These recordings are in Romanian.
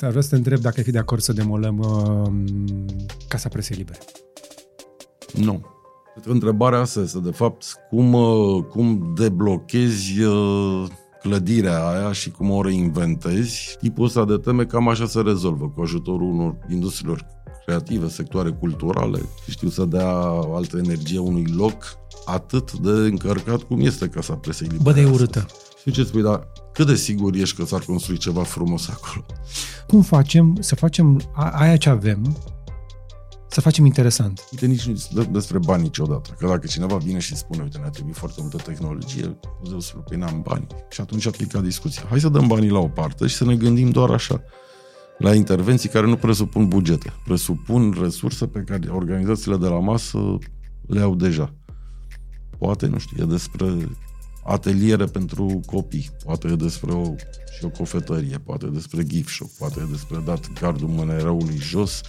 Dar vreau să te întreb dacă ai fi de acord să demolăm uh, Casa Presei Libere. Nu. Întrebarea asta este, de fapt, cum, uh, cum deblochezi uh, clădirea aia și cum o reinventezi. Tipul ăsta de teme cam așa se rezolvă, cu ajutorul unor industriilor creative, sectoare culturale, și știu să dea altă energie unui loc atât de încărcat cum este Casa Presei Libere. Bă, de urâtă. Știu ce spui, dar cât de sigur ești că s-ar construi ceva frumos acolo? Cum facem să facem aia ce avem, să facem interesant. Uite, nici nu despre bani niciodată. Că dacă cineva vine și spune, uite, ne-a trebuit foarte multă tehnologie, o să spun, păi n-am bani. Și atunci aplica discuția. Hai să dăm banii la o parte și să ne gândim doar așa la intervenții care nu presupun bugete, presupun resurse pe care organizațiile de la masă le au deja. Poate, nu știu, e despre ateliere pentru copii, poate e despre o, și o cofetărie, poate e despre gift shop, poate e despre dat gardul mânerăului jos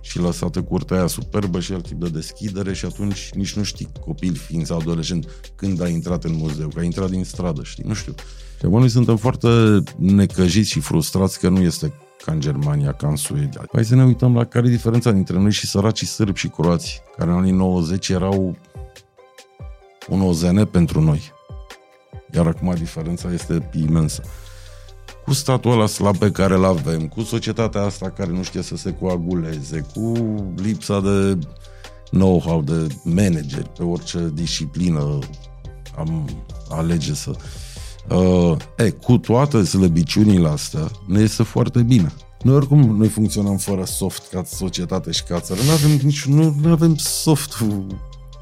și lăsată curtea aia superbă și alt tip de deschidere și atunci nici nu știi copil fiind sau adolescent când a intrat în muzeu, că a intrat din stradă, știi, nu știu. Și acum noi suntem foarte necăjiți și frustrați că nu este ca în Germania, ca în Suedia. Hai să ne uităm la care e diferența dintre noi și săracii sârbi și croați, care în anii 90 erau un OZN pentru noi. Iar acum diferența este imensă. Cu statul ăla slab pe care îl avem, cu societatea asta care nu știe să se coaguleze, cu lipsa de know-how de manageri pe orice disciplină am alege să... Uh, e, cu toate slăbiciunile astea, ne iese foarte bine. Noi oricum noi funcționăm fără soft ca societate și ca țară. Nu avem nici, nu, nu avem soft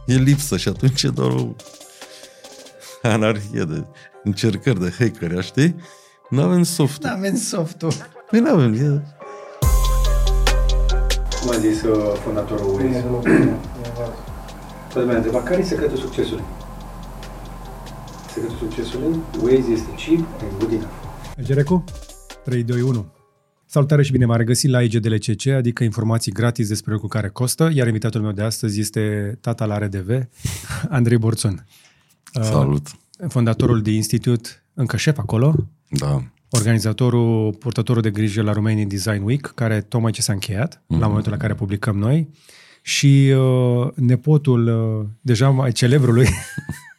E lipsă și atunci e doar o anarhie de încercări de hackeri, știi? Nu avem softul. Nu avem softul. Păi nu avem. E... Cum a zis uh, fondatorul Waze? Poate mai întreba, care e secretul succesului? Secretul succesului? Waze este cheap and good enough. Gerecu? 3, 2, 1. Salutare și bine m-am regăsit la IGDLCC, adică informații gratis despre lucruri care costă, iar invitatul meu de astăzi este tata la RDV, Andrei Borțon. Salut! Uh, fondatorul de institut, încă șef acolo. Da. Organizatorul, purtătorul de grijă la Romanian Design Week, care tocmai ce s-a încheiat, mm-hmm. la momentul la care publicăm noi. Și uh, nepotul, uh, deja mai celebrului,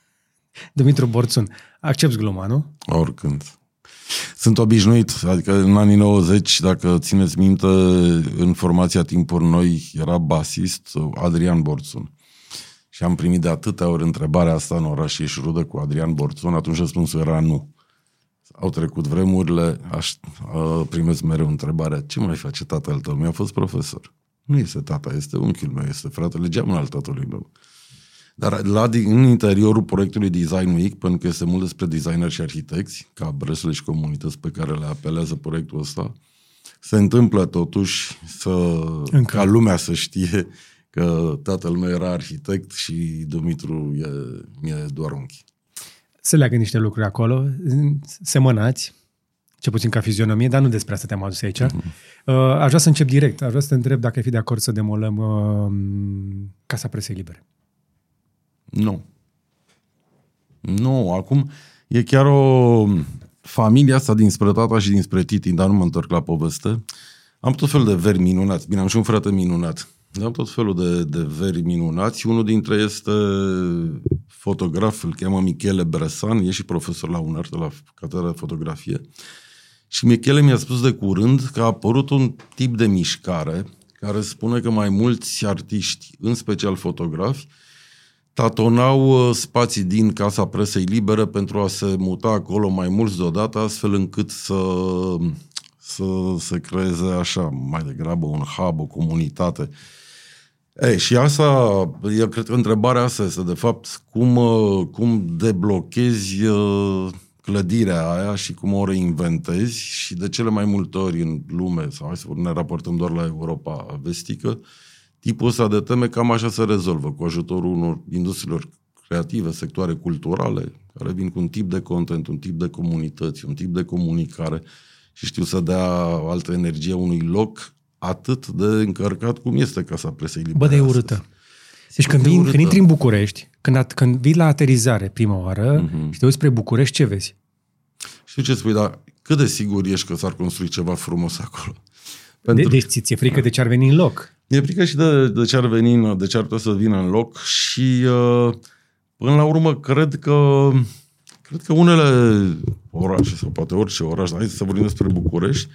Dumitru Borțun. Accepti gluma, nu? Oricând. Sunt obișnuit, adică în anii 90, dacă țineți minte, în formația timpuri noi era basist Adrian Borțun. Și am primit de atâtea ori întrebarea asta în oraș, ești rudă cu Adrian Borțun? Atunci răspunsul era nu. Au trecut vremurile, aș, uh, primesc mereu întrebarea, ce mai face tatăl tău? Mi-a fost profesor. Nu este tata, este unchiul meu, este fratele geamul al tatălui meu. Dar la, în interiorul proiectului Design Week, pentru că este mult despre designer și arhitecți, ca brăsule și comunități pe care le apelează proiectul ăsta, se întâmplă totuși să, Încă. ca lumea să știe că tatăl meu era arhitect și Dumitru e, e doar unchi. Se leagă niște lucruri acolo, semănați, ce puțin ca fizionomie, dar nu despre asta te-am adus aici. Mm-hmm. Aș vrea să încep direct. Aș vrea să te întreb dacă ai fi de acord să demolăm uh, Casa Presei Libere. Nu. Nu, acum e chiar o familie asta dinspre tata și dinspre titi, dar nu mă întorc la poveste. Am tot felul de veri minunați. Bine, am și un frate minunat. Am tot felul de, de veri minunați. Unul dintre este fotograf, îl cheamă Michele Bresan, e și profesor la UNER, de la catedra de fotografie. Și Michele mi-a spus de curând că a apărut un tip de mișcare care spune că mai mulți artiști, în special fotografi, tatonau uh, spații din Casa Presei Libere pentru a se muta acolo mai mulți deodată, astfel încât să, să se creeze așa, mai degrabă un hub, o comunitate. Ei, și asta, eu cred că întrebarea asta este, de fapt, cum, uh, cum deblochezi uh, clădirea aia și cum o reinventezi și de cele mai multe ori în lume, sau hai să ne raportăm doar la Europa vestică, uh, tipul ăsta de teme cam așa se rezolvă, cu ajutorul unor industriilor creative, sectoare culturale, care vin cu un tip de content, un tip de comunități, un tip de comunicare și știu să dea altă energie unui loc atât de încărcat cum este Casa Presei Libere. Bă, de urâtă. Deci când, vin, când intri în București, când, at, când vii la aterizare prima oară uh-huh. și te uiți spre București, ce vezi? Știu ce spui, dar cât de sigur ești că s-ar construi ceva frumos acolo? Pentru... De, deci ți-e frică de ce ar veni în loc. E frică și de, de ce ar veni, de ce ar putea să vină în loc și uh, până la urmă cred că cred că unele orașe sau poate orice oraș, hai să vorbim despre București, E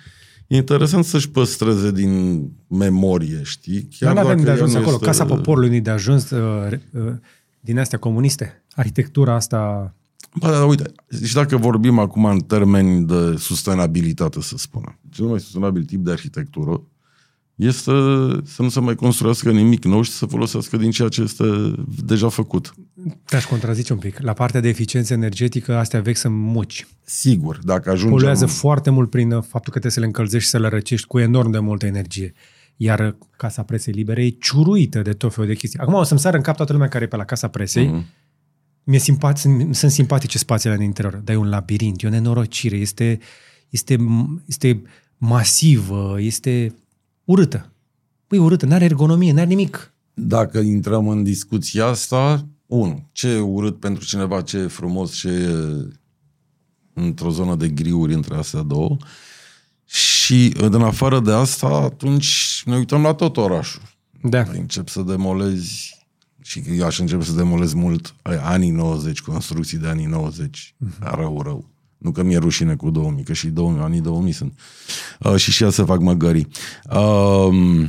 interesant să-și păstreze din memorie, știi? Chiar nu avem de ajuns acolo. Este... Casa Poporului nu de ajuns uh, uh, din astea comuniste. Arhitectura asta... Ba, da, uite, și dacă vorbim acum în termeni de sustenabilitate, să spunem. Cel mai sustenabil tip de arhitectură este să nu se mai construiască nimic nou și să folosească din ceea ce este deja făcut. Te-aș contrazice un pic. La partea de eficiență energetică, astea vechi sunt muci. Sigur, dacă ajungem... Poluează foarte mult prin faptul că trebuie să le încălzești și să le răcești cu enorm de multă energie. Iar Casa Presei Libere e ciuruită de tot felul de chestii. Acum o să-mi sară în cap toată lumea care e pe la Casa Presei. Mm-hmm. Mi-e simpat, sunt, sunt simpatice spațiile din interior, dar e un labirint, e o nenorocire, este, este, este masivă, este urâtă. Păi urâtă, n-are ergonomie, n-are nimic. Dacă intrăm în discuția asta, unu, ce e urât pentru cineva, ce e frumos, ce e într-o zonă de griuri între astea două. Și în afară de asta, atunci ne uităm la tot orașul. Da. Încep să demolezi și eu aș începe să demolez mult anii 90, construcții de anii 90. Uh-huh. Rău, rău. Nu că mi-e rușine cu 2000, că și 2000, anii 2000 sunt. Uh, și și să fac măgării. Uh,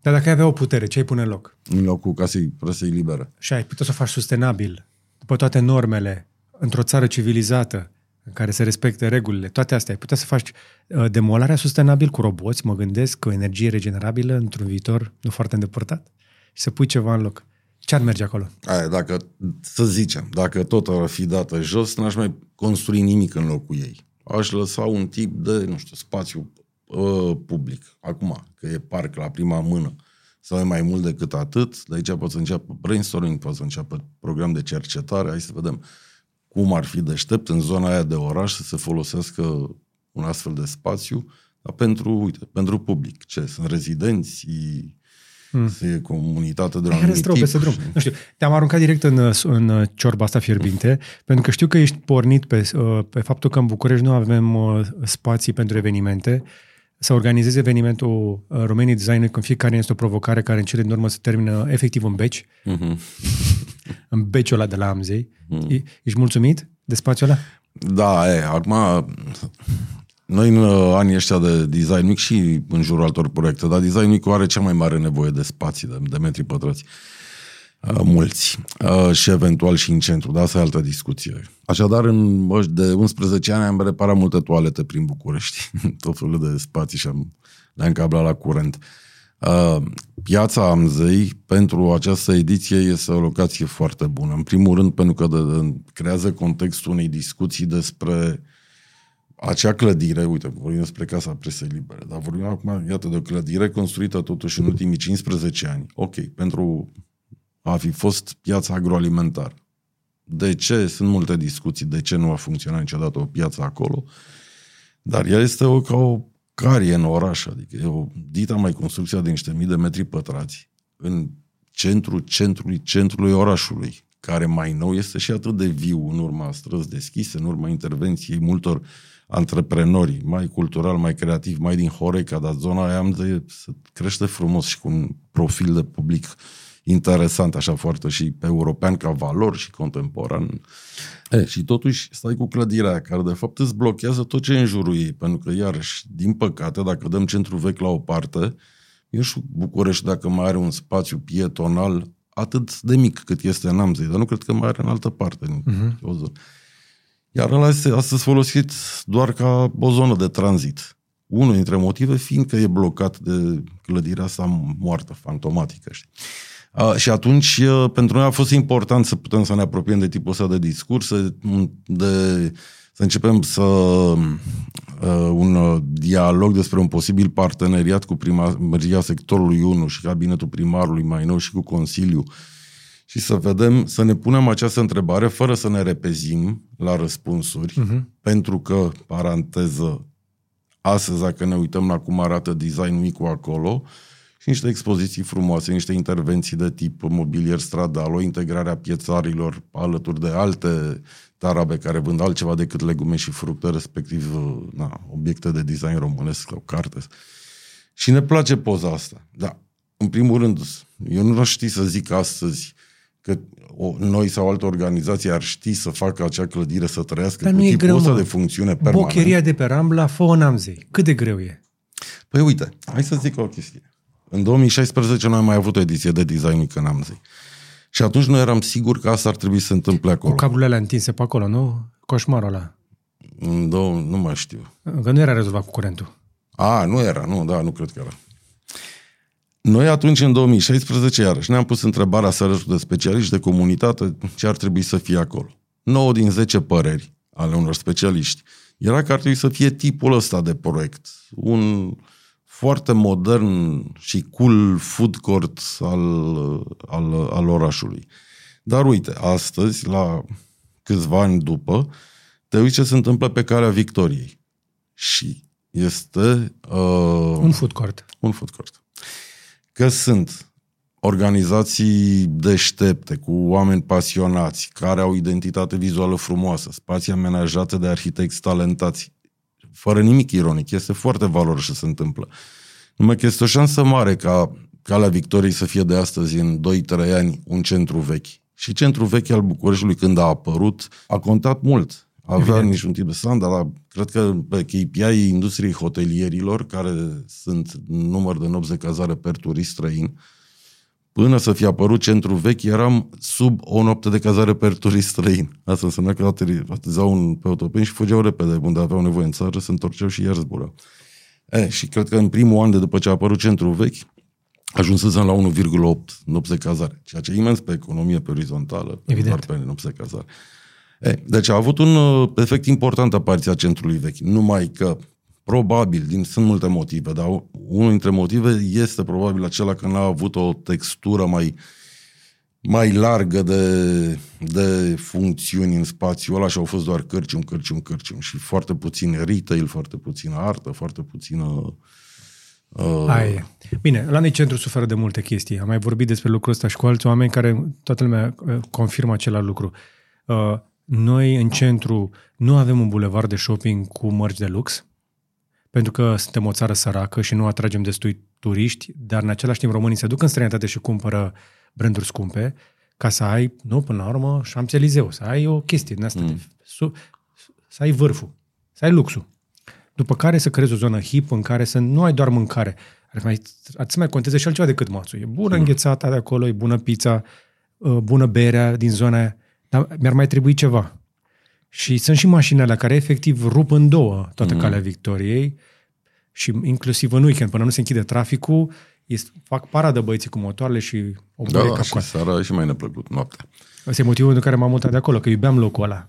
Dar dacă ai avea o putere, ce ai pune în loc? În locul casei presei libere. Și ai putea să o faci sustenabil, după toate normele, într-o țară civilizată, în care se respecte regulile, toate astea. Ai putea să faci uh, demolarea sustenabil cu roboți, mă gândesc, cu energie regenerabilă într-un viitor nu foarte îndepărtat și să pui ceva în loc. Ce ar merge acolo? Aia, dacă, să zicem, dacă tot ar fi dată jos, n-aș mai construi nimic în locul ei. Aș lăsa un tip de, nu știu, spațiu uh, public. Acum, că e parc la prima mână, sau e mai mult decât atât, de aici poate să înceapă brainstorming, poate să înceapă program de cercetare, hai să vedem cum ar fi deștept în zona aia de oraș să se folosească un astfel de spațiu, dar pentru, uite, pentru public. Ce? Sunt rezidenții, mm. să e comunitate de la un tip. Peste drum. Nu știu, te-am aruncat direct în, în ciorba asta fierbinte, pentru că știu că ești pornit pe, pe faptul că în București nu avem uh, spații pentru evenimente, să organizezi evenimentul uh, Romanii Design Week în fiecare este o provocare care în cele din urmă se termină efectiv în beci. Mm-hmm. în beciul ăla de la Amzei. Mm. Ești mulțumit de spațiul ăla? Da, e, acum noi în uh, anii ăștia de design mic și în jurul altor proiecte, dar design mic are cea mai mare nevoie de spații, de, de metri pătrați. Uh, mulți. Uh, și eventual și în centru, dar asta e altă discuție. Așadar, în, de 11 ani am reparat multe toalete prin București, tot felul de spații și am, le-am cablat la curent. Uh, piața Amzei pentru această ediție este o locație foarte bună. În primul rând pentru că de, de, creează contextul unei discuții despre acea clădire, uite, vorbim despre Casa Presei Libere, dar vorbim acum, iată, de o clădire construită totuși în ultimii 15 ani. Ok, pentru a fi fost piața agroalimentară. De ce? Sunt multe discuții de ce nu a funcționat niciodată o piață acolo, dar ea este o, ca o carie în oraș, adică e o dita mai construcția de niște mii de metri pătrați în centrul centrului centrului orașului, care mai nou este și atât de viu în urma străzi deschise, în urma intervenției multor antreprenori, mai cultural, mai creativ, mai din Horeca, dar zona aia am de să crește frumos și cu un profil de public interesant, așa foarte și european ca valori și contemporan. E, și totuși stai cu clădirea aia, care de fapt îți blochează tot ce e în jurul ei, pentru că iarăși, din păcate, dacă dăm centru vechi la o parte, eu și București, dacă mai are un spațiu pietonal atât de mic cât este în Amzei, dar nu cred că mai are în altă parte. Uh-huh. O zonă. Iar ăla este astăzi folosit doar ca o zonă de tranzit. Unul dintre motive fiind că e blocat de clădirea asta moartă, fantomatică. Știi? Uh, și atunci, uh, pentru noi a fost important să putem să ne apropiem de tipul ăsta de discurs, de, să începem să uh, un dialog despre un posibil parteneriat cu primăria sectorului 1 și cabinetul primarului mai nou și cu Consiliu și să vedem, să ne punem această întrebare fără să ne repezim la răspunsuri, uh-huh. pentru că, paranteză, astăzi, dacă ne uităm la cum arată designul cu acolo, și niște expoziții frumoase, niște intervenții de tip mobilier stradal, o integrare a piețarilor alături de alte tarabe care vând altceva decât legume și fructe, respectiv na, obiecte de design românesc sau carte. Și ne place poza asta. Da, în primul rând, eu nu aș ști să zic astăzi că o, noi sau altă organizație ar ști să facă acea clădire să trăiască Dar cu nu e tipul greu, ăsta mă. de funcțiune permanent. Bocheria de pe Rambla, fă o Namzei. Cât de greu e? Păi uite, hai să zic o chestie. În 2016 noi am mai avut o ediție de design mică în Amzei. Și atunci noi eram siguri că asta ar trebui să se întâmple Cu acolo. cablurile alea întinse pe acolo, nu? Coșmarul ăla. În două, nu mai știu. Că nu era rezolvat cu curentul. A, nu era, nu, da, nu cred că era. Noi atunci, în 2016, iarăși, ne-am pus întrebarea sărășul de specialiști de comunitate ce ar trebui să fie acolo. 9 din 10 păreri ale unor specialiști era că ar trebui să fie tipul ăsta de proiect. Un foarte modern și cool food court al, al, al orașului. Dar uite, astăzi, la câțiva ani după, te uiți ce se întâmplă pe calea Victoriei. Și este uh, Un food court. un food court. Că sunt organizații deștepte, cu oameni pasionați, care au identitate vizuală frumoasă, spații amenajate de arhitecți talentați, fără nimic ironic, este foarte valoros ce se întâmplă. Numai că este o șansă mare ca Calea Victoriei să fie de astăzi, în 2-3 ani, un centru vechi. Și centru vechi al Bucureștiului, când a apărut, a contat mult. Avea Evident. niciun tip de standard. dar Cred că pe KPI industriei hotelierilor, care sunt număr de nopți de cazare per turist străin, până să fie apărut centru vechi, eram sub o noapte de cazare per turist străin. Asta însemna că ateri- aterizau un, pe autopen și fugeau repede, unde aveau nevoie în țară, se întorceau și iar zburau. E, și cred că în primul an de după ce a apărut centru vechi, ajunsesem la 1,8 nopți de cazare, ceea ce e imens pe economie, pe orizontală, pe Evident. doar pe nopți de cazare. E, deci a avut un uh, efect important apariția centrului vechi, numai că probabil, din, sunt multe motive, dar unul dintre motive este probabil acela că n-a avut o textură mai, mai largă de, de funcțiuni în spațiul ăla și au fost doar cărcium, cărcium, cărcium și foarte puțin retail, foarte puțină artă, foarte puțină uh, Aia e. Bine, la noi centru suferă de multe chestii. Am mai vorbit despre lucrul ăsta și cu alți oameni care toată lumea uh, confirmă același lucru. Uh, Noi în centru nu avem un bulevard de shopping cu mărci de lux, pentru că suntem o țară săracă și nu atragem destui turiști, dar în același timp românii se duc în străinătate și cumpără branduri scumpe ca să ai, nu, până la urmă, Champs-Élysées, să ai o chestie din asta, mm. de, su, să ai vârful, să ai luxul. După care să creezi o zonă hip în care să nu ai doar mâncare, ar mai, ar să mai conteze și altceva decât mațul. E bună înghețata de acolo, e bună pizza, uh, bună berea din zona aia, dar mi-ar mai trebui ceva. Și sunt și mașinile care efectiv rup în două toată mm. calea Victoriei și inclusiv în weekend, până nu se închide traficul, este, fac paradă băieții cu motoarele și o Da, băie da, cap și seara e și mai neplăcut noaptea. Ăsta e motivul pentru care m-am mutat de acolo, că iubeam locul ăla.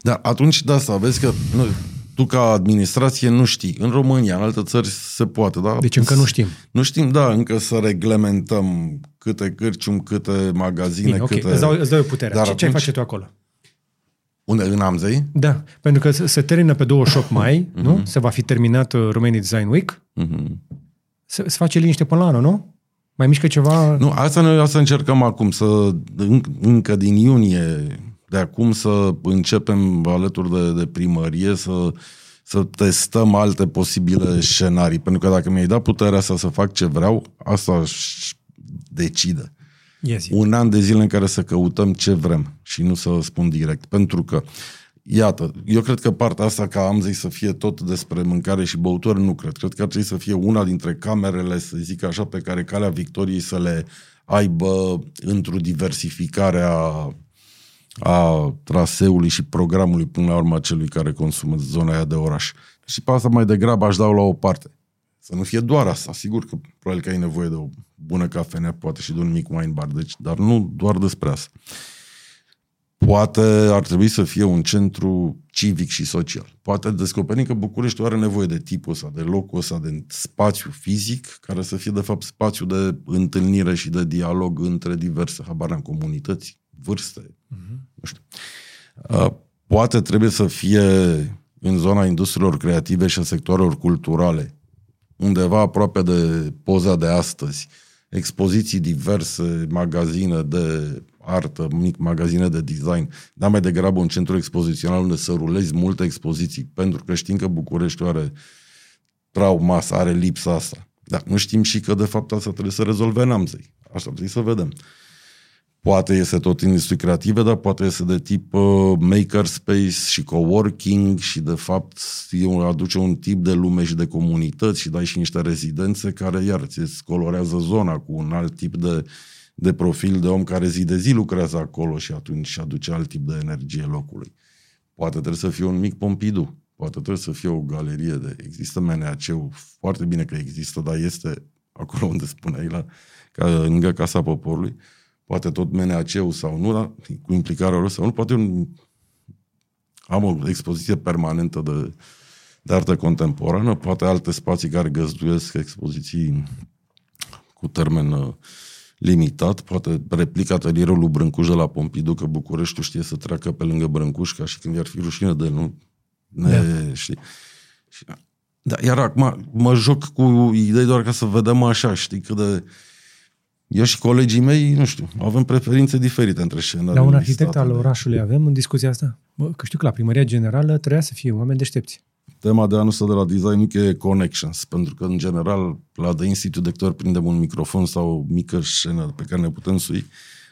Dar atunci, da, să vezi că nu, tu ca administrație nu știi. În România, în alte țări se poate, da? Deci încă nu știm. Nu știm, da, încă să reglementăm câte cârcium, câte magazine, Bine, ok, câte... îți dau, îți dau eu puterea. Dar Ce, ce ai atunci- face tu acolo? Unde? În Amzei? Da, pentru că se, se termină pe 28 mai, nu? Se va fi terminat uh, Romania Design Week. Mhm. Se, se face liniște până la anul, nu? Mai mișcă ceva? Nu, asta noi asta încercăm acum, să în, încă din iunie, de acum să începem alături de, de primărie să, să testăm alte posibile scenarii. Pentru că dacă mi-ai dat puterea asta să fac ce vreau, asta aș decide. Yes, Un an de zile în care să căutăm ce vrem și nu să spun direct. Pentru că, iată, eu cred că partea asta ca am zis să fie tot despre mâncare și băutură, nu cred. Cred că ar trebui să fie una dintre camerele, să zic așa, pe care Calea Victoriei să le aibă într-o diversificare a, a traseului și programului până la urmă a celui care consumă zona aia de oraș. Și pe asta mai degrabă aș dau la o parte. Să nu fie doar asta. Sigur că probabil că ai nevoie de o bună cafenea, poate și de un mic wine bar, deci, dar nu doar despre asta. Poate ar trebui să fie un centru civic și social. Poate descoperim că București are nevoie de tipul ăsta, de locul ăsta, de spațiu fizic, care să fie de fapt spațiu de întâlnire și de dialog între diverse, habar în comunități, vârste, uh-huh. nu știu. Uh, Poate trebuie să fie în zona industriilor creative și a sectoarelor culturale, undeva aproape de poza de astăzi, expoziții diverse, magazine de artă, mic magazine de design, dar mai degrabă un centru expozițional unde să rulezi multe expoziții, pentru că știm că București are trauma asta, are lipsa asta. Dar nu știm și că de fapt asta trebuie să rezolve Namzei. Așa trebuie să vedem. Poate este tot industrie creative, dar poate este de tip uh, makerspace și coworking și de fapt aduce un tip de lume și de comunități și dai și niște rezidențe care iar ți colorează zona cu un alt tip de, de profil de om care zi de zi lucrează acolo și atunci aduce alt tip de energie locului. Poate trebuie să fie un mic Pompidou, poate trebuie să fie o galerie de... Există MNAC-ul, foarte bine că există, dar este acolo unde spuneai, la, ca, lângă Casa Poporului, poate tot MNAC-ul sau nu, dar cu implicarea lor sau nu, poate un, am o expoziție permanentă de, de artă contemporană, poate alte spații care găzduiesc expoziții cu termen uh, limitat, poate replica atelierul lui Brâncuș de la Pompidou, că Bucureștiul știe să treacă pe lângă Brâncuș, ca și când i-ar fi rușine de nu. Ne, da. știi? Da, iar acum mă joc cu idei doar ca să vedem așa, știi, cât de eu și colegii mei, nu știu, avem preferințe diferite între scenele. Dar un arhitect al orașului avem în discuția asta? Bă, că știu că la primăria generală trebuia să fie oameni deștepți. Tema de anul ăsta de la design e connections, pentru că, în general, la The Institute, de câte prindem un microfon sau o mică scenă pe care ne putem sui,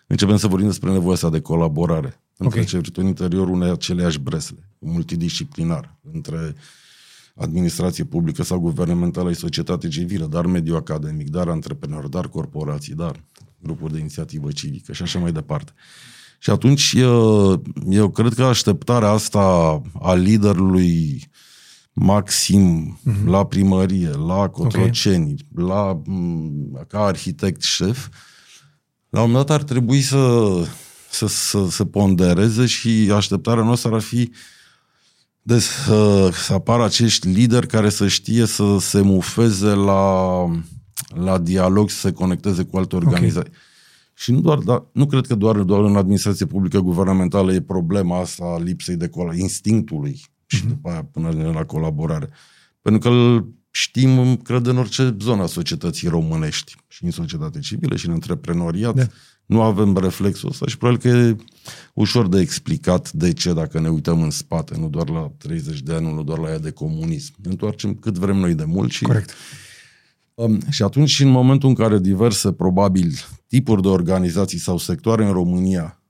începem să vorbim despre nevoia asta de colaborare. Okay. Între ce în interiorul unei aceleași bresle, multidisciplinar, între administrație publică sau guvernamentală și societate civilă, dar mediu academic, dar antreprenori, dar corporații, dar grupuri de inițiativă civică și așa mai departe. Și atunci eu, eu cred că așteptarea asta a liderului maxim mm-hmm. la primărie, la Cotroceni, okay. la, ca arhitect șef, la un moment dat ar trebui să, să, să, să pondereze și așteptarea noastră ar fi de să, să apară acești lideri care să știe să se mufeze la, la dialog, să se conecteze cu alte organizații. Okay. Și nu doar, da, nu cred că doar, doar în administrație publică guvernamentală e problema asta a lipsei de col- instinctului și mm-hmm. după aia până la colaborare. Pentru că îl știm, cred, în orice zonă a societății românești și în societate civilă și în antreprenoriat. Da. Nu avem reflexul ăsta și probabil că e ușor de explicat de ce dacă ne uităm în spate, nu doar la 30 de ani, nu doar la ea de comunism. Ne întoarcem cât vrem noi de mult și... Corect. Um, și atunci, și în momentul în care diverse, probabil, tipuri de organizații sau sectoare în România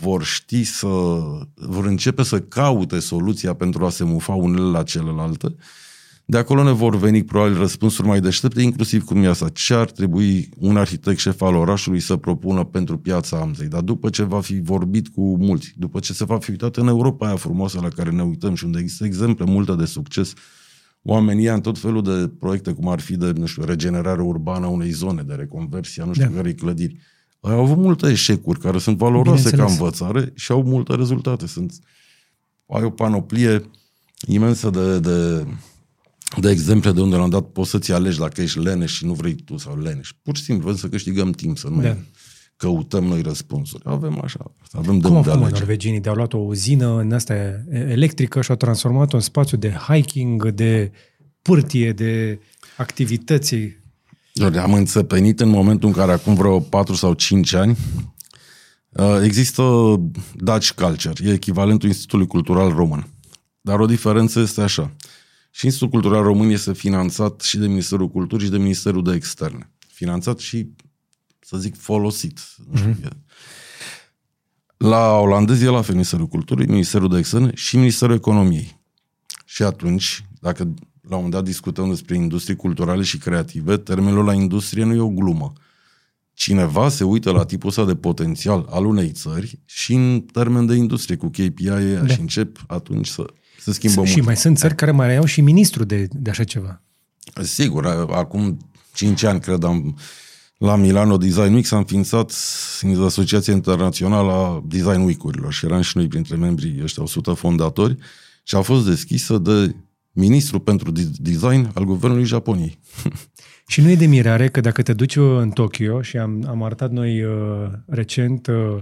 vor ști să, vor începe să caute soluția pentru a se mufa unele la celelalte, uh, de acolo ne vor veni probabil răspunsuri mai deștepte, inclusiv cum e asta. Ce ar trebui un arhitect șef al orașului să propună pentru piața Amzei? Dar după ce va fi vorbit cu mulți, după ce se va fi uitat în Europa aia frumoasă la care ne uităm și unde există exemple multe de succes, oamenii în tot felul de proiecte, cum ar fi de, nu știu, regenerare urbană a unei zone, de reconversie, nu știu da. care clădiri. Au avut multe eșecuri care sunt valoroase ca învățare și au multe rezultate. Sunt, ai o panoplie imensă de, de de exemple de unde l-am dat, poți să-ți alegi dacă ești leneș și nu vrei tu sau leneș. Pur și simplu, vrem să câștigăm timp, să nu da. căutăm noi răspunsuri. Avem așa, avem de Cum au făcut norveginii? De-au luat o uzină în asta electrică și au transformat-o în spațiu de hiking, de pârtie, de activități. Am înțepenit în momentul în care acum vreo 4 sau 5 ani uh, există Dutch Culture, e echivalentul Institutului Cultural Român. Dar o diferență este așa. Și Institutul Cultural Român este finanțat și de Ministerul Culturii și de Ministerul de Externe. Finanțat și, să zic, folosit. Mm-hmm. La olandezi e la fel Ministerul Culturii, Ministerul de Externe și Ministerul Economiei. Și atunci, dacă la un moment dat discutăm despre industrie culturale și creative, termenul la industrie nu e o glumă. Cineva se uită la tipul ăsta de potențial al unei țări și în termen de industrie, cu KPI da. și încep atunci să se schimbă Și mult. mai sunt țări care mai au și ministru de, de așa ceva. Sigur, acum 5 ani, cred, am, la Milano Design Week s-a înființat Asociația Internațională a Design Week-urilor și eram și noi printre membrii ăștia 100 fondatori și a fost deschisă de ministru pentru design al guvernului Japoniei. Și nu e de mirare că dacă te duci în Tokyo și am, am arătat noi uh, recent uh,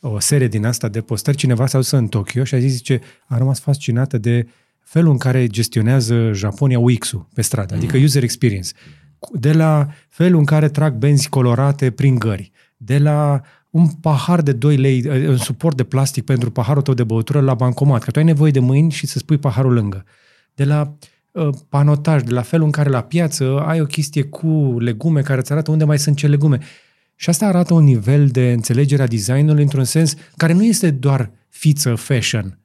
o serie din asta de postări, cineva s-a dus în Tokyo și a zis, zice, a rămas fascinată de felul în care gestionează Japonia UX-ul pe stradă, adică mm. user experience. De la felul în care trag benzi colorate prin gări, de la un pahar de 2 lei, uh, un suport de plastic pentru paharul tău de băutură la bancomat, că tu ai nevoie de mâini și să spui paharul lângă. De la uh, panotaj, de la felul în care la piață ai o chestie cu legume care îți arată unde mai sunt ce legume. Și asta arată un nivel de înțelegere a designului într-un sens care nu este doar fiță fashion.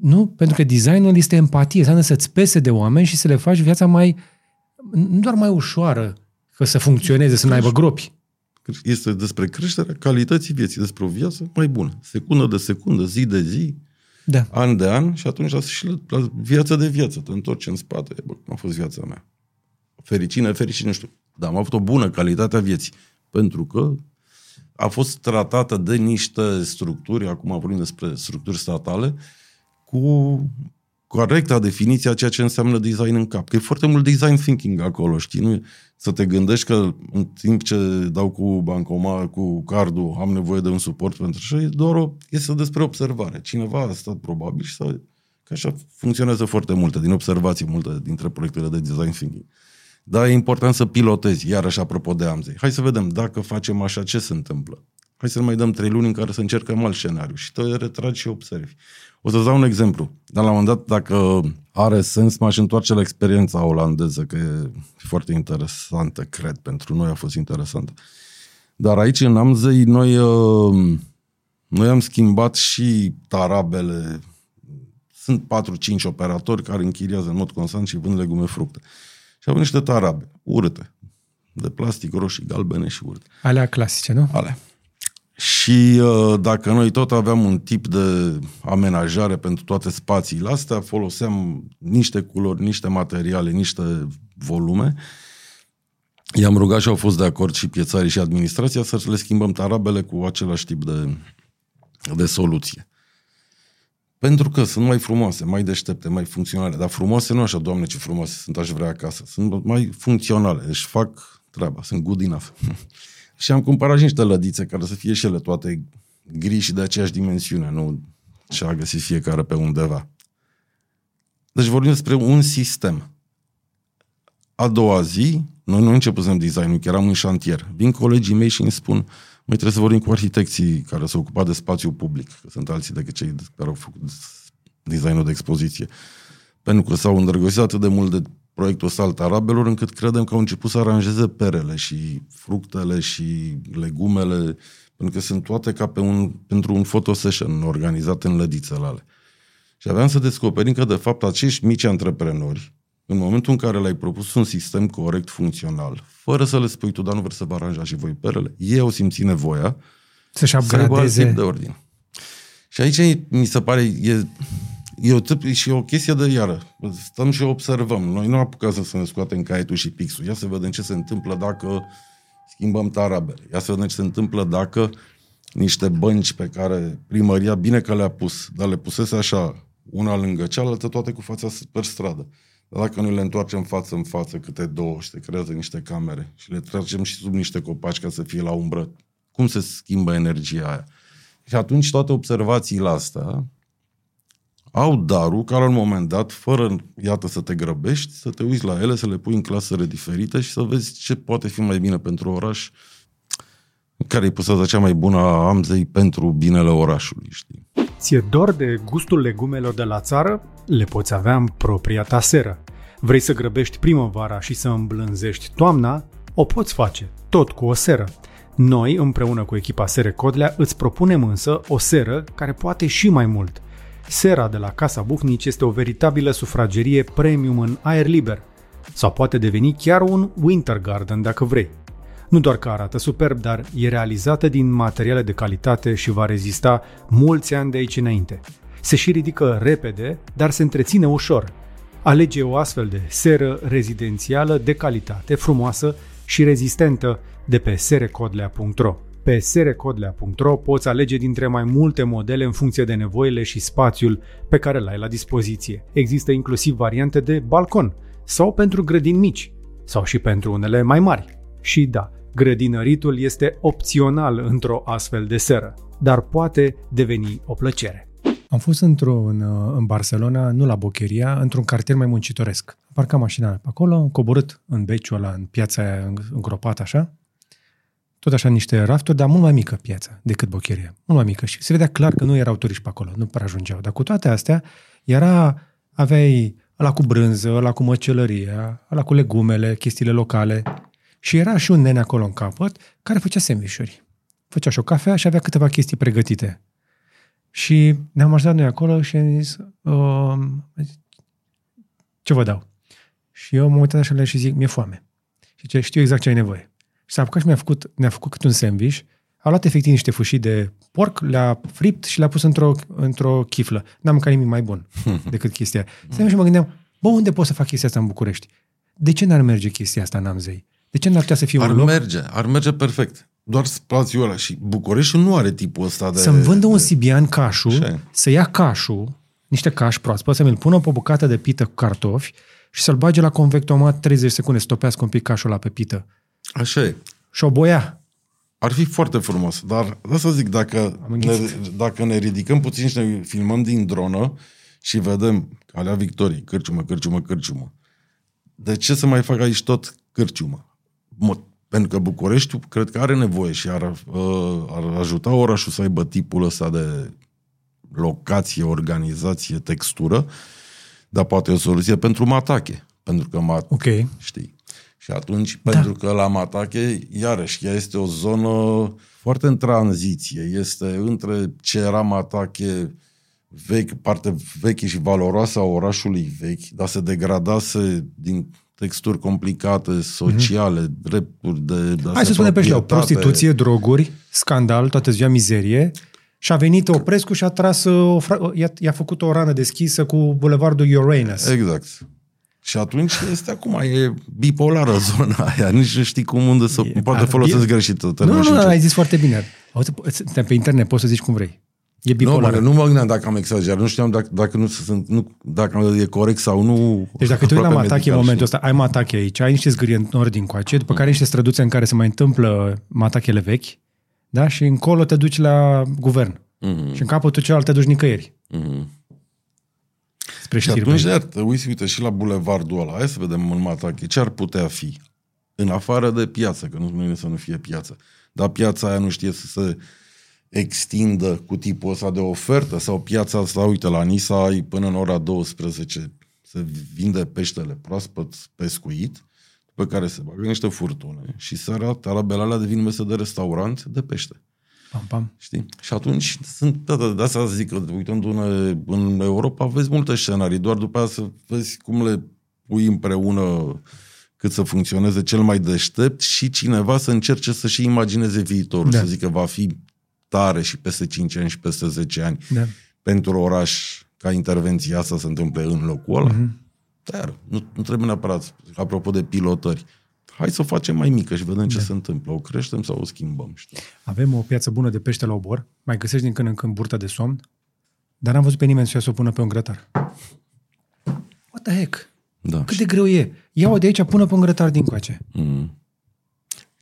Nu? Pentru că designul este empatie, înseamnă să-ți pese de oameni și să le faci viața mai, nu doar mai ușoară, că să funcționeze, să nu aibă gropi. Este despre creșterea calității vieții, despre o viață mai bună. Secundă de secundă, zi de zi, Da. an de an și atunci la, și la, la viață de viață. Te întorci în spate. Bă, cum a fost viața mea. Fericine, fericine, nu știu. Dar am avut o bună calitate a vieții. Pentru că a fost tratată de niște structuri, acum vorbim despre structuri statale, cu corecta definiție a ceea ce înseamnă design în cap. Că e foarte mult design thinking acolo, știi? Nu, să te gândești că în timp ce dau cu bancoma, cu cardul, am nevoie de un suport pentru așa, e doar o, este despre observare. Cineva a stat probabil și să Că așa funcționează foarte multe, din observații, multe dintre proiectele de design thinking. Dar e important să pilotezi, iarăși apropo de Amzei. Hai să vedem, dacă facem așa, ce se întâmplă? Hai să ne mai dăm trei luni în care să încercăm alt scenariu și te retragi și observi. O să-ți dau un exemplu. Dar la un moment dat, dacă are sens, m-aș întoarce la experiența olandeză, că e foarte interesantă, cred. Pentru noi a fost interesantă. Dar aici, în Amzei, noi, uh, noi am schimbat și tarabele. Sunt 4-5 operatori care închiriază în mod constant și vând legume fructe. Și avem niște tarabe urâte, de plastic, roșii, galbene și urâte. Alea clasice, nu? Ale. Și uh, dacă noi tot aveam un tip de amenajare pentru toate spațiile astea, foloseam niște culori, niște materiale, niște volume, i-am rugat și au fost de acord și piețarii și administrația să le schimbăm tarabele cu același tip de, de soluție. Pentru că sunt mai frumoase, mai deștepte, mai funcționale. Dar frumoase nu așa, doamne, ce frumoase sunt, aș vrea acasă. Sunt mai funcționale, deci fac treaba, sunt good enough. și am cumpărat și niște lădițe care să fie și ele toate gri și de aceeași dimensiune, nu ce a găsit fiecare pe undeva. Deci vorbim despre un sistem. A doua zi, noi nu începusem design-ul, că eram în șantier. Vin colegii mei și îmi spun, mai trebuie să vorbim cu arhitecții care s-au ocupat de spațiu public, că sunt alții decât cei care au făcut designul de expoziție. Pentru că s-au îndrăgostit atât de mult de proiectul Salt Arabelor, încât credem că au început să aranjeze perele și fructele și legumele, pentru că sunt toate ca pe un, pentru un fotosession organizat în lădițele ale. Și aveam să descoperim că, de fapt, acești mici antreprenori, în momentul în care le-ai propus un sistem corect, funcțional, fără să le spui tu, dar nu vreți să vă aranjați și voi perele, ei au simțit nevoia Să-și să aibă alt upgradeze. tip de ordine. Și aici mi se pare, e, e, o, tip- și o chestie de iară. Stăm și observăm. Noi nu apucăm să ne scoatem caietul și pixul. Ia să vedem ce se întâmplă dacă schimbăm tarabele. Ia să vedem ce se întâmplă dacă niște bănci pe care primăria, bine că le-a pus, dar le pusese așa, una lângă cealaltă, toate cu fața pe stradă. Dar dacă noi le întoarcem față în față câte două și te creează niște camere și le tragem și sub niște copaci ca să fie la umbră, cum se schimbă energia aia? Și atunci toate observațiile astea au darul ca la un moment dat, fără, iată, să te grăbești, să te uiți la ele, să le pui în clasele diferite și să vezi ce poate fi mai bine pentru oraș, care e pusă cea mai bună a Amzei pentru binele orașului, știi? Ție dor de gustul legumelor de la țară? Le poți avea în propria ta seră. Vrei să grăbești primăvara și să îmblânzești toamna? O poți face, tot cu o seră. Noi, împreună cu echipa Sere Codlea, îți propunem însă o seră care poate și mai mult. Sera de la Casa Buhnici este o veritabilă sufragerie premium în aer liber. Sau poate deveni chiar un winter garden dacă vrei. Nu doar că arată superb, dar e realizată din materiale de calitate și va rezista mulți ani de aici înainte. Se și ridică repede, dar se întreține ușor. Alege o astfel de seră rezidențială de calitate, frumoasă și rezistentă de pe serecodlea.ro. Pe serecodlea.ro poți alege dintre mai multe modele în funcție de nevoile și spațiul pe care l-ai la dispoziție. Există inclusiv variante de balcon sau pentru grădini mici sau și pentru unele mai mari. Și da, grădinăritul este opțional într-o astfel de seră, dar poate deveni o plăcere. Am fost într-un, uh, în Barcelona, nu la Bocheria, într-un cartier mai muncitoresc. Am parcat mașina pe acolo, am coborât în beciul ăla, în piața aia îngropat așa, tot așa niște rafturi, dar mult mai mică piața decât Bocheria. Mult mai mică și se vedea clar că nu erau turiști pe acolo, nu prea ajungeau. Dar cu toate astea, era, aveai ăla cu brânză, ăla cu măcelăria, ăla cu legumele, chestiile locale. Și era și un nene acolo în capăt care făcea sandvișuri. Făcea și o cafea și avea câteva chestii pregătite. Și ne-am așteptat noi acolo și am zis, uh, ce vă dau? Și eu m-am uitat așa la el și zic, mi-e foame. Și ce știu exact ce ai nevoie. Și s-a apucat și mi-a făcut, ne-a făcut cât un sandwich, a luat efectiv niște fâșii de porc, le-a fript și le-a pus într-o, într-o chiflă. N-am mâncat nimic mai bun decât chestia aia. Și mă gândeam, bă, unde pot să fac chestia asta în București? De ce n-ar merge chestia asta în Amzei? De ce n-ar putea să fie Ar un loc merge, ar merge perfect. Doar spațiul ăla. Și Bucureștiul nu are tipul ăsta de... să-mi vândă un de... sibian cașul, Așa e. să ia cașul, niște caș proaspăt, să mi-l pună pe o bucată de pită cu cartofi și să-l bage la convectomat 30 secunde, să topească un pic cașul la pe pită. Așa e. Și o boia. Ar fi foarte frumos, dar da să zic, dacă Am ne, înghițit. dacă ne ridicăm puțin și ne filmăm din dronă și vedem Calea Victoriei, cârciumă, cârciumă, cârciumă, de ce să mai fac aici tot cârciumă? Mă, pentru că Bucureștiul cred că are nevoie și ar, uh, ar ajuta orașul să aibă tipul ăsta de locație, organizație, textură, dar poate e o soluție pentru Matache. Pentru că mat, Ok. știi? Și atunci, da. pentru că la Matache, iarăși, ea este o zonă foarte în tranziție. Este între ce era Matache vechi, parte veche și valoroasă a orașului vechi, dar se degradase din texturi complicate, sociale, mm-hmm. drepturi de... de Mhm. Hai să spunem pe șleau, proprietate. prostituție, droguri, scandal, toată ziua mizerie. Și a venit Oprescu și a tras, uh, o fra- i-a, i-a făcut o rană deschisă cu bulevardul Uranus. Exact. Și atunci este acum, e bipolară zona aia, nici nu știi cum unde să... E- poate ar- folosesc e- greșit Nu, termenul nu, și nu, încep. ai zis foarte bine. Auzi, suntem pe internet, poți să zici cum vrei. E Nu, bipolar. mă, nu mă gândeam dacă am exagerat, nu știam dacă, dacă, nu sunt, nu, dacă e corect sau nu. Deci dacă te uiți la aproape Matache în medical, momentul știi? ăsta, ai Matache aici, ai niște zgârie în nord din coace, după care niște străduțe în care se mai întâmplă Matachele vechi, da? și încolo te duci la guvern. Mhm, Și în capătul celălalt te duci nicăieri. mhm. Spre Și știri. atunci, iar, te uiți, uite, și la bulevardul ăla, hai să vedem în Matache, ce ar putea fi? În afară de piață, că nu spune să nu fie piață. Dar piața aia nu știe să se extindă cu tipul ăsta de ofertă sau piața asta, uite, la Nisa ai până în ora 12 se vinde peștele proaspăt pescuit, pe care se bagă niște furtune și seara tarabele alea devin mese de restaurant de pește. Pam, pam. Știi? Și atunci sunt, da, da, de asta zic că uitându-ne în Europa, vezi multe scenarii, doar după aia să vezi cum le pui împreună cât să funcționeze cel mai deștept și cineva să încerce să-și imagineze viitorul, Da. să zică va fi tare și peste 5 ani și peste 10 ani Da. pentru oraș ca intervenția asta să se întâmple în locul ăla. Mhm. Mm-hmm. Dar nu, nu trebuie neapărat, apropo de pilotări, hai să o facem mai mică și vedem ce Da. se întâmplă. O creștem sau o schimbăm, știi? Avem o piață bună de pește la obor, mai găsești din când în când burta de somn, dar n-am văzut pe nimeni să o pună pe un grătar. What the heck? Da. Cât de greu e? Ia-o de aici, pune pe un grătar din coace. Mm.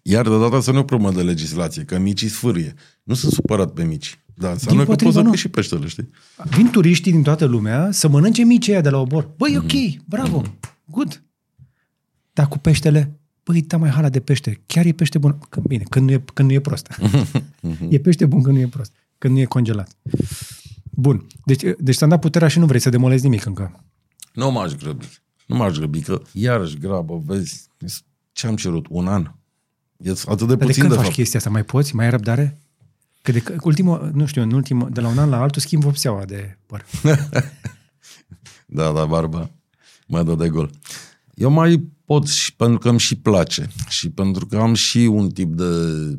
Iar de data asta nu e o problemă de legislație, că micii sfârie. Nu sunt supărat pe mici. Dar înseamnă că Dimpotrivă, poți să nu. pui și peștele, știi? Vin turiștii din toată lumea să mănânce micii aia de la obor. Băi, e ok, bravo, good. Dar cu peștele, băi, da mai hala de pește. Chiar e pește bun. Când, bine, când nu e, când nu e prost. e pește bun când nu e prost. Când nu e congelat. Bun. Deci, deci ți-am dat puterea și nu vrei să demolezi nimic încă. Nu m-aș grăbi. Nu m-aș grăbi, că iarăși grabă, vezi, ce am cerut? Un an. E atât de Dar de puțin, când de faci fapt. chestia asta? Mai poți? Mai ai răbdare? Că de că- ultimul, nu știu, în ultimul, de la un an la altul schimb vopseaua de păr. Da, da, barba. Mă dă de gol. Eu mai pot și pentru că îmi și place și pentru că am și un tip de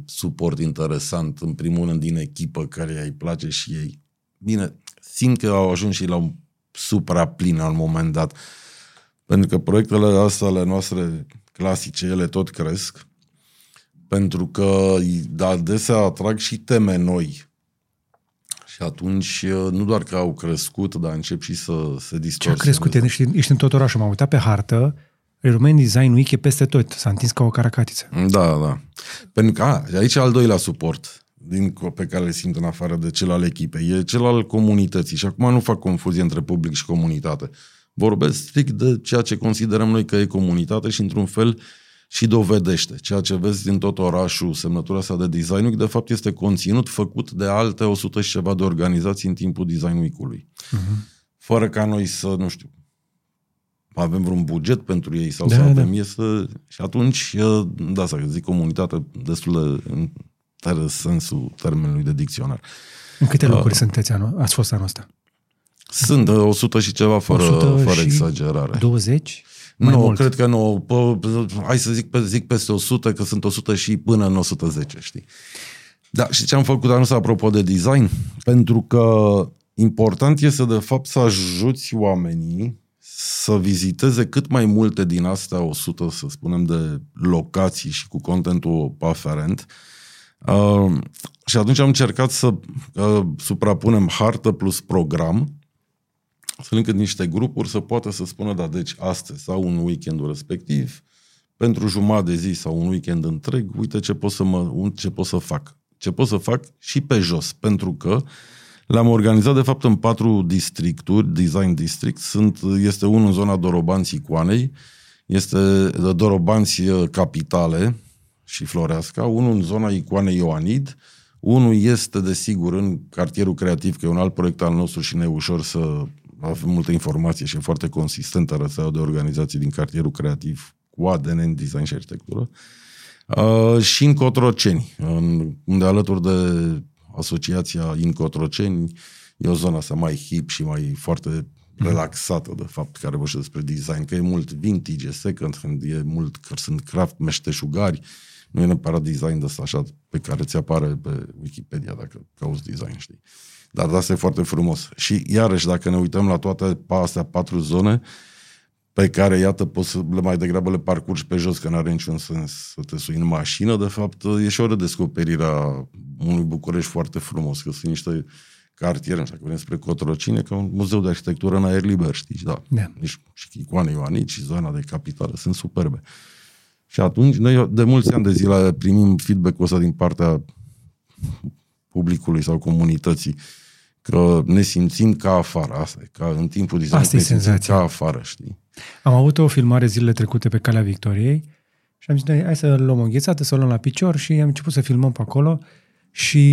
suport interesant, în primul rând din echipă care îi place și ei. Bine, simt că au ajuns și la un supraplin la un moment dat. Pentru că proiectele astea ale noastre clasice, ele tot cresc. Pentru că adesea atrag și teme noi. Și atunci, nu doar că au crescut, dar încep și să se Ce a distorsioneze. crescut? Ești, ești în tot orașul. M-am uitat pe hartă. Romanian Design Week e peste tot. S-a întins ca o caracatiță. Da, da. Pentru că a, aici al doilea suport din, pe care le simt în afară de cel al echipei. E cel al comunității. Și acum nu fac confuzie între public și comunitate. Vorbesc strict de ceea ce considerăm noi că e comunitate și într-un fel și dovedește. Ceea ce vezi din tot orașul, semnătura asta de Design Week, de fapt este conținut făcut de alte 100 și ceva de organizații în timpul Design Week-ului. Uh-huh. Fără ca noi să, nu știu, avem vreun buget pentru ei sau Da, să da. avem e să... Și atunci, uh, da, să zic comunitate destul de în ter- sensul termenului de dicționar. În câte Uh, locuri sunteți anul, ați fost anul ăsta? Sunt uh, 100 și ceva fără, 100 fără și exagerare. 20? Mai nu, mult. cred că nu. Pă, hai să zic, pe- zic peste 100, că sunt 100 și până în 110, știi? Da, și ce am făcut anul ăsta apropo de design? Pentru că important este de fapt să ajuți oamenii să viziteze cât mai multe din astea 100, să spunem, de locații și cu contentul aferent. Uh, și atunci am încercat să uh, suprapunem hartă plus program, astfel încât niște grupuri să poată să spună, da, deci astăzi sau un weekendul respectiv, pentru jumătate de zi sau un weekend întreg, uite ce pot să, mă, un- ce pot să fac. Ce pot să fac și pe jos, pentru că le-am organizat de fapt în patru districturi, design district. Sunt, este unul în zona Dorobanți Icoanei, este Dorobanți uh, Capitale și Floreasca, unul în zona Icoanei Ioanid, unul este, desigur, în cartierul creativ, că e un alt proiect al nostru și ne e ușor să avem multă informație și e foarte consistentă rețeaua de organizații din cartierul creativ cu ADN în design și arhitectură. Uh, și în Cotroceni, în, unde alături de asociația In Cotroceni e o zonă asta mai hip și mai foarte relaxată, de fapt, care vorbește despre design, că e mult vintage, e second hand, e mult, că sunt craft, meșteșugari, nu e neapărat design de ăsta așa pe care ți apare pe Wikipedia dacă cauți design, știi. Dar asta e foarte frumos. Și iarăși, dacă ne uităm la toate astea patru zone, pe care, iată, poți să le mai degrabă le parcurgi pe jos, că nu are niciun sens să te sui în mașină, de fapt, e și o redescoperire a unui București foarte frumos, că sunt niște cartiere, nu știu, dacă vrem spre Cotrocine, ca un muzeu de arhitectură în aer liber, știi, da. Da. Nici și Icoane Ioanici și zona de capitală sunt superbe. Și atunci, noi de mulți ani de zile primim feedback-ul ăsta din partea publicului sau comunității, că ne simțim ca afară, asta e, ca în timpul design, Asta e ne simțim senzația. ca afară, știi? Am avut o filmare zilele trecute pe Calea Victoriei și am zis, noi, hai să luăm o înghețată, să o luăm la picior și am început să filmăm pe acolo și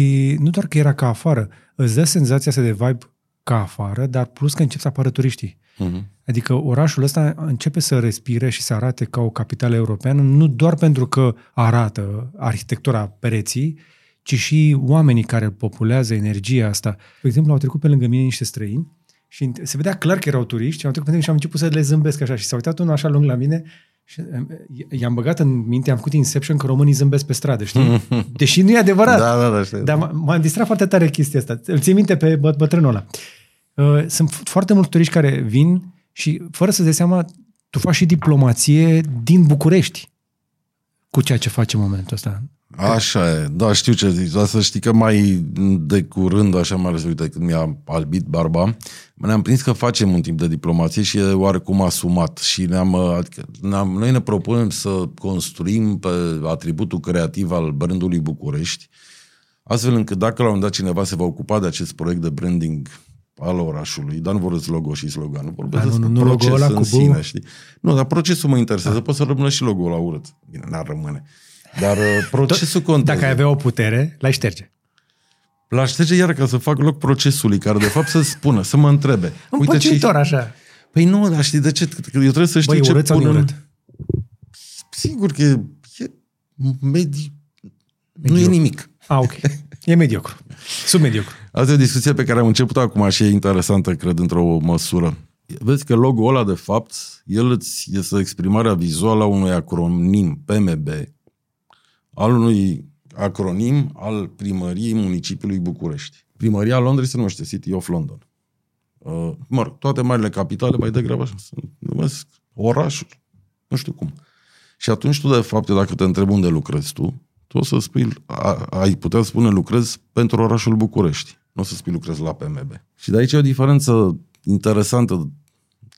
nu doar că era ca afară, îți dă senzația asta de vibe ca afară, dar plus că încep să apară turiștii. Uh-huh. Adică orașul ăsta începe să respire și să arate ca o capitală europeană, nu doar pentru că arată arhitectura pereții, ci și oamenii care îl populează, energia asta. De exemplu, au trecut pe lângă mine niște străini și se vedea clar că erau turiști și au trecut pe mine și am început să le zâmbesc așa și s-a uitat unul așa lung la mine și em, i-am băgat în minte, am făcut Inception că românii zâmbesc pe stradă, știi? Deși nu e adevărat. Da, da, da, știu. Dar m- m-a distrat foarte tare chestia asta. Îl ții minte pe bă- bătrânul ăla. Uh, Sunt f- foarte mulți turiști care vin și, fără să-ți dai seama, tu faci și diplomație din București cu ceea ce faci în momentul ăsta. Așa e, da, știu ce zici, dar să știi că mai de curând, așa mai ales, uite, când mi-a albit barba, ne-am prins că facem un timp de diplomație și e oarecum asumat și ne-am, adică, ne-am, noi ne propunem să construim pe atributul creativ al brandului București, astfel încât dacă la un moment dat cineva se va ocupa de acest proiect de branding al orașului, dar nu vorbesc logo și slogan, nu vorbesc Da, nu, despre nu, nu proces logo-ul ăla în cu bu. sine, știi? Nu, dar procesul mă interesează, poate să rămână și logo-ul la urât. Bine, n-ar rămâne. Dar uh, procesul contează. Dacă ai avea o putere, l-ai șterge. L-aș șterge iar ca să fac loc procesului, care de fapt să spună, să mă întrebe. Împăciuitor așa. Păi nu, dar știi de ce? Că eu trebuie să știu Băi, ce urât sau pun în... neurât? Sigur că e, e medi... Nu e nimic. Ah, ok. E mediocru. Submediocru. Asta e o discuție pe care am început acum și e interesantă, cred, într-o măsură. Vezi că logo-ul ăla, de fapt, el îți este exprimarea vizuală a unui acronim PMB, al unui acronim al primăriei municipiului București. Primăria Londrei se numește City of London. Uh, mă rog, toate marile capitale mai degrabă așa, se numesc orașul. Nu știu cum. Și atunci tu, de fapt, dacă te întreb unde lucrezi tu, tu o să spui, a, ai putea spune lucrez pentru orașul București. Nu o să spui lucrez la PMB. Și de aici e o diferență interesantă,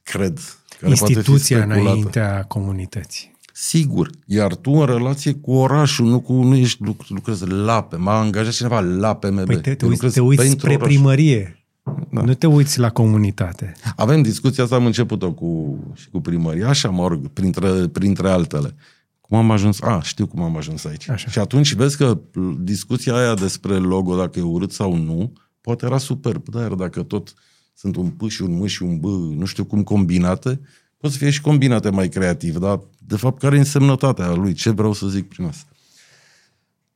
cred. Care Instituția poate fi speculată. înaintea comunității. Sigur. Iar tu în relație cu orașul, nu, cu, nu ești luc- lucrezi la pe, m-a angajat cineva la PMB. Păi te, te, Eu uiți, lucrez te uiți pentru spre oraș. primărie. Da. Nu te uiți la comunitate. Avem discuția asta, am început-o cu, și cu primăria, așa, mă rog, printre, printre altele. Cum am ajuns? A, știu cum am ajuns aici. Așa. Și atunci vezi că discuția aia despre logo, dacă e urât sau nu, poate era superb. Da, iar dacă tot sunt un P și un M și un B, nu știu cum combinate, Poate să fie și combinate mai creativ, dar de fapt care e însemnătatea lui? Ce vreau să zic prin asta?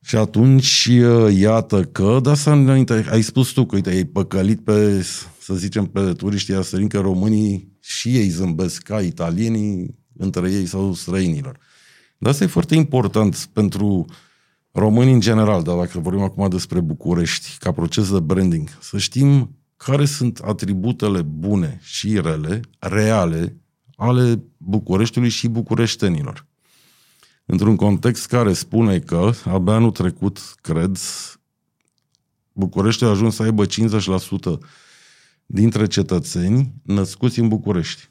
Și atunci, uh, iată că, dar să înainte, ai spus tu că, uite, ai păcălit pe, să zicem, pe turiștii asărin, că românii și ei zâmbesc ca italienii între ei sau străinilor. Dar asta e foarte important pentru românii în general, dar dacă vorbim acum despre București, ca proces de branding, să știm care sunt atributele bune și rele, reale, ale Bucureștiului și bucureștenilor. Într-un context care spune că, abia anul trecut, cred, București a ajuns să aibă 50% dintre cetățeni născuți în București.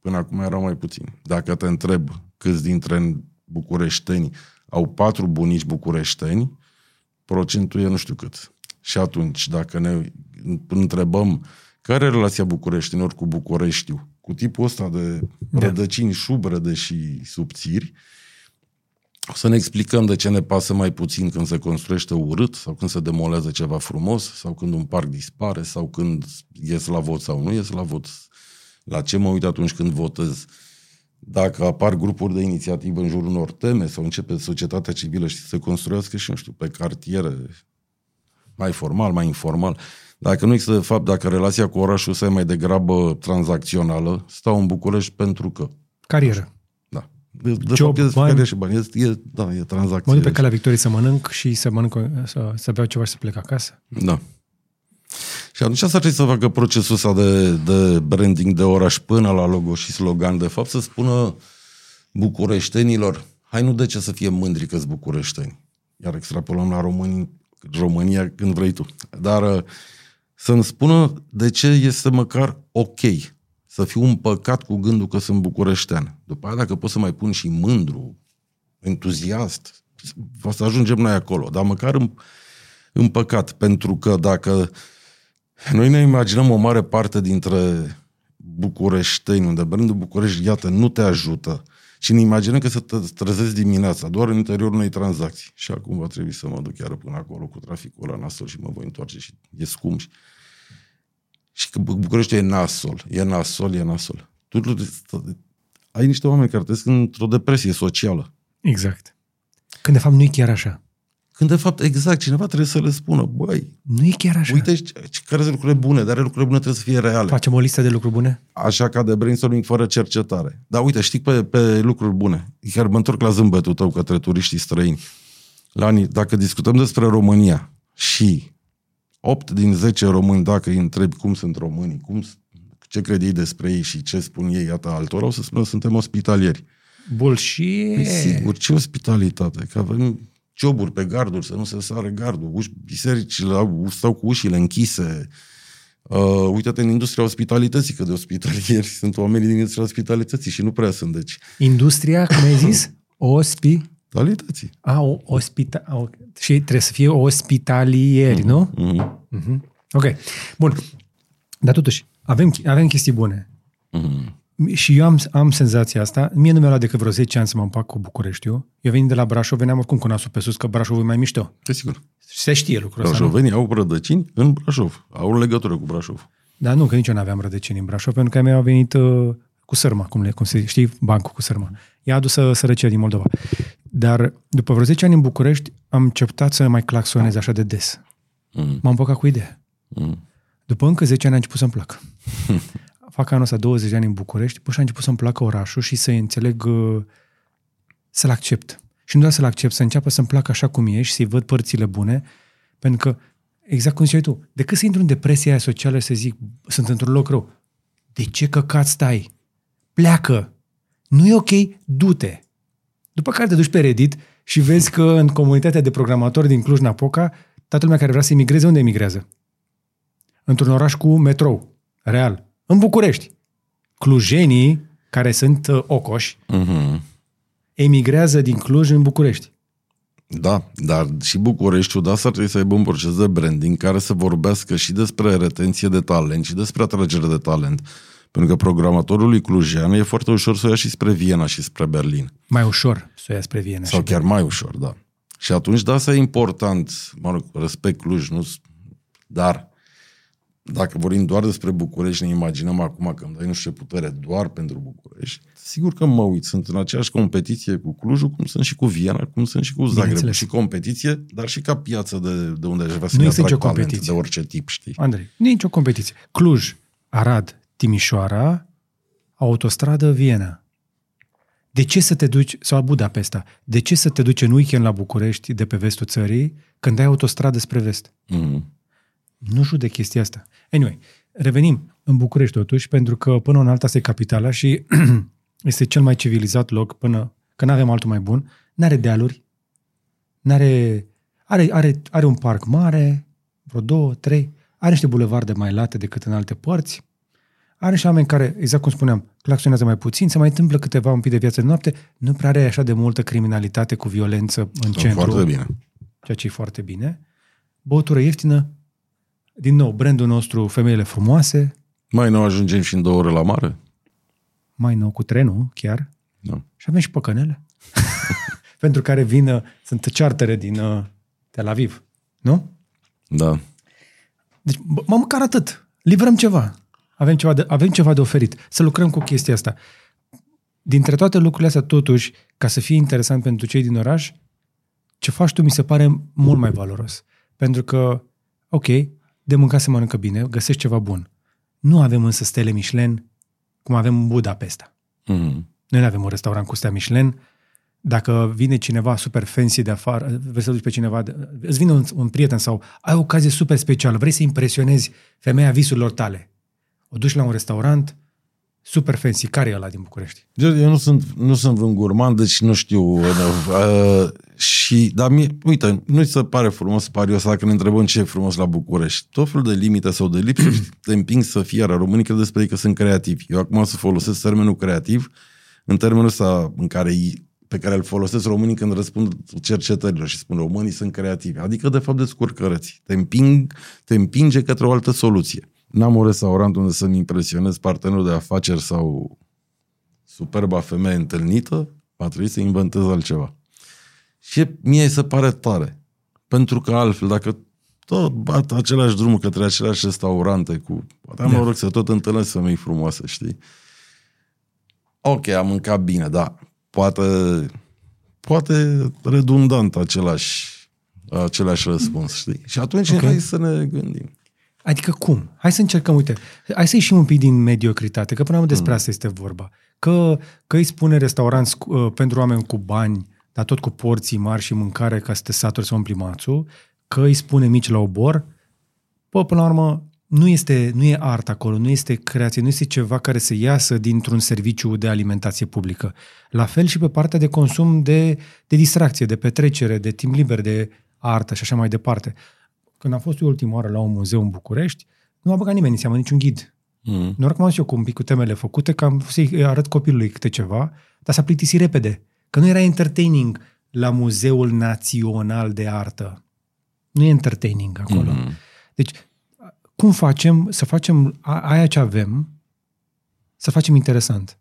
Până acum erau mai puțini. Dacă te întreb câți dintre bucureșteni au patru bunici bucureșteni, procentul e nu știu cât. Și atunci, dacă ne întrebăm care e relația bucureștinilor cu Bucureștiu, cu tipul ăsta de da. rădăcini șubrede și subțiri, o să ne explicăm de ce ne pasă mai puțin când se construiește urât sau când se demolează ceva frumos sau când un parc dispare sau când ies la vot sau nu ies la vot. La ce mă uit atunci când votez? Dacă apar grupuri de inițiativă în jurul unor teme sau începe societatea civilă și să construiască și, nu știu, pe cartiere mai formal, mai informal. Dacă nu există, de fapt, dacă relația cu orașul să e mai degrabă tranzacțională, stau în București pentru că... Carieră. Da. De, de Job, fapt, e bani. și bani. E, e, da, e tranzacție. Mă duc pe calea victoriei să mănânc și să mănânc, să, să beau ceva și să plec acasă. Da. Și atunci asta trebuie să facă procesul ăsta de, de branding de oraș până la logo și slogan, de fapt, să spună bucureștenilor, hai nu de ce să fie mândri că bucureșteni. Iar extrapolăm la România, România când vrei tu. Dar uh, să-mi spună de ce este măcar ok să fiu un păcat cu gândul că sunt bucureștean. După aia, dacă pot să mai pun și mândru, entuziast, o să ajungem noi acolo, dar măcar în, în păcat, pentru că dacă noi ne imaginăm o mare parte dintre bucureșteni, unde brandul București, iată, nu te ajută, și ne imaginăm că să te trezesc dimineața, doar în interiorul unei tranzacții. Și acum va trebui să mă duc chiar până acolo cu traficul la nasol și mă voi întoarce și e scump. Și, și că București e nasol, e nasol, e nasol. Tu ai niște oameni care trăiesc într-o depresie socială. Exact. Când de fapt nu e chiar așa. Când de fapt, exact, cineva trebuie să le spună, băi, nu e chiar așa. Uite care sunt lucrurile bune, dar lucrurile bune trebuie să fie reale. Facem o listă de lucruri bune? Așa ca de brainstorming fără cercetare. Dar uite, știi pe, pe lucruri bune. Chiar mă întorc la zâmbetul tău către turiștii străini. La, dacă discutăm despre România și 8 din 10 români, dacă îi întrebi cum sunt românii, cum, ce cred ei despre ei și ce spun ei, iată altora, o să spună suntem ospitalieri. Bullshit! Păi sigur, ce ospitalitate? Că avem joburi pe garduri, să nu se sare gardul, uși, bisericile stau cu ușile închise. Uh, uite-te în industria ospitalității, că de ospitalieri sunt oamenii din industria ospitalității și nu prea sunt, deci. Industria, cum ai zis? Ospi? Ospitalității. A, o, ospita... O, și trebuie să fie ospitalieri, uh-huh, nu? Uh-huh. Uh-huh. Ok. Bun. Dar totuși, avem, avem chestii bune. Uh-huh. Și eu am, am senzația asta. Mie nu mi-a luat decât vreo 10 ani să mă împac cu Bucureștiul. Eu vin de la Brașov, veneam oricum cu nasul pe sus, că Brașovul e mai mișto. De sigur. Se știe lucrul ăsta, Brașovenii au rădăcini în Brașov. Au legătură cu Brașov. Da, nu, că nici eu nu aveam rădăcini în Brașov, pentru că mei au venit uh, cu sărma, cum, le, cum se știi, bancul cu sărma. I-a adus sărăcia din Moldova. Dar după vreo 10 ani în București, am început să mai claxonez așa de des. Mm. M-am împăcat cu ideea. Mm. După încă 10 ani am început să-mi placă. fac anul ăsta 20 de ani în București, pur și a început să-mi placă orașul și să înțeleg, uh, să-l accept. Și nu doar să-l accept, să înceapă să-mi placă așa cum e și să-i văd părțile bune, pentru că, exact cum ziceai tu, decât să intru în depresia aia socială și să zic, sunt într-un loc rău, de ce căcat stai? Pleacă! Nu e ok? Du-te! După care te duci pe Reddit și vezi că în comunitatea de programatori din Cluj-Napoca, toată lumea care vrea să emigreze, unde emigrează? Într-un oraș cu metrou, real, în București. Clujenii, care sunt uh, ocoși, uh-huh. emigrează din Cluj în București. Da, dar și Bucureștiul, da, să trebuie să aibă un proces de branding care să vorbească și despre retenție de talent și despre atragere de talent. Pentru că programatorului clujean e foarte ușor să o ia și spre Viena și spre Berlin. Mai ușor să o ia spre Viena. Sau chiar mai ușor, da. Și atunci, da, asta e important. Mă rog, respect Cluj, nu... Dar dacă vorbim doar despre București, ne imaginăm acum că îmi dai nu știu ce putere doar pentru București, sigur că mă uit. Sunt în aceeași competiție cu Clujul, cum sunt și cu Viena, cum sunt și cu Zagreb. Și competiție, dar și ca piață de, de unde aș vrea să Nu ne este atrag nicio talent competiție. de orice tip, știi? Andrei, nu e nicio competiție. Cluj, Arad, Timișoara, autostradă Viena. De ce să te duci, sau Budapesta, de ce să te duci în weekend la București de pe vestul țării când ai autostradă spre vest? Mm. Nu judec chestia asta. Anyway, revenim în București totuși, pentru că până în alta asta e capitala și este cel mai civilizat loc până că nu avem altul mai bun. N-are dealuri, n-are, are, are, are un parc mare, vreo două, trei, are niște bulevarde mai late decât în alte părți, are și oameni care, exact cum spuneam, claxonează mai puțin, se mai întâmplă câteva un pic de viață de noapte, nu prea are așa de multă criminalitate cu violență în Sunt centru foarte bine. ceea ce e foarte bine. Băutură ieftină, din nou, brandul nostru, femeile frumoase, Mai nou ajungem și în două ore la mare? mai nou cu trenul, chiar, Da. și avem și păcănele, pentru care vin, uh, sunt chartere din uh, Tel Aviv, nu? Da. Deci, bă, mă, măcar atât, livrăm ceva, avem ceva, de, avem ceva de oferit, să lucrăm cu chestia asta. Dintre toate lucrurile astea, totuși, ca să fie interesant pentru cei din oraș, ce faci tu mi se pare mult mai valoros. Pentru că, ok, de mâncat se mănâncă bine, găsești ceva bun. Nu avem însă stele Michelin cum avem în Budapesta. Mm. Noi nu avem un restaurant cu stea Michelin. Dacă vine cineva super fancy de afară, vrei să duci pe cineva, de, îți vine un, un prieten sau ai o ocazie super specială, vrei să impresionezi femeia visurilor tale. O duci la un restaurant super fancy. Care e ăla din București? Eu nu sunt, nu sunt vreun gurman, deci nu știu. Uh, și, dar mie, uite, nu se pare frumos pariu ăsta dacă ne întrebăm ce e frumos la București. Tot felul de limite sau de lipsuri te împing să fie, iar românii cred despre ei că sunt creativi. Eu acum o să folosesc termenul creativ în termenul ăsta în care pe care îl folosesc românii când răspund cercetărilor și spun românii sunt creativi. Adică, de fapt, descurcărăți. Te, împing, te împinge către o altă soluție. N-am un restaurant unde să-mi impresionez partenerul de afaceri sau superba femeie întâlnită, va trebui să inventez altceva. Și mie se pare tare. Pentru că altfel, dacă tot bat același drum către aceleași restaurante cu... Poate am Da. noroc să tot întâlnesc femei frumoase, știi? Ok, am mâncat bine, da. Poate, poate redundant același, același răspuns, știi? Și atunci Ok. okay. hai să ne gândim. Adică cum? Hai să încercăm, uite, hai să ieșim un pic din mediocritate, că până la urmă despre asta este vorba. Că, că îi spune restaurant scu- uh, pentru oameni cu bani, dar tot cu porții mari și mâncare ca să te saturi să umpli mațul, că îi spune mici la obor, bă, până la urmă, nu este, nu e art acolo, nu este creație, nu este ceva care să iasă dintr-un serviciu de alimentație publică. La fel și pe partea de consum de, de distracție, de petrecere, de timp liber, de artă și așa mai departe. Când am fost eu ultima oară la un muzeu în București, nu m-a băgat nimeni în seamă, niciun ghid. Mm. Noroc că m-am dus eu cu un pic cu temele făcute, că am vrut să-i arăt copilului câte ceva, dar s-a plictisit repede. Că nu era entertaining la Muzeul Național de Artă. Nu e entertaining acolo. Mm. Deci, cum facem să facem a- aia ce avem, să facem interesant?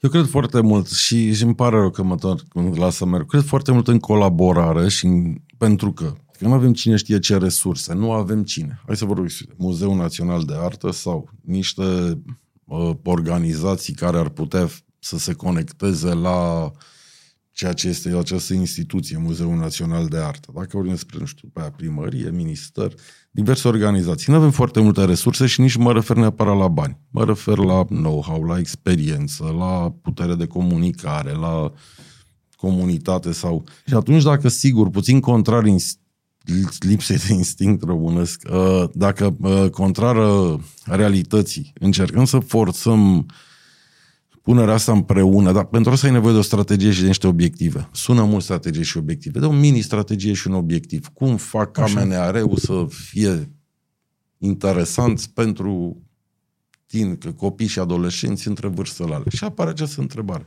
Eu cred foarte mult și, și îmi pare rău că mă întorc când las să merg. Cred foarte mult în colaborare și în, pentru că că nu avem cine știe ce resurse, nu avem cine. Hai să vorbim despre Muzeul Național de Artă sau niște uh, organizații care ar putea f- să se conecteze la ceea ce este această instituție, Muzeul Național de Artă. Dacă vorbim despre, nu știu, pe aia, primărie, minister, diverse organizații. Nu avem foarte multe resurse și nici nu mă refer neapărat la bani. Mă refer la know-how, la experiență, la putere de comunicare, la comunitate sau... Și atunci, dacă sigur, puțin contrar ins- lipsei de instinct românesc, uh, dacă uh, contrară realității, încercăm să forțăm punerea asta împreună, dar pentru asta ai nevoie de o strategie și de niște obiective. Sună mult strategie și obiective, de o mini-strategie și un obiectiv. Cum fac ca Așa. MNR-ul să fie interesant pentru tine, că copii și adolescenți între vârstele alea. Și apare această întrebare.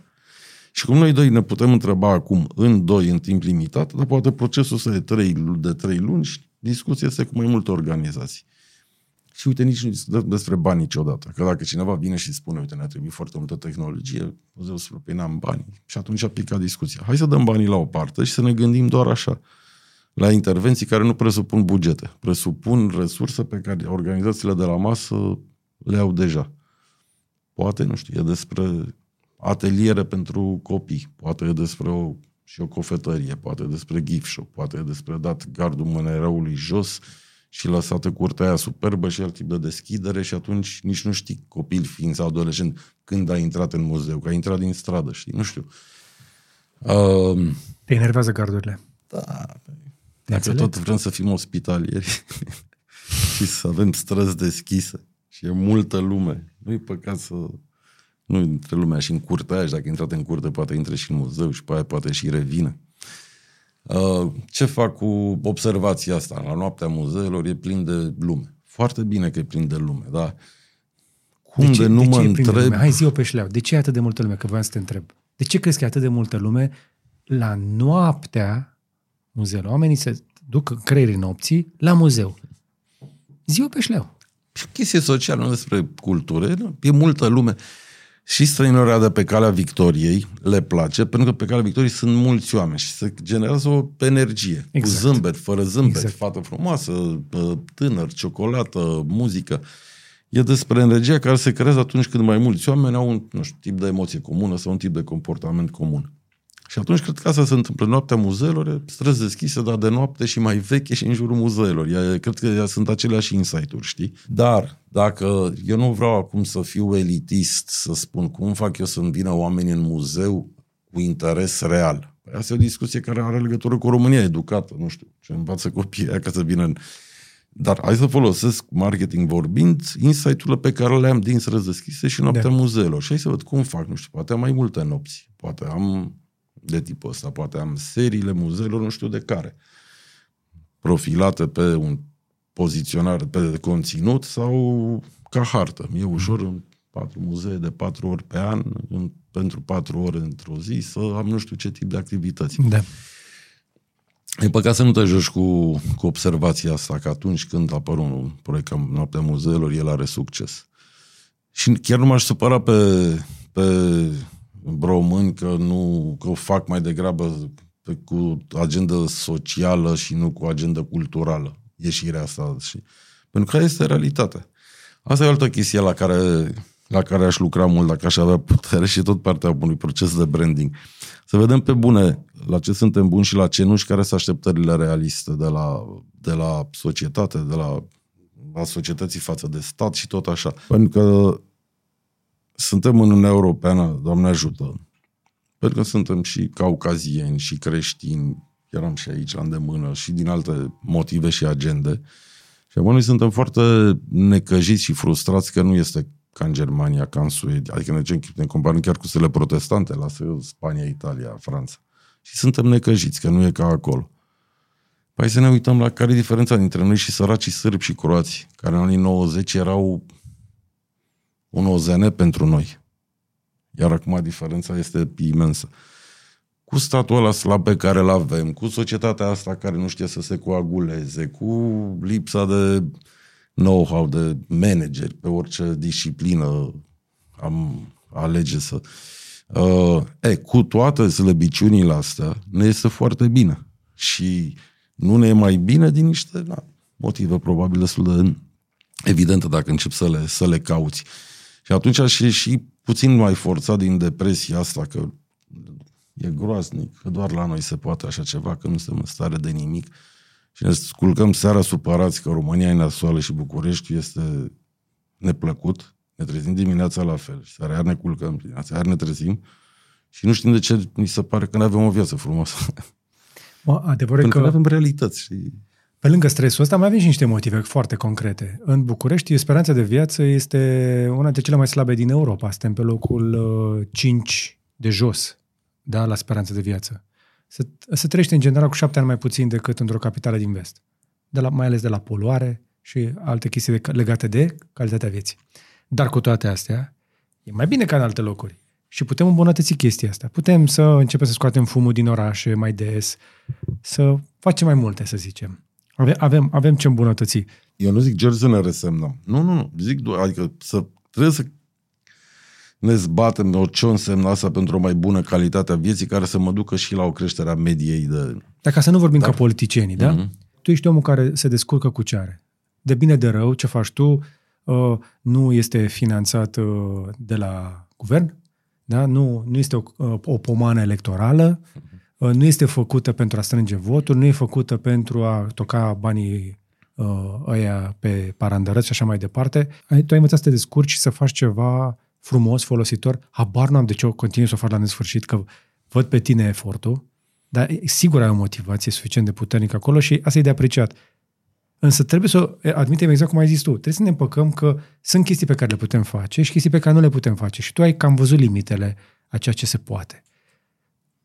Și cum noi doi ne putem întreba acum în doi, în timp limitat, dar poate procesul să de trei, de trei luni și discuția este cu mai multe organizații. Și uite, nici nu discutăm despre bani niciodată. Că dacă cineva vine și spune, uite, ne-a trebuit foarte multă tehnologie, o să spun, păi n-am bani. Și atunci a picat discuția. Hai să dăm banii la o parte și să ne gândim doar așa. la intervenții care nu presupun bugete, presupun resurse pe care organizațiile de la masă le au deja. Poate, nu știu, e despre ateliere pentru copii, poate e despre o, și o cofetărie, poate e despre gift shop, poate e despre dat gardul mânereului jos și lăsată curtea aia superbă și alt tip de deschidere și atunci nici nu știi, copil fiind sau adolescent, când a intrat în muzeu, că a intrat din stradă, știi, nu știu. Uh, Te enervează gardurile. da, dacă tot vrem să fim ospitalieri și să avem străzi deschise și e multă lume, nu-i păcat să... Nu intre lumea și în curtea aia și dacă intrat în curte poate intre și în muzeu și pe aia poate și revine. Uh, ce fac cu observația asta? La noaptea muzeelor e plin de lume. Foarte bine că e plin de lume, dar cum de, ce, de nu de mă ce e plin de întreb... lume? Hai zi-o pe șleau. De ce e atât de multă lume? Că voiam să te întreb. De ce crezi că e atât de multă lume la noaptea muzeului? Oamenii se duc în creierii nopții la muzeu. Zi-o pe șleau. chestie socială, nu despre cultură, nu? e multă lume. Și străinărea de pe calea Victoriei le place, pentru că pe calea Victoriei sunt mulți oameni și se generează o energie. Exact. Cu zâmbet, fără zâmbet, Exact. fată frumoasă, bă, tânăr, ciocolată, muzică. E despre energia care se creează atunci când mai mulți oameni au un nu știu, tip de emoție comună sau un tip de comportament comun. Și atunci cred că asta se întâmplă. Noaptea muzeelor, e străzi deschise, dar de noapte și mai veche și în jurul muzeelor. Ea, cred că ea sunt aceleași insight-uri, știi? Dar, dacă eu nu vreau acum să fiu elitist, să spun cum fac eu să-mi vină oameni în muzeu cu interes real. Păi asta e o discuție care are legătură cu România educată, nu știu, ce învață copiii aia ca să vină în... Dar hai să folosesc, marketing vorbind, insight-urile pe care le am din străzi deschise și noaptea Da. muzeelor. Și hai să văd cum fac, nu știu, poate am mai multe nopți, poate am de tipul ăsta, poate am seriile muzeelor, nu știu de care, profilate pe un poziționare, pe conținut sau ca hartă. E ușor în patru muzee de patru ori pe an, în, pentru patru ore într-o zi, să am nu știu ce tip de activități. Da. E păcat să nu te joci cu, cu observația asta, că atunci când apare un proiect ca Noaptea Muzeelor, el are succes. Și chiar nu m-aș supăra pe, pe români că, nu, că o fac mai degrabă pe, cu agenda socială și nu cu agenda culturală. Ieșirea asta. Și, pentru că aia este realitatea. Asta e o altă chestie la care, la care aș lucra mult dacă aș avea putere și tot partea unui proces de branding. Să vedem pe bune la ce suntem buni și la ce nu și care sunt așteptările realiste de la, de la societate, de la, la societății față de stat și tot așa. Pentru că suntem în Uniunea Europeană, Doamne ajută, pentru că suntem și caucazieni și creștini, eram și aici la îndemână și din alte motive și agende. Și acum noi suntem foarte necăjiți și frustrați că nu este ca în Germania, ca în Suedia. Adică ne, ne comparăm chiar cu stele protestante, la Spania, Italia, Franța. Și suntem necăjiți că nu e ca acolo. Păi să ne uităm la care e diferența dintre noi și săracii sârbi și croați, care în anii 90 erau un OZN pentru noi. Iar acum diferența este imensă. Cu statul ăla slab pe care îl avem, cu societatea asta care nu știe să se coaguleze, cu lipsa de know-how, de manageri pe orice disciplină am alege să... Uh, e, cu toate slăbiciunile astea, ne este foarte bine. Și nu ne e mai bine din niște na, motive probabil destul de evidente dacă încep să le, să le cauți. Și atunci aș ieși puțin mai forțat din depresia asta, că e groaznic, că doar la noi se poate așa ceva, că nu suntem în stare de nimic. Și ne sculcăm seara supărați că România e nasoală și București este neplăcut. Ne trezim dimineața la fel și seara iar ne culcăm dimineața, iar ne trezim și nu știm de ce ni se pare că nu avem o viață frumoasă. Mă, adevărul e Pentru că nu că avem realități. Și... pe lângă stresul ăsta mai avem și niște motive foarte concrete. În București, speranța de viață este una dintre cele mai slabe din Europa. Suntem pe locul uh, 5 de jos, da, la speranță de viață. Se, se trăiește în general cu șapte ani mai puțin decât într-o capitală din vest. De la, mai ales de la poluare și alte chestii de, legate de calitatea vieții. Dar cu toate astea, e mai bine ca în alte locuri. Și putem îmbunătăți chestia asta. Putem să începem să scoatem fumul din orașe mai des, să facem mai multe, să zicem. Avem, avem, avem ce îmbunătăți. Eu nu zic, George, să ne resemnăm. Nu, nu, nu. Zic, do- adică să, trebuie să ne zbatem o ce însemnă asta pentru o mai bună calitate a vieții care să mă ducă și la o creștere a mediei de Dacă să nu vorbim da. ca politicienii, da? Mm-hmm. Tu ești omul care se descurcă cu ce are. De bine de rău, ce faci tu uh, nu este finanțat uh, de la guvern, da? nu, nu este o, uh, o pomană electorală, uh, nu este făcută pentru a strânge voturi, nu e făcută pentru a toca banii uh, ăia pe parandărăți și așa mai departe. Tu ai învățat să te descurci și să faci ceva frumos, folositor. Habar nu am de ce o continui să o fac la nesfârșit, că văd pe tine efortul, dar sigur ai o motivație suficient de puternică acolo și asta e de apreciat. Însă trebuie să admitem exact cum ai zis tu. Trebuie să ne împăcăm că sunt chestii pe care le putem face și chestii pe care nu le putem face. Și tu ai cam văzut limitele a ceea ce se poate.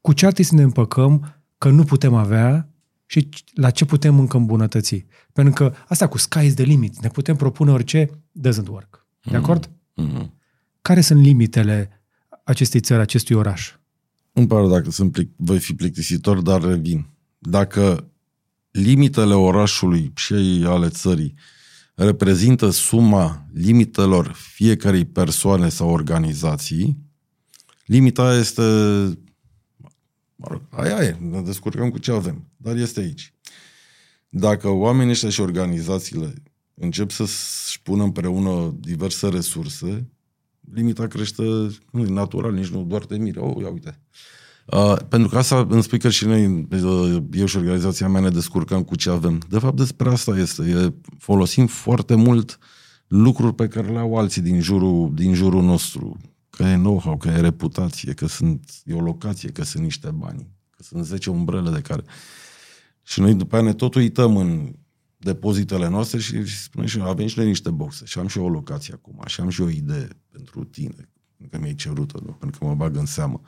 Cu ce trebuie să ne împăcăm că nu putem avea și la ce putem încă îmbunătăți. Pentru că asta cu sky is the limit, ne putem propune orice, doesn't work. De mm-hmm. acord? Mm-hmm. Care sunt limitele acestei țări, acestui oraș? Îmi pare dacă sunt plic, voi fi plictisitor, dar revin. Dacă limitele orașului și ale țării reprezintă suma limitelor fiecarei persoane sau organizații, limita este mă rog, aia e, ne descurcăm cu ce avem, dar este aici. Dacă oamenii ăștia și organizațiile încep să-și pună împreună diverse resurse, limita crește, nu e natural, nici nu doar te mire. Oh, ia uite. Uh, pentru că asta îmi spui că și noi, uh, eu și organizația mea ne descurcăm cu ce avem. De fapt, despre asta este. E, folosim foarte mult lucruri pe care le au alții din jurul, din jurul nostru. Că e know-how, că e reputație, că sunt, e o locație, că sunt niște bani, că sunt 10 umbrele de care... Și noi după aia ne tot uităm în depozitele noastre și, și spunem și avem și noi niște boxe și am și eu o locație acum și am și o idee pentru tine, că mi-ai cerut pentru că mă bag în seamă.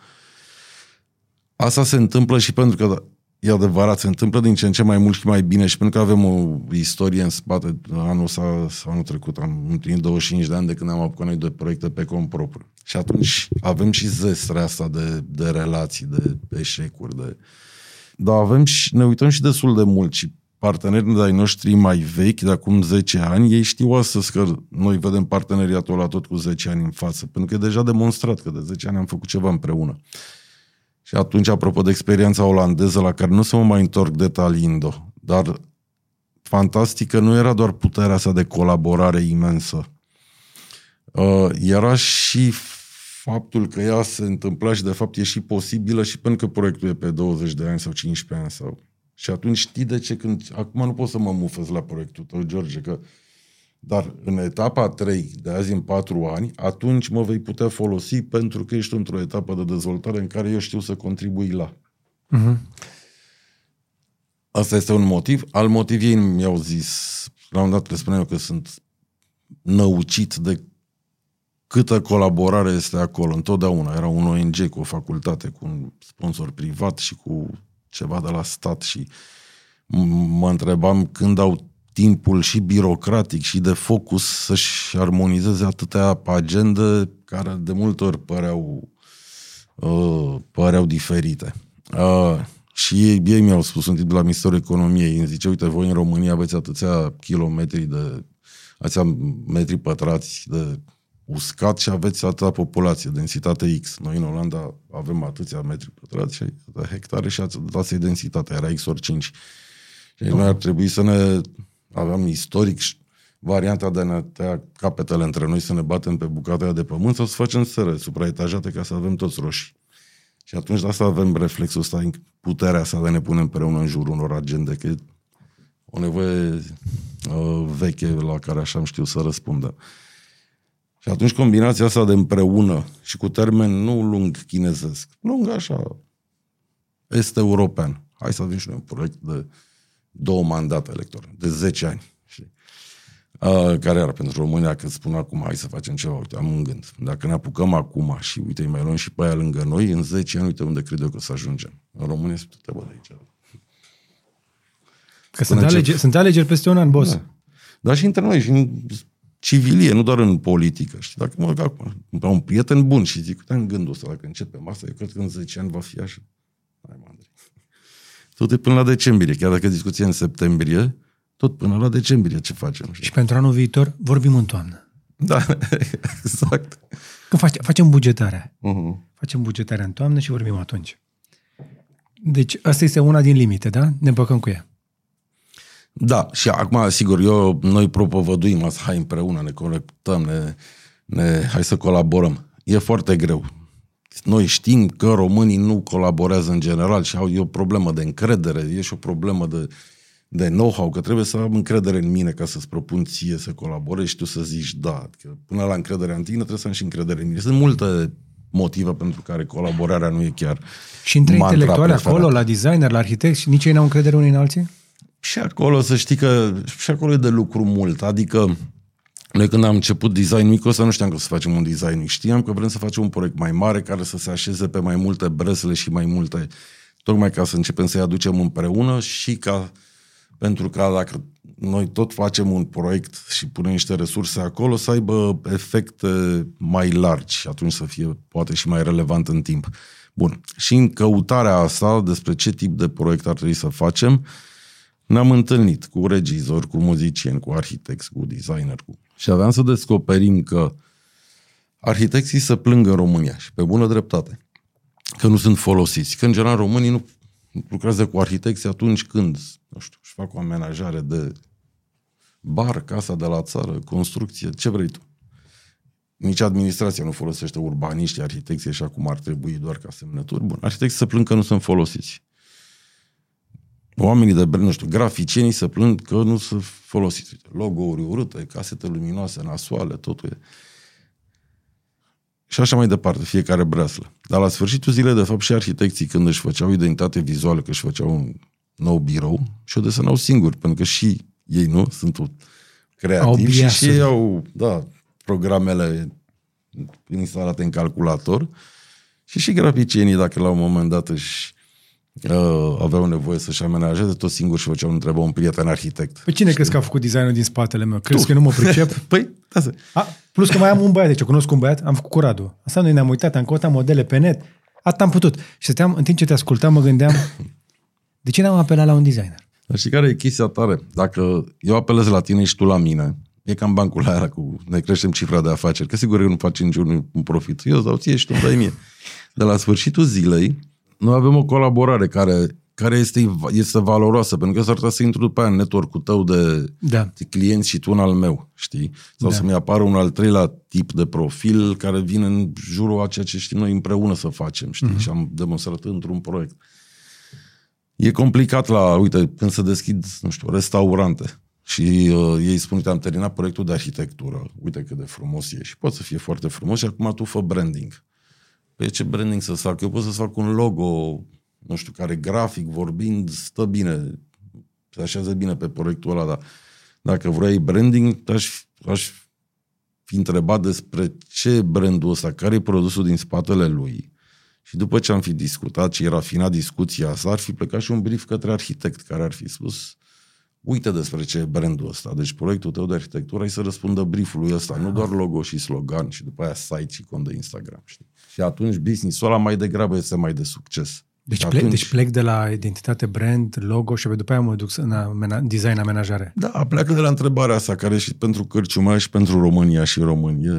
Asta se întâmplă și pentru că e adevărat, se întâmplă din ce în ce mai mult și mai bine și pentru că avem o istorie în spate. Anul ăsta, anul trecut, am împlinit 25 de ani de când am apucat noi de proiecte pe cont propriu. Și atunci avem și zestrea asta de, de relații, de eșecuri, de... Dar avem și, ne uităm și destul de mult și partenerii de ai noștri mai vechi, de acum 10 ani, ei știu astăzi că noi vedem parteneriatul la tot cu 10 ani în față, pentru că e deja demonstrat că de 10 ani am făcut ceva împreună. Și atunci, apropo de experiența olandeză, la care nu să mă mai întorc detaliind-o, dar fantastică nu era doar puterea sa de colaborare imensă. Uh, era și faptul că ea se întâmpla și de fapt e și posibilă și pentru că proiectul e pe 20 de ani sau 15 ani sau și atunci știi de ce când... Acum nu pot să mă mufez la proiectul tău, George, că... Dar în etapa 3, de azi în 4 ani, atunci mă vei putea folosi pentru că ești într-o etapă de dezvoltare în care eu știu să contribui la. Uh-huh. Asta este un motiv. Al motiv ei mi-au zis, la un dat le spuneam că sunt năucit de câtă colaborare este acolo. Întotdeauna era un ONG cu o facultate, cu un sponsor privat și cu ceva de la stat și mă întrebam când au timpul și birocratic și de focus să-și armonizeze atâtea agende care de multe ori păreau, uh, păreau diferite. Uh, și ei, ei mi-au spus un tip de la Ministerul Economiei, îmi zice, uite, voi în România aveți atâția kilometri de, atâția metri pătrați de uscat și aveți atâta populație, densitate X. Noi în Olanda avem atâția metri pătrați și hectare și asta e densitatea, era X ori 5. Și noi ar trebui să ne aveam istoric varianta de a ne tăia capetele între noi, să ne batem pe bucata de pământ sau să facem sără supraetajate ca să avem toți roșii. Și atunci de asta avem reflexul ăsta, puterea asta de a ne pune împreună în jurul unor agende, că e o nevoie uh, veche la care așa am știu să răspundă. Și atunci combinația asta de împreună și cu termen nu lung chinezesc, lung așa, este european. Hai să avem și noi un proiect de două mandate electorale, de 10 ani. Știi? Uh, care era pentru România, că spun acum, hai să facem ceva, uite, am un gând. Dacă ne apucăm acum și, uite, îi mai luăm și pe aia lângă noi, în 10 ani, uite unde cred eu că o să ajungem. În România se te de aici. Că sunt, alegeri, sunt alegeri peste un an, boss. Da. Dar și între noi, și în civilie, nu doar în politică. Știi? Dacă mă acum, am un prieten bun și zic, uite, în gândul ăsta, dacă începem asta, eu cred că în 10 ani va fi așa. Hai, Andrei. Tot e până la decembrie, chiar dacă discuția în septembrie, tot până la decembrie ce facem. Știi? Și pentru anul viitor vorbim în toamnă. Da, exact. Când face, facem bugetarea. Uh-huh. Facem bugetarea în toamnă și vorbim atunci. Deci asta este una din limite, da? Ne împăcăm cu ea. Da, și acum, sigur, eu, noi propovăduim asta, hai împreună, ne conectăm, ne, ne, hai să colaborăm. E foarte greu. Noi știm că românii nu colaborează în general și au e o problemă de încredere, e și o problemă de, de know-how, că trebuie să am încredere în mine ca să-ți propun ție să colaborezi și tu să zici da. Că până la încrederea în tine trebuie să am și încredere în mine. Sunt multe motive pentru care colaborarea nu e chiar Și între mantra intelectuali preferată. acolo, la designer, la arhitect, și nici ei n-au încredere unii în alții? Și acolo să știi că și acolo e de lucru mult. Adică noi când am început design mic, ăsta nu știam că o să facem un design mic. Știam că vrem să facem un proiect mai mare care să se așeze pe mai multe bresle și mai multe, tocmai ca să începem să-i aducem împreună și ca, pentru că dacă noi tot facem un proiect și punem niște resurse acolo, să aibă efecte mai largi și atunci să fie poate și mai relevant în timp. Bun. Și în căutarea asta despre ce tip de proiect ar trebui să facem, ne-am întâlnit cu regizori, cu muzicieni, cu arhitecți, cu designer. Cu... Și aveam să descoperim că arhitecții se plâng în România și pe bună dreptate că nu sunt folosiți. Că în general românii nu lucrează cu arhitecții atunci când, nu știu, își fac o amenajare de bar, casa de la țară, construcție, ce vrei tu. Nici administrația nu folosește urbaniști, arhitecții așa cum ar trebui, doar ca semnături. Bun, arhitecții se plâng că nu sunt folosiți. Oamenii de, brand, nu știu, graficienii se plâng că nu sunt folosiți. Uite, Logo-uri urâte, casete luminoase, nasoale, totul e. Și așa mai departe, fiecare breaslă. Dar la sfârșitul zilei, de fapt, și arhitecții, când își făceau identitate vizuală, că își făceau un nou birou, și o desenau singuri, pentru că și ei, nu, sunt Au creativi și, și biasuri. ei au, da, programele instalate în calculator și și graficienii, dacă la un moment dat își uh, aveau nevoie să-și amenajeze, tot singur și făceau, întreba un prieten arhitect. Pe cine crezi că a făcut designul din spatele meu? Crezi că nu mă pricep? Păi, asta. A, plus că mai am un băiat, deci eu cunosc un băiat, am făcut cu Radu. Asta noi ne-am uitat, am căutat modele pe net, atât am putut. Și stăteam, în timp ce te ascultam, mă gândeam, de ce n-am apelat la un designer? Dar știi care e chestia tare? Dacă eu apelez la tine și tu la mine, e cam bancul aia cu ne creștem cifra de afaceri, că sigur că nu faci niciun un profit. Eu îți dau ție și tu îmi dai mie. De la sfârșitul zilei, noi avem o colaborare care, care este, este valoroasă, pentru că s-ar putea să intru după aia în network-ul tău de, Da. de clienți și tu în al meu, știi? Sau Da. da. să-mi apară un al treilea tip de profil care vine în jurul a ceea ce știm noi împreună să facem, știi? Mhm. Mm-hmm. Și am demonstrat într-un proiect. E complicat la, uite, când se deschid, nu știu, restaurante și uh, ei spun, uite, am terminat proiectul de arhitectură, uite cât de frumos e și poate să fie foarte frumos și acum tu fă branding. Păi ce branding să fac? Eu pot să fac un logo, nu știu, care grafic vorbind stă bine, se așează bine pe proiectul ăla, dar dacă vrei branding, aș, aș fi întrebat despre ce e brandul ăsta, care e produsul din spatele lui. Și după ce am fi discutat și rafinat discuția asta, ar fi plecat și un brief către arhitect care ar fi spus uite despre ce e brandul ăsta. Deci proiectul tău de arhitectură ai să răspundă briefului ăsta, nu doar logo și slogan și după aia site și cont de Instagram. Știi? Și atunci business-ul ăla mai degrabă este mai de succes. Deci și plec, atunci, deci plec de la identitate, brand, logo și după aia mă duc în amena, design amenajare. Da, pleacă de la întrebarea asta, care e și pentru Cârciuma și pentru România și români. E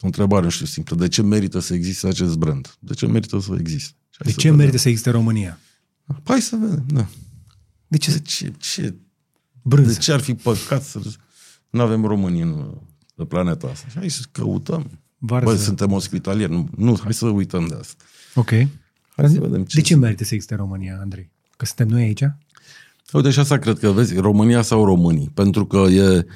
o întrebare, nu știu, simplă. De ce merită să existe acest brand? De ce merită să existe? Și hai De să ce vedem. merită să existe România? Hai să vedem, da. De ce? De ce, ce, Brânză. de ce ar fi păcat să nu avem români în, pe planeta asta? Și hai să căutăm. Varză. Bă, suntem ospitalieri. Nu, nu, hai să uităm de asta. Ok. Hai să vedem ce De ce merită să existe România, Andrei? Că suntem noi aici? Uite, și asta cred că, vezi, România sau românii. Pentru că e...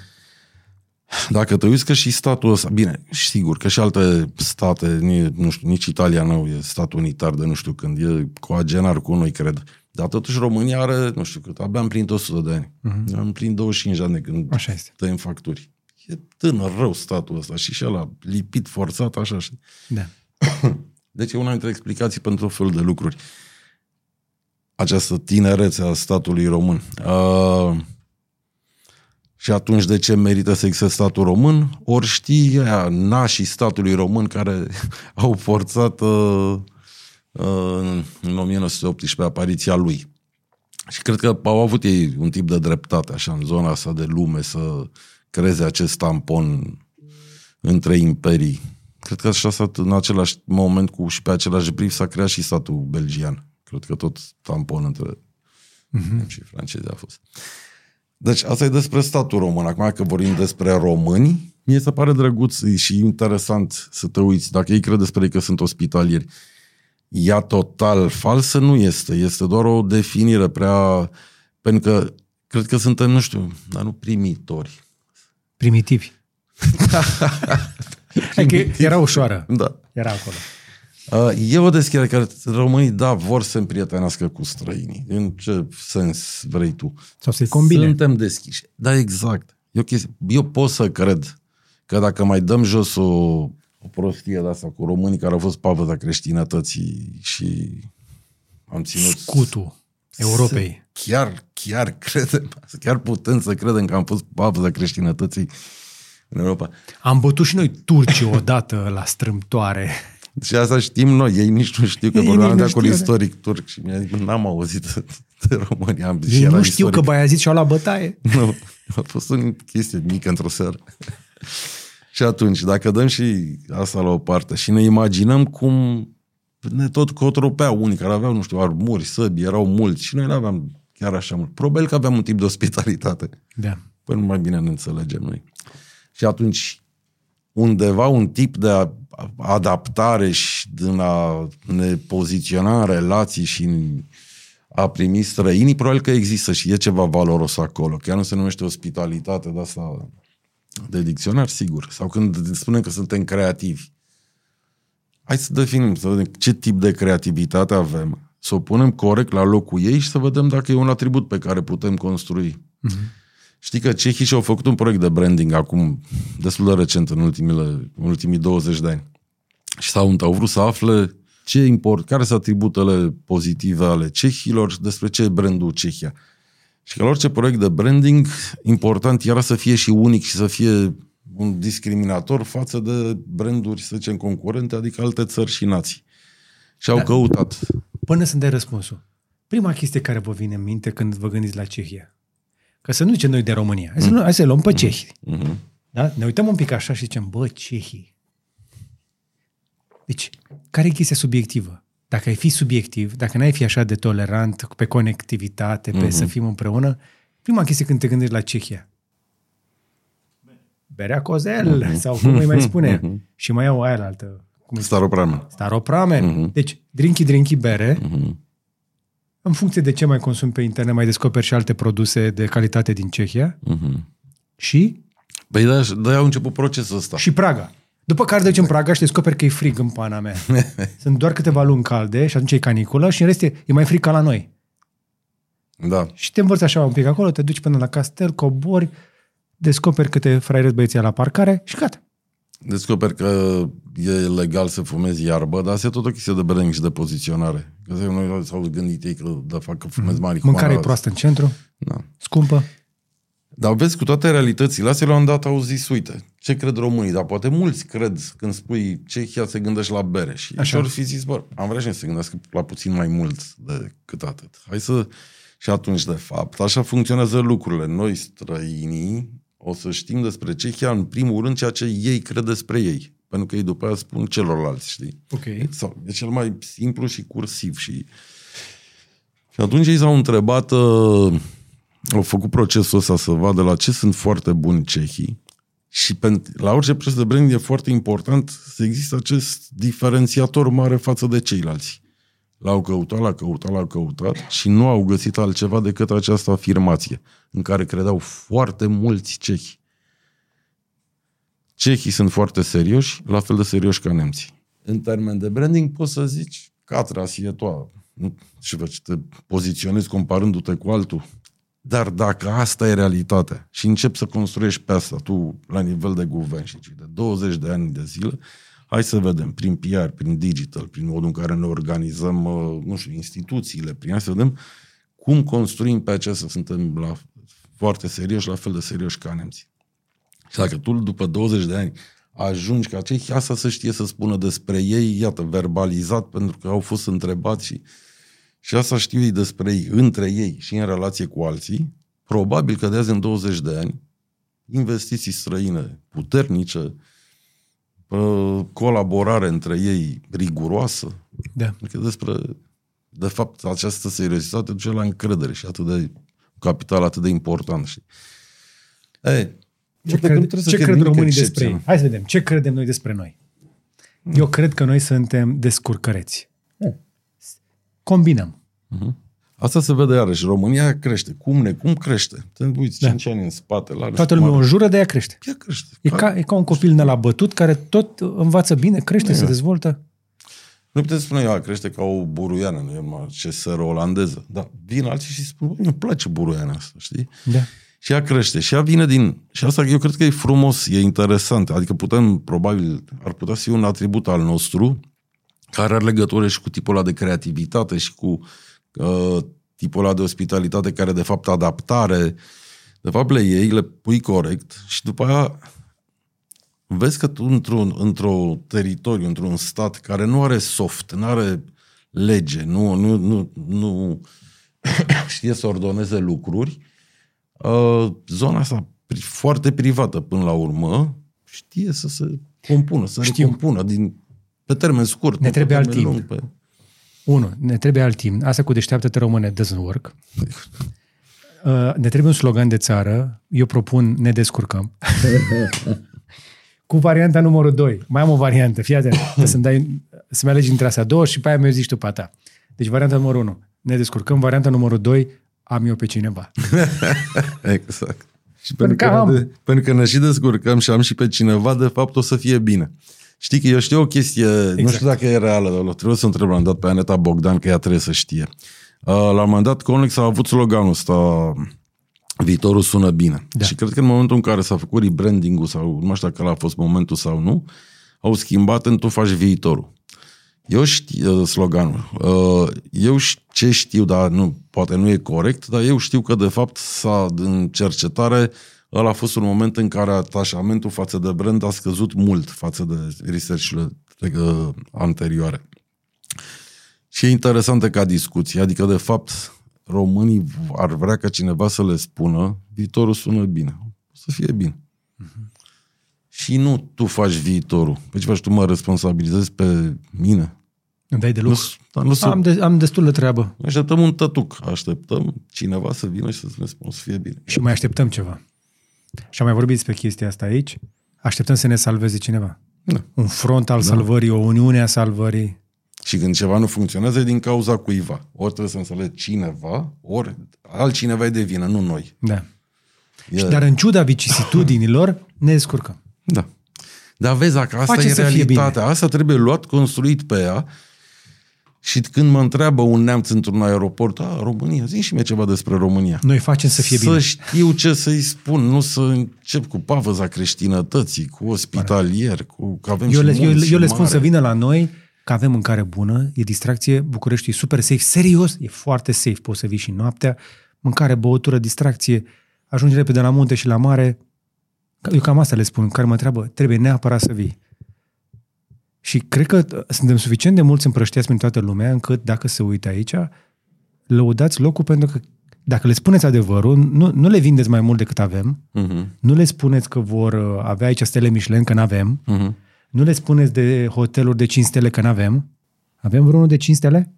Dacă te uiți că și statul ăsta, bine, sigur că și alte state, ni- nu știu, nici Italia nu e stat unitar de nu știu când, e coagenar cu noi, cred. Dar totuși România are, nu știu cât, abia am plin 100 de ani. Uh-huh. Am plin 25 de ani de când Așa este. tăiem facturi. E tânăr rău statul ăsta și și ăla lipit, forțat, așa. știi? Da. Deci e una dintre explicații pentru fel de lucruri. Această tinerețe a statului român. Uh, și atunci de ce merită să existe statul român? Ori știi aia, nașii statului român care au forțat uh, uh, în 1918 apariția lui. Și cred că au avut ei un tip de dreptate, așa, în zona asta de lume, să creeze acest tampon între imperii. Cred că așa s-a, în același moment cu și pe același brief s-a creat și statul belgian. Cred că tot tampon între uh-huh. și francezi a fost. Deci asta e despre statul român. Acum că vorbim despre români, mie se pare drăguț și interesant să te uiți. Dacă ei cred despre ei că sunt ospitalieri, ea total falsă nu este. Este doar o definire prea... Pentru că cred că suntem, nu știu, dar nu primitori. Primitivi. Adică era ușoară. Da. Era acolo. Uh, E o deschidere că românii, da, vor să împrietenească cu străinii. În ce sens vrei tu? Sau să-i combine. Suntem deschiși. Da, exact. E o chestie. Eu pot să cred că dacă mai dăm jos o, o prostie de asta cu românii care au fost pavăza creștinătății și am ținut... Scutul Europei. Chiar, chiar credem, chiar putem să credem că am fost pavăza creștinătății în Europa. Am bătut și noi turcii odată la strâmtoare. Și asta știm noi, ei nici nu știu că Ei vorbeam nici de nu acolo știu, da. istoric turc și mi-a zis, n-am auzit de România. Am, și Ei era nu știu istoric. că Baiazid și-au luat bătaie. Nu, a fost o chestie mică într-o seară. Și atunci, dacă dăm și asta la o parte și ne imaginăm cum ne tot cotropeau unii care aveau, nu știu, armuri, săbi, erau mulți și noi nu aveam chiar așa mult. Probabil că aveam un tip de ospitalitate. Da. Păi nu mai bine ne înțelegem noi. Și atunci, undeva un tip de a- adaptare și din a ne poziționa în relații și în a primi străinii, probabil că există și e ceva valoros acolo. Chiar nu se numește ospitalitate de asta de dicționar, sigur. Sau când spunem că suntem creativi. Hai să definim, să vedem ce tip de creativitate avem, să o punem corect la locul ei și să vedem dacă e un atribut pe care putem construi. Știi că cehii și-au făcut un proiect de branding acum, destul de recent, în, ultimile, în ultimii 20 de ani. Și s-au, au vrut să afle ce import, care sunt atributele pozitive ale cehilor, despre ce e brandul Cehia. Și că la orice proiect de branding, important era să fie și unic și să fie un discriminator față de branduri, să zicem, concurente, adică alte țări și nații. Și au Da. căutat. Până să-mi dai răspunsul. Prima chestie care vă vine în minte când vă gândiți la Cehia. Că să nu zicem noi de România. Hai să, nu, hai să luăm pe cehi. Mhm. Da? Ne uităm un pic așa și zicem, bă, cehii. Deci, care e chestia subiectivă? Dacă ai fi subiectiv, dacă n-ai fi așa de tolerant pe conectivitate, pe să fim împreună, prima chestie când te gândești la Cehia. Berea cozel, sau cum îi mai spune. Și mai au aia la altă. Cum îi Staropramen. Staropramen. Deci, drinky, drinky, bere. Mhm. În funcție de ce mai consumi pe internet, mai descoperi și alte produse de calitate din Cehia. Mhm. Și, Păi da, de au început procesul ăsta. și Praga. După care te duci în Praga și descoperi că e frig în pana mea. Sunt doar câteva luni calde și atunci e caniculă și în rest e, e mai frig ca la noi. Da. Și te învăți așa un pic acolo, te duci până la castel, cobori, descoperi câte fraierezi băieții la parcare și gata. Descoperi că e legal să fumezi iarbă, dar asta e tot o chestie de branding și de poziționare. Că se- noi s-au gândit ei că de fapt că fumezi marihuana. Mâncarea e proastă în centru, Da. scumpă. Dar vezi, cu toate realitățile astea, la un dat au zis, uite, ce cred românii? Dar poate mulți cred când spui Cehia se gândește la bere. Și Așa. Așa. fi zis, bă, am vrea și noi să se gândească la puțin mai mult decât atât. Hai să... Și atunci, de fapt, așa funcționează lucrurile. Noi, străinii, o să știm despre Cehia, în primul rând, ceea ce ei cred despre ei. Pentru că ei după aia spun celorlalți, știi? Ok. Sau, e cel mai simplu și cursiv. Și, și atunci ei s-au întrebat, uh, au făcut procesul ăsta să vadă la ce sunt foarte buni cehii și pentru, la orice proces de branding e foarte important să există acest diferențiator mare față de ceilalți. L-au căutat, l-au căutat, l-au căutat și nu au găsit altceva decât această afirmație în care credeau foarte mulți cehi. Cehii sunt foarte serioși, la fel de serioși ca nemții. În termen de branding poți să zici catra sietoa, nu știu ce te poziționezi comparându-te cu altul. Dar dacă asta e realitatea și începi să construiești pe asta tu la nivel de guvern și zici, de 20 de ani de zile, hai să vedem prin PR, prin digital, prin modul în care ne organizăm, uh, nu știu, instituțiile, prin asta să vedem cum construim pe acesta. Suntem la, foarte serioși, la fel de serioși ca nemții. Și dacă tu, după 20 de ani, ajungi ca cei asta să știe să spună despre ei, iată, verbalizat, pentru că au fost întrebați și, și asta știu ei despre ei, între ei și în relație cu alții, probabil că de azi în 20 de ani, investiții străine puternice, uh, colaborare între ei riguroasă, Da. adică despre de fapt, această seriozitate duce la încredere și atât de capital atât de important. Știi? Ei, Ce, cred, ce cred românii despre ei? Hai să vedem. Ce credem noi despre noi? Eu cred că noi suntem descurcăreți. Combinăm. Uh-huh. Asta se vede iarăși. România crește. Cum ne? Cum crește? Te uiți da. 5 ani în spate. La Toată lumea o jură, de ea crește. Ea crește. E ca, e ca un copil ne la bătut care tot învață bine, crește, da. se dezvoltă. Nu puteți spune, ea crește ca o buruiană, nu e mai ce sără olandeză. Dar vin alții și spun, nu place buruiana asta, știi? Da. Și ea crește. Și ea vine din... Și asta eu cred că e frumos, e interesant. Adică putem, probabil, ar putea fi un atribut al nostru care are legătură și cu tipul ăla de creativitate și cu uh, tipul ăla de ospitalitate care, de fapt, adaptare. De fapt, le iei, le pui corect și după aia vezi că tu într-un într-o teritoriu, într-un stat care nu are soft, nu are lege, nu, nu, nu, nu știe să ordoneze lucruri, uh, zona asta foarte privată până la urmă știe să se compună, să Știu. recompună din, pe termen scurt. Ne trebuie alt timp. Lung, pe... Unu, ne trebuie alt timp. Asta cu deșteaptă-te române doesn't work. Uh, ne trebuie un slogan de țară. Eu propun ne descurcăm. cu varianta numărul 2. Mai am o variantă, fii atent. să-mi, dai, să-mi alegi între astea două și pe aia mi-o zici tu pe ta. Deci varianta numărul 1. Ne descurcăm. Varianta numărul 2. Am eu pe cineva. exact. Și pentru, că, am. de, pentru că ne și descurcăm și am și pe cineva, de fapt o să fie bine. Știi că eu știu o chestie, exact. nu știu dacă e reală, trebuie să întreb la un dat pe Aneta Bogdan, că ea trebuie să știe. Uh, la un moment dat, Conlex a avut sloganul ăsta, viitorul sună bine. Da. Și cred că în momentul în care s-a făcut rebranding-ul, sau nu știu dacă a fost momentul sau nu, au schimbat în tu faci viitorul. Eu știu uh, sloganul. Uh, eu ce știu, dar nu, poate nu e corect, dar eu știu că de fapt s-a, în cercetare ăla a fost un moment în care atașamentul față de brand a scăzut mult față de research-urile uh, anterioare. Și e interesantă ca discuție, adică de fapt românii ar vrea ca cineva să le spună viitorul sună bine. O să fie bine. Uh-huh. Și nu tu faci viitorul. Pe ce faci tu mă responsabilizezi pe mine? Îmi dai de lux. Nu, nu am, de, am destul de treabă. Așteptăm un tătuc. Așteptăm cineva să vină și să ne spună să fie bine. Și mai așteptăm ceva. Și am mai vorbit despre chestia asta aici. Așteptăm să ne salveze cineva. Da. Un front al da. salvării, o uniune a salvării. Și când ceva nu funcționează, e din cauza cuiva. Ori trebuie să înțelegi cineva, ori altcineva e de vină, nu noi. Da. E... Și dar în ciuda vicisitudinilor, ne descurcăm. Da. Dar vezi, dacă asta Face e realitatea, asta trebuie luat, construit pe ea și când mă întreabă un neamț într-un aeroport, a, România, zi și mie ceva despre România. Noi facem să fie să bine. Să știu ce să-i spun, nu să încep cu pavăza creștinătății, cu ospitalier, cu că avem eu și le, eu, eu le spun mare. să vină la noi, că avem mâncare bună, e distracție, București e super safe, serios, e foarte safe, poți să vii și noaptea, mâncare, băutură, distracție, ajungi repede la munte și la mare, eu cam asta le spun, care mă întreabă, trebuie neapărat să vii. Și cred că suntem suficient de mulți împrăștiați prin toată lumea, încât dacă se uită aici, lăudați locul pentru că dacă le spuneți adevărul, nu, nu le vindeți mai mult decât avem, uh-huh. nu le spuneți că vor uh, avea aici stele Michelin, că nu avem, uh-huh. nu le spuneți de hoteluri de 5 stele, că nu avem. Avem vreunul de 5 stele?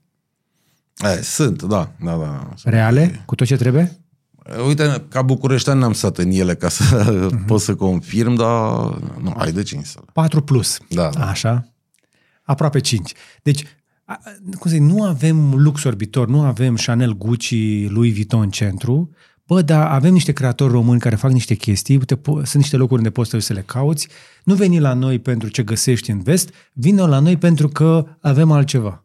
E, sunt, da. da, da. Reale? Cu tot ce trebuie? Uite, ca bucureștean n-am stat în ele ca să uh-huh. pot să confirm, dar nu, ai de 5 stele. 4 plus. Da, da. Așa aproape 5. Deci, cum să zic, nu avem lux orbitor, nu avem Chanel, Gucci, Louis Vuitton în centru, bă, dar avem niște creatori români care fac niște chestii, te, sunt niște locuri unde poți să le cauți, nu veni la noi pentru ce găsești în vest, vină la noi pentru că avem altceva.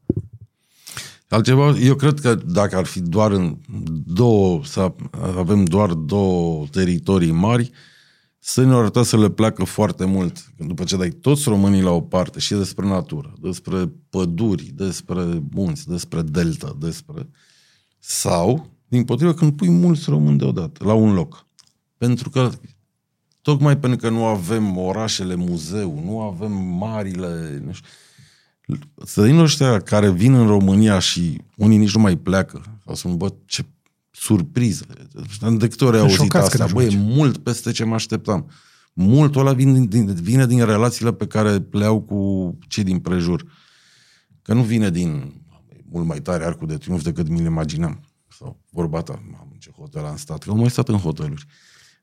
Altceva, eu cred că dacă ar fi doar în două, să avem doar două teritorii mari, Sânilor ar să le pleacă foarte mult. După ce dai toți românii la o parte și despre natură, despre păduri, despre munți, despre delta, despre... Sau, din potrivă, când pui mulți români deodată, la un loc. Pentru că, tocmai pentru că nu avem orașele muzeu, nu avem marile... Nu știu, Străinii ăștia care vin în România și unii nici nu mai pleacă, sau spun, bă, ce surpriză. De câte ori ai auzit asta? Băi, e mult peste ce mă așteptam. Multul ăla vine din, vine din relațiile pe care le au cu cei din prejur. Că nu vine din mult mai tare arcul de triumf decât mi-l imaginam. Sau vorba ta, am ce hotel am stat, că am mai stat în hoteluri.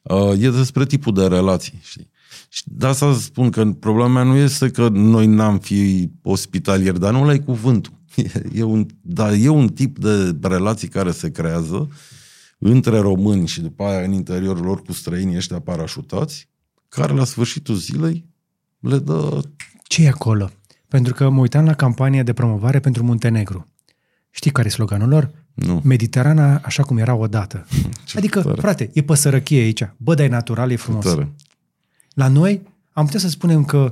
Uh, e despre tipul de relații, știi? Și de asta spun că problema mea nu este că noi n-am fi ospitalieri, dar nu l-ai cuvântul. E un, dar e un tip de relații care se creează între români și după aia în interiorul lor cu străinii ăștia parașutați, care la sfârșitul zilei le dă... ce e acolo? Pentru că mă uitam la campania de promovare pentru Muntenegru. Știi care e sloganul lor? Nu. Mediterana așa cum era odată. Ce adică, tare. frate, e păsărăchie aici. Bă, dar e natural, e frumos. Tare. La noi am putea să spunem că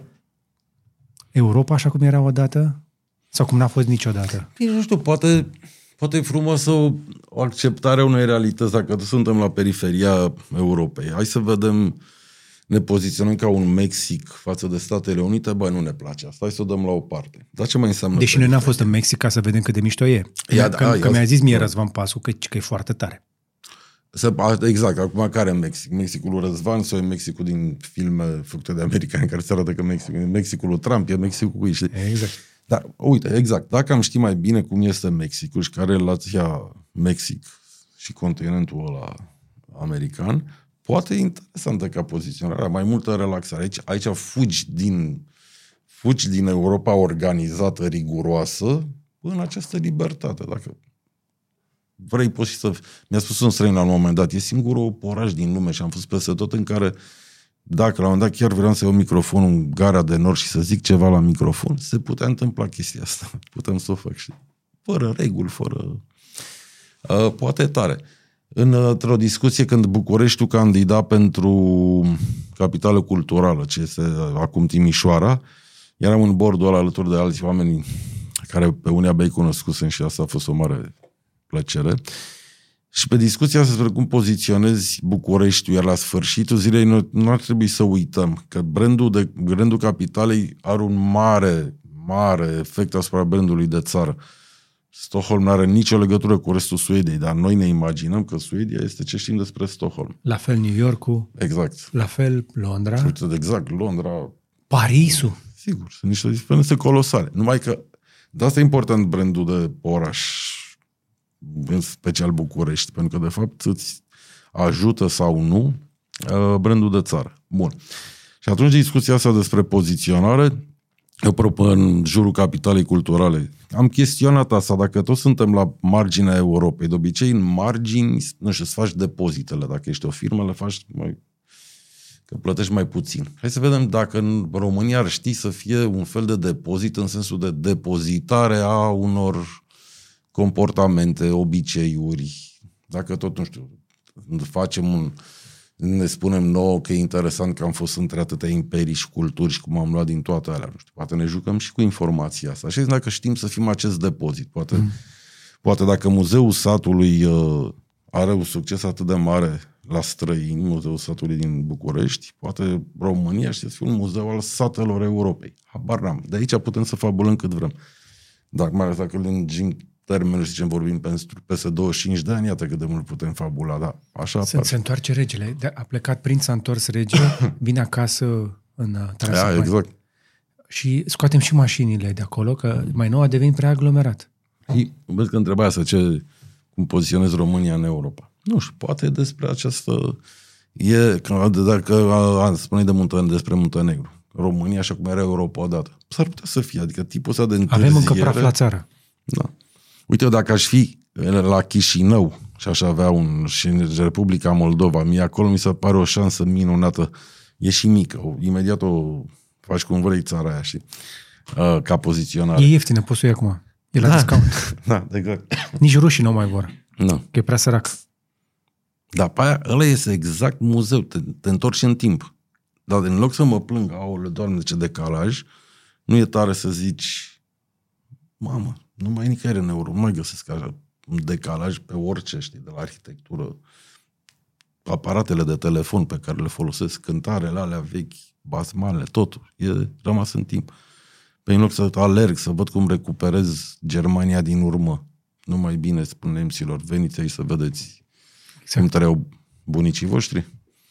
Europa așa cum era odată? Sau cum n-a fost niciodată? Nici nu știu, poate, poate e frumoasă o, o acceptare a unei realități dacă suntem la periferia Europei. Hai să vedem, ne poziționăm ca un Mexic față de Statele Unite, bă, nu ne place asta, hai să o dăm la o parte. Dar ce mai înseamnă Deși noi n-am periferie? fost în Mexic ca să vedem cât de mișto e. Ia, că, da, că ia- mi-a zis mie da. Răzvan Pascu că, că e foarte tare. Se, a- exact, acum care în Mexic? Mexicul lui Răzvan sau e Mexicul din filme făcute de americani care se arată că Mexic, e Mexicul lui Trump, e Mexicul cu ei, știi? Exact. Dar, uite, exact, dacă am ști mai bine cum este Mexicul și care e relația Mexic și continentul ăla american, poate e interesantă ca poziționare, mai multă relaxare. Aici, aici fugi din fugi din Europa organizată, riguroasă, în această libertate. Dacă vrei, poți și să... Mi-a spus un străin la un moment dat, e singurul oraș din lume și am fost peste tot în care dacă la un moment dat chiar vreau să iau microfonul în gara de nord și să zic ceva la microfon, se putea întâmpla chestia asta. Putem să o fac, știi? Fără reguli, fără... Uh, poate tare. În, într-o discuție când Bucureștiul candida pentru capitală culturală, ce este acum Timișoara, eram în bordul ăla alături de alți oameni care pe unii abia cunoscusem și asta a fost o mare plăcere. Și pe discuția asta despre cum poziționezi Bucureștiul, iar la sfârșitul zilei nu, nu ar trebui să uităm că brandul, de, brandul capitalei are un mare, mare efect asupra brandului de țară. Stockholm nu are nicio legătură cu restul Suediei, dar noi ne imaginăm că Suedia este ce știm despre Stockholm. La fel New Yorkul, Exact. la fel Londra, Uite, exact, Londra, Parisul. Sigur, sunt niște diferențe colosale. Numai că de asta e important brandul de oraș, în special București, pentru că de fapt îți ajută sau nu uh, brandul de țară. Bun. Și atunci discuția asta despre poziționare, apropo, în jurul capitalei culturale, am chestionat asta, dacă toți suntem la marginea Europei, de obicei în margini, nu știu, îți faci depozitele, dacă ești o firmă, le faci mai că plătești mai puțin. Hai să vedem dacă în România ar ști să fie un fel de depozit în sensul de depozitare a unor comportamente, obiceiuri. Dacă tot, nu știu, facem un... Ne spunem nouă că e interesant că am fost între atâtea imperii și culturi și cum am luat din toate alea. Nu știu, poate ne jucăm și cu informația asta. Și dacă știm să fim acest depozit. Poate, mm. poate dacă muzeul satului uh, are un succes atât de mare la străini, Muzeul Satului din București, poate România știe să fie un muzeu al satelor Europei. Habar n-am. De aici putem să fabulăm cât vrem. Dar mai ales dacă lungim termenul și zicem vorbim pentru peste 25 de ani, iată cât de mult putem fabula, da, așa Se, apare. se întoarce regele. De- A plecat prinț, a întors regele, vine acasă în uh, Aia, Transilvania. exact. Și scoatem și mașinile de acolo, că mai nou a devenit prea aglomerat. Și vezi că întreba asta, ce, cum poziționezi România în Europa. Nu știu, poate despre această... E, că, dacă a, a, spuneai de Munten, despre Muntenegru. România, așa cum era Europa odată. S-ar putea să fie, adică tipul ăsta de întârziere... Avem încă praf la țară. Da. Uite, eu dacă aș fi la Chișinău și aș avea un... și în Republica Moldova, mie acolo mi se pare o șansă minunată. E și mică. O, imediat o faci cum vrei țara aia, și uh, ca poziționare. E ieftină, poți să o iei acum. E la Da. discount. Da, exact. Nici rușii nu o mai vor, Da. că e prea sărac. Dar pe aia, ăla este exact muzeu, te, te întorci în timp. Dar în loc să mă plâng, aole, doamne, ce decalaj, nu e tare să zici, mamă, nu mai e nicăieri în euro, nu mai găsesc așa un decalaj pe orice, știi, de la arhitectură, aparatele de telefon pe care le folosesc, cântarele alea vechi, basmanele, totul, e rămas în timp. Pe în loc să alerg, să văd cum recuperez Germania din urmă, nu mai bine spun nemților, veniți aici să vedeți Exact. cum trăiau bunicii voștri?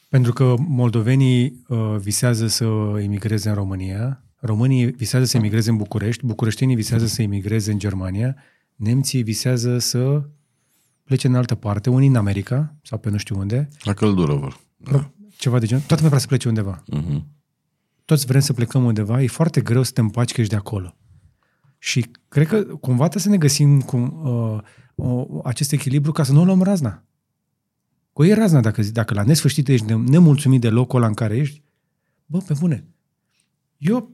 Pentru că moldovenii uh, visează să emigreze în România, românii visează să emigreze în București, bucureștenii visează să emigreze în Germania, nemții visează să plece în altă parte, unii în America sau pe nu știu unde, La căldură vor. Da. ceva de genul. Toată lumea vrea să plece undeva. Uh-huh. Toți vrem să plecăm undeva, e foarte greu să te împaci că ești de acolo. Și cred că cumva trebuie să ne găsim cum, uh, uh, acest echilibru ca să nu o luăm razna. Cu e razna dacă, dacă la nesfârșit ești ne- nemulțumit de locul ăla în care ești, bă, pe bune. Eu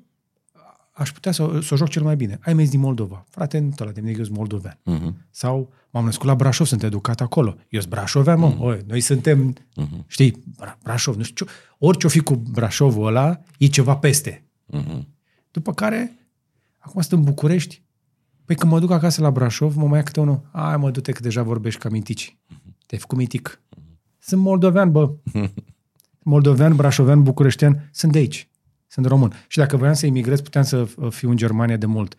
aș putea să, să o joc cel mai bine. Ai mers din Moldova. Frate, nu ăla de mine, eu sunt moldovean. Uh-huh. Sau m-am născut la Brașov, sunt educat acolo. Eu sunt brașovean, mă. Mm. Oi, noi suntem, Mhm. știi, Bra- Brașov. Nu știu, ce- orice o fi cu Brașovul ăla, e ceva peste. Uh-huh. După care, acum sunt în București. Păi când mă duc acasă la Brașov, mă mai ia câte unul. Ai, mă, du-te că deja vorbești ca mintici. Te-ai făcut mitic. Sunt moldovean, bă. Moldovean, brașovean, bucureștean, sunt de aici. Sunt român. Și dacă voiam să emigrez, puteam să uh, fiu în Germania de mult.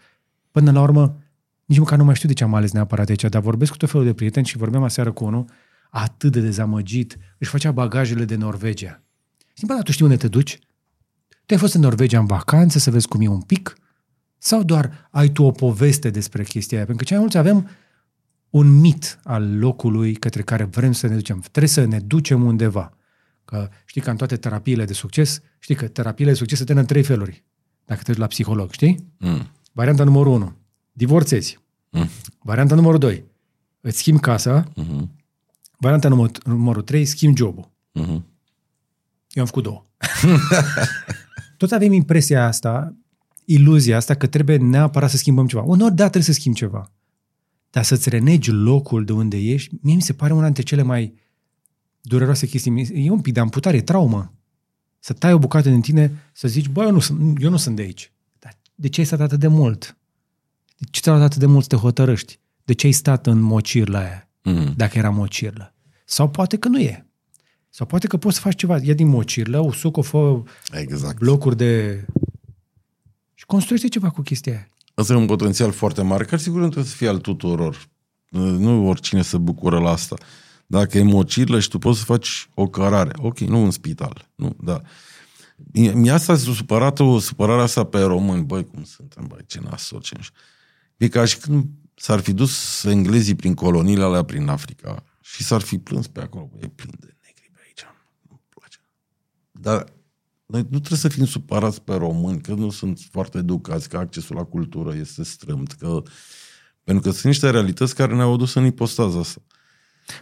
Până la urmă, nici măcar nu mai știu de ce am ales neapărat aici, dar vorbesc cu tot felul de prieteni și vorbeam aseară cu unul atât de dezamăgit, își făcea bagajele de Norvegia. Zic, bă, dar tu știi unde te duci? Tu ai fost în Norvegia în vacanță să vezi cum e un pic? Sau doar ai tu o poveste despre chestia aia? Pentru că cei mai mulți avem un mit al locului către care vrem să ne ducem. Trebuie să ne ducem undeva. Că știi că în toate terapiile de succes, știi că terapiile de succes se termină în trei feluri. Dacă te duci la psiholog, știi? Mm. Varianta numărul 1, divorțezi. Mm. Varianta numărul 2, îți schimbi casa. Uh-huh. Varianta număr, numărul 3, schimbi jobul. Uh-huh. Eu am făcut două. Tot avem impresia asta, iluzia asta că trebuie neapărat să schimbăm ceva. Uneori, da, trebuie să schimbi ceva. Dar să-ți renegi locul de unde ești, mie mi se pare una dintre cele mai dureroase chestii. E un pic de amputare, e traumă. Să tai o bucată din tine, să zici, bă, eu nu sunt, eu nu sunt de aici. Dar de ce ai stat atât de mult? De ce ți-a luat atât de mult să te hotărăști? De ce ai stat în mocirla aia? Mm. dacă era mocirlă. Sau poate că nu e. Sau poate că poți să faci ceva. Ia din mocirlă, usuc, o fă Exact. blocuri de... Și construiește ceva cu chestia aia. Asta e un potențial foarte mare, care sigur nu trebuie să fie al tuturor. Nu oricine se bucură la asta. Dacă e mocirlă și tu poți să faci o cărare, ok, nu în spital, nu, da. Mie mie asta s-a supărat, o supărare asta pe români, băi, cum suntem, băi, ce nasol, ce nu știu. E ca și când s-ar fi dus englezii prin coloniile alea prin Africa și s-ar fi plâns pe acolo, băi, e plin de negri pe aici, nu-mi place. Dar noi nu trebuie să fim supărați pe români, că nu sunt foarte educați, că accesul la cultură este strâmt, că... pentru că sunt niște realități care ne-au adus în ipostaza asta.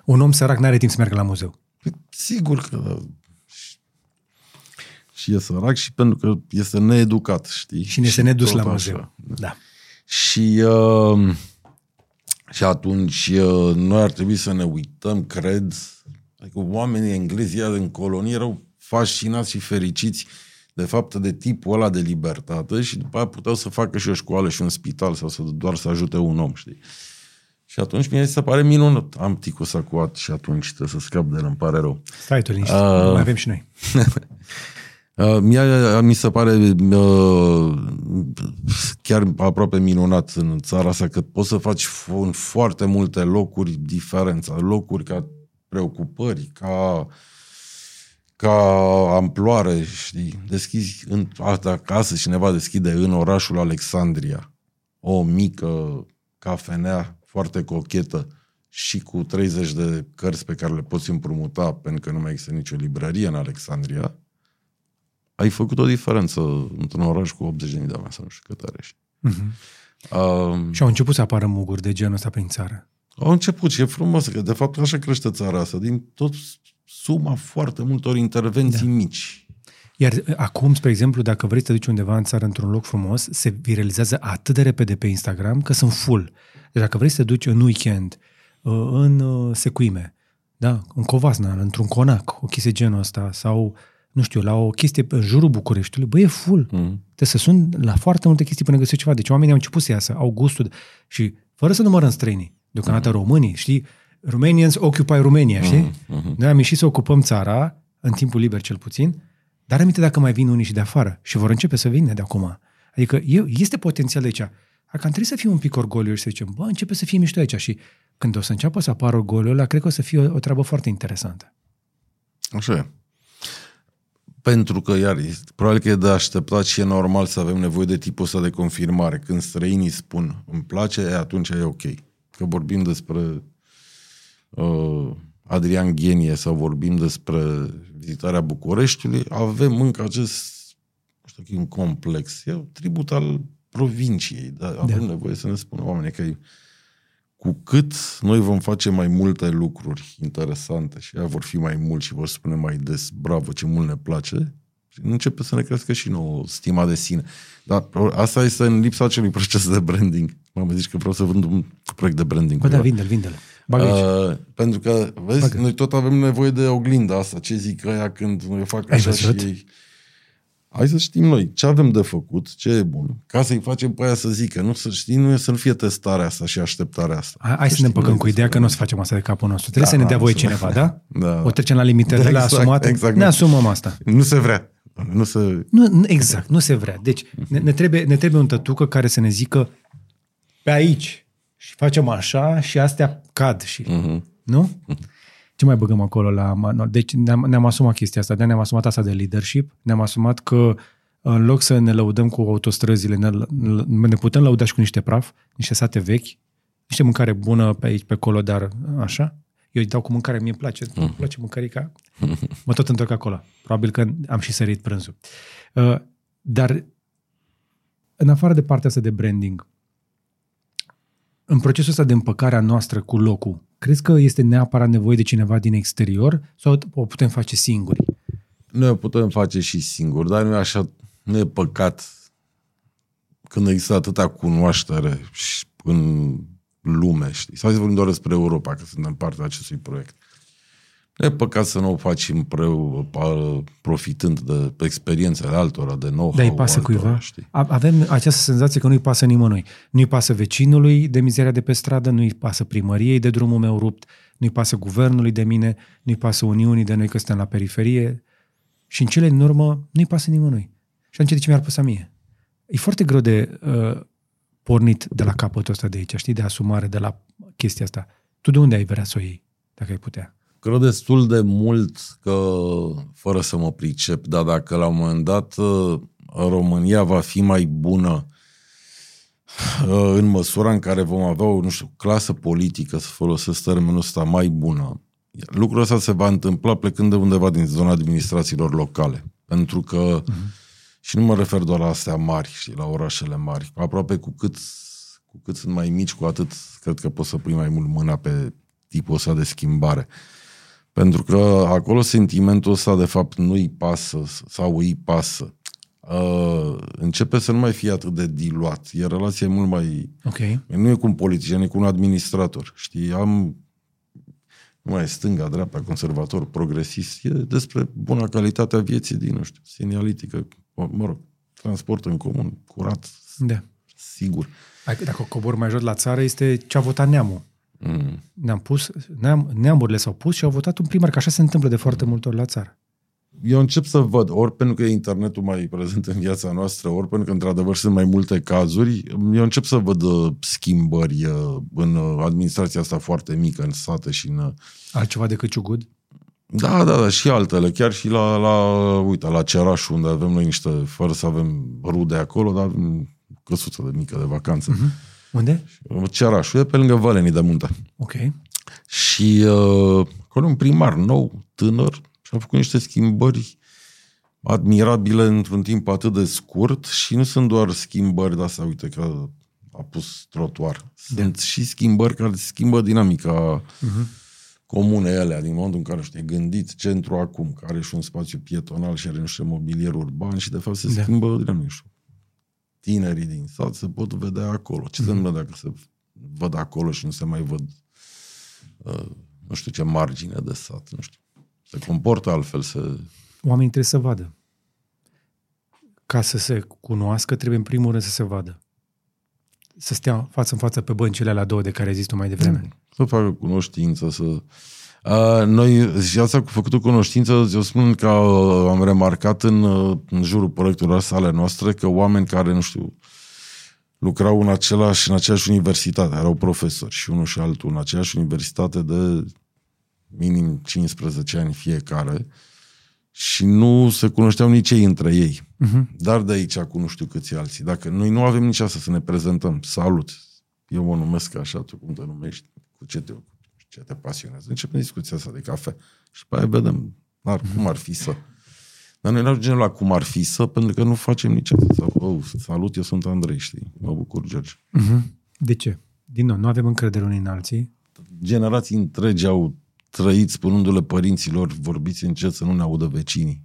Un om sărac n-are timp să meargă la muzeu. Păi, Sigur că da. Și- Și e sărac și pentru că este needucat, știi? Și ne este nedus tot la așa. muzeu. Da. Și, uh, și atunci uh, noi ar trebui să ne uităm, cred, adică oamenii englezi ăia din colonie erau fascinați și fericiți de fapt de tipul ăla de libertate și după aia puteau să facă și o școală și un spital sau să doar să ajute un om, știi? Și atunci mie mi se pare minunat. Am ticul sacuat și atunci trebuie să scap de el, îmi pare rău. Stai tu liniștit. Ah. Mai avem și noi. Uh, mie mi se pare uh, chiar aproape minunat în țara asta că poți să faci f- în foarte multe locuri diferența, locuri ca preocupări, ca ca amploare, știi, deschizi în, asta, acasă cineva deschide în orașul Alexandria o mică cafenea foarte cochetă și cu 30 de cărți pe care le poți împrumuta pentru că nu mai există nicio librărie în Alexandria, ai făcut o diferență într-un oraș cu 80.000 de oameni, sau nu știu cât are. Mhm. Uh, Și au început să apară muguri de genul ăsta prin țară. au început și e frumos, că de fapt așa crește țara asta, din tot suma foarte multor intervenții da. mici. Iar uh, acum, spre exemplu, dacă vrei să te duci undeva în țară într-un loc frumos, se viralizează atât de repede pe Instagram că sunt full. Deci dacă vrei să te duci în weekend, uh, în uh, Secuime, da, în Covasna, într-un conac, o chestie genul ăsta, sau, nu știu, la o chestie în jurul Bucureștiului, băi, e full. Mm. Trebuie să sun la foarte multe chestii până găsești ceva. Deci oamenii au început să iasă, au gustul. de- Și fără să numărăm străinii, deocamdată românii, știi? Romanians occupy Romania, știi? Noi am ieșit să ocupăm țara, în timpul liber cel puțin, dar aminte dacă mai vin unii și de afară și vor începe să vină de acum. Adică e, este potențial de aici. Adică am trebuit să fim un pic orgolioși să zicem, bă, începe să fie mișto aici și când o să înceapă să apară orgoliul ăla, cred că o să fie o, o treabă foarte interesantă. Așa e. Pentru că, iar, e- probabil că e de așteptat și e normal să avem nevoie de tipul ăsta de confirmare. Când străinii spun îmi place, e, atunci e ok. că vorbim despre uh, Adrian Ghenie sau vorbim despre vizitarea Bucureștiului, avem încă acest, nu știu, un complex. E un tribut al provinciei, dar avem da. nevoie să ne spună oamenii că cu cât noi vom face mai multe lucruri interesante și ea vor fi mai mulți și vor spune mai des, bravo, ce mult ne place, începe să ne crească și nouă stima de sine. Dar asta este în lipsa acelui proces de branding. Mă zici că vreau să vând un proiect de branding. Bă, da, vinde-l, vinde-l. Uh, pentru că, vezi, Bagă. noi tot avem nevoie de oglinda asta. Ce zic ăia când noi fac așa și ei... Hai să știm noi ce avem de făcut, ce e bun, ca să-i facem pe aia să zică. Nu să știi, nu e să nu fie testarea asta și așteptarea asta. Hai, hai să, să ne împăcăm cu ideea că nu o să facem asta de capul nostru. Trebuie da, să ne dea voie cineva, da? da? O trecem la limitele exact, asumate. Exact, ne asumăm asta. Nu se vrea. Nu se... Nu, exact, nu se vrea. Deci ne, ne, trebuie, ne trebuie un tătucă care să ne zică pe aici și facem așa și astea cad și... Uh-huh. Nu? Ce mai băgăm acolo la manual? Deci ne-am, ne-am asumat chestia asta, ne-am asumat asta de leadership, ne-am asumat că în loc să ne lăudăm cu autostrăzile, ne, ne putem lăuda și cu niște praf, niște sate vechi, niște mâncare bună pe aici, pe acolo, dar așa. Eu îi dau cu mâncare, mie îmi place, mm. îmi place mâncărica, mă tot întorc acolo. Probabil că am și sărit prânzul. Uh, dar în afară de partea asta de branding, în procesul ăsta de împăcare a noastră cu locul, crezi că este neapărat nevoie de cineva din exterior sau o putem face singuri? Noi o putem face și singuri, dar nu e așa, nu e păcat când există atâta cunoaștere în lume, știi? Sau să vorbim doar despre Europa, că suntem parte acestui proiect. Nu e păcat să nu o faci împreună, profitând de experiențele altora, de know-how Dar îi pasă altora, cuiva? Știi? Avem această senzație că nu-i pasă nimănui. Nu-i pasă vecinului de mizeria de pe stradă, nu-i pasă primăriei de drumul meu rupt, nu-i pasă guvernului de mine, nu-i pasă Uniunii de noi că suntem la periferie. Și în cele din urmă nu-i pasă nimănui. Și atunci de ce mi-ar păsa mie? E foarte greu de uh, pornit de la capătul ăsta de aici, știi, de asumare de la chestia asta. Tu de unde ai vrea să o iei, dacă ai putea? Cred destul de mult că, fără să mă pricep, dar dacă la un moment dat uh, România va fi mai bună uh, în măsura în care vom avea o, nu știu, clasă politică, să folosesc termenul ăsta, mai bună, lucrul ăsta se va întâmpla plecând de undeva din zona administrațiilor locale. Pentru că uh-huh și nu mă refer doar la astea mari, și la orașele mari. Aproape cu cât, cu cât sunt mai mici, cu atât cred că poți să pui mai mult mâna pe tipul ăsta de schimbare. Pentru că acolo sentimentul ăsta, de fapt, nu-i pasă sau îi pasă. Uh, începe să nu mai fie atât de diluat. E relație mult mai... Okay. Nu e cu un politician, e cu un administrator. Știi, am nu mai e stânga, dreapta, conservator, progresist, e despre buna calitate a vieții din, nu știu, senialitică, mă rog, transport în comun, curat, da. sigur. Dacă cobor mai jos la țară, este ce a votat neamul. Mm. Ne-am pus, neam, neamurile s-au pus și au votat un primar, că așa se întâmplă de foarte multe ori la țară. Eu încep să văd, ori pentru că e internetul mai prezent în viața noastră, ori pentru că într-adevăr sunt mai multe cazuri, eu încep să văd uh, schimbări uh, în uh, administrația asta foarte mică, în sate și în... Altceva decât Ciugud? Da, da, da, și altele, chiar și la, la uite, la Ceraș, unde avem noi niște, fără să avem rude acolo, dar căsuță de mică de vacanță. Uh-huh. Unde? Cerașul e pe lângă Vălenii de Munte. Ok. Și uh, acolo un primar nou, tânăr, și a făcut niște schimbări admirabile într-un timp atât de scurt și nu sunt doar schimbări de asta, uite că a pus trotuar. Sunt da. și schimbări care schimbă dinamica uh-huh comune alea, din momentul în care știi, gândit centru acum, care are și un spațiu pietonal și are niște mobilier urban și de fapt se da. schimbă, nu știu, tinerii din sat se pot vedea acolo. Ce mm-hmm. se mhm. întâmplă dacă se văd acolo și nu se mai văd uh, nu știu ce margine de sat, nu știu. Se comportă altfel, se... Oamenii trebuie să vadă. Ca să se cunoască, trebuie în primul rând să se vadă. Să stea față în față pe băncile la două de care există mai devreme. Mm să facă cunoștință, să... Uh, noi, și asta cu făcutul cunoștință, eu spun că uh, am remarcat în, uh, în jurul proiectelor sale noastre că oameni care, nu știu, lucrau în, același, în aceeași universitate, erau profesori și unul și altul în aceeași universitate de minim 15 ani fiecare și nu se cunoșteau nici ei între ei. Uh-huh. Dar de aici cu nu știu câți alții. Dacă noi nu avem nici asta să ne prezentăm, salut, eu mă numesc așa, tu cum te numești, cu ce te, ce te pasionează. Începem discuția asta de cafea și pe aia vedem ar, cum ar fi să... Dar noi ne ajungem la cum ar fi să, pentru că nu facem nici atât. Sau, oh, salut, eu sunt Andrei, știi? Mă bucur, George. Uh-huh. De ce? Din nou, nu avem încredere unii în alții. Generații întregi au trăit spunându-le părinților, vorbiți încet să nu ne audă vecinii.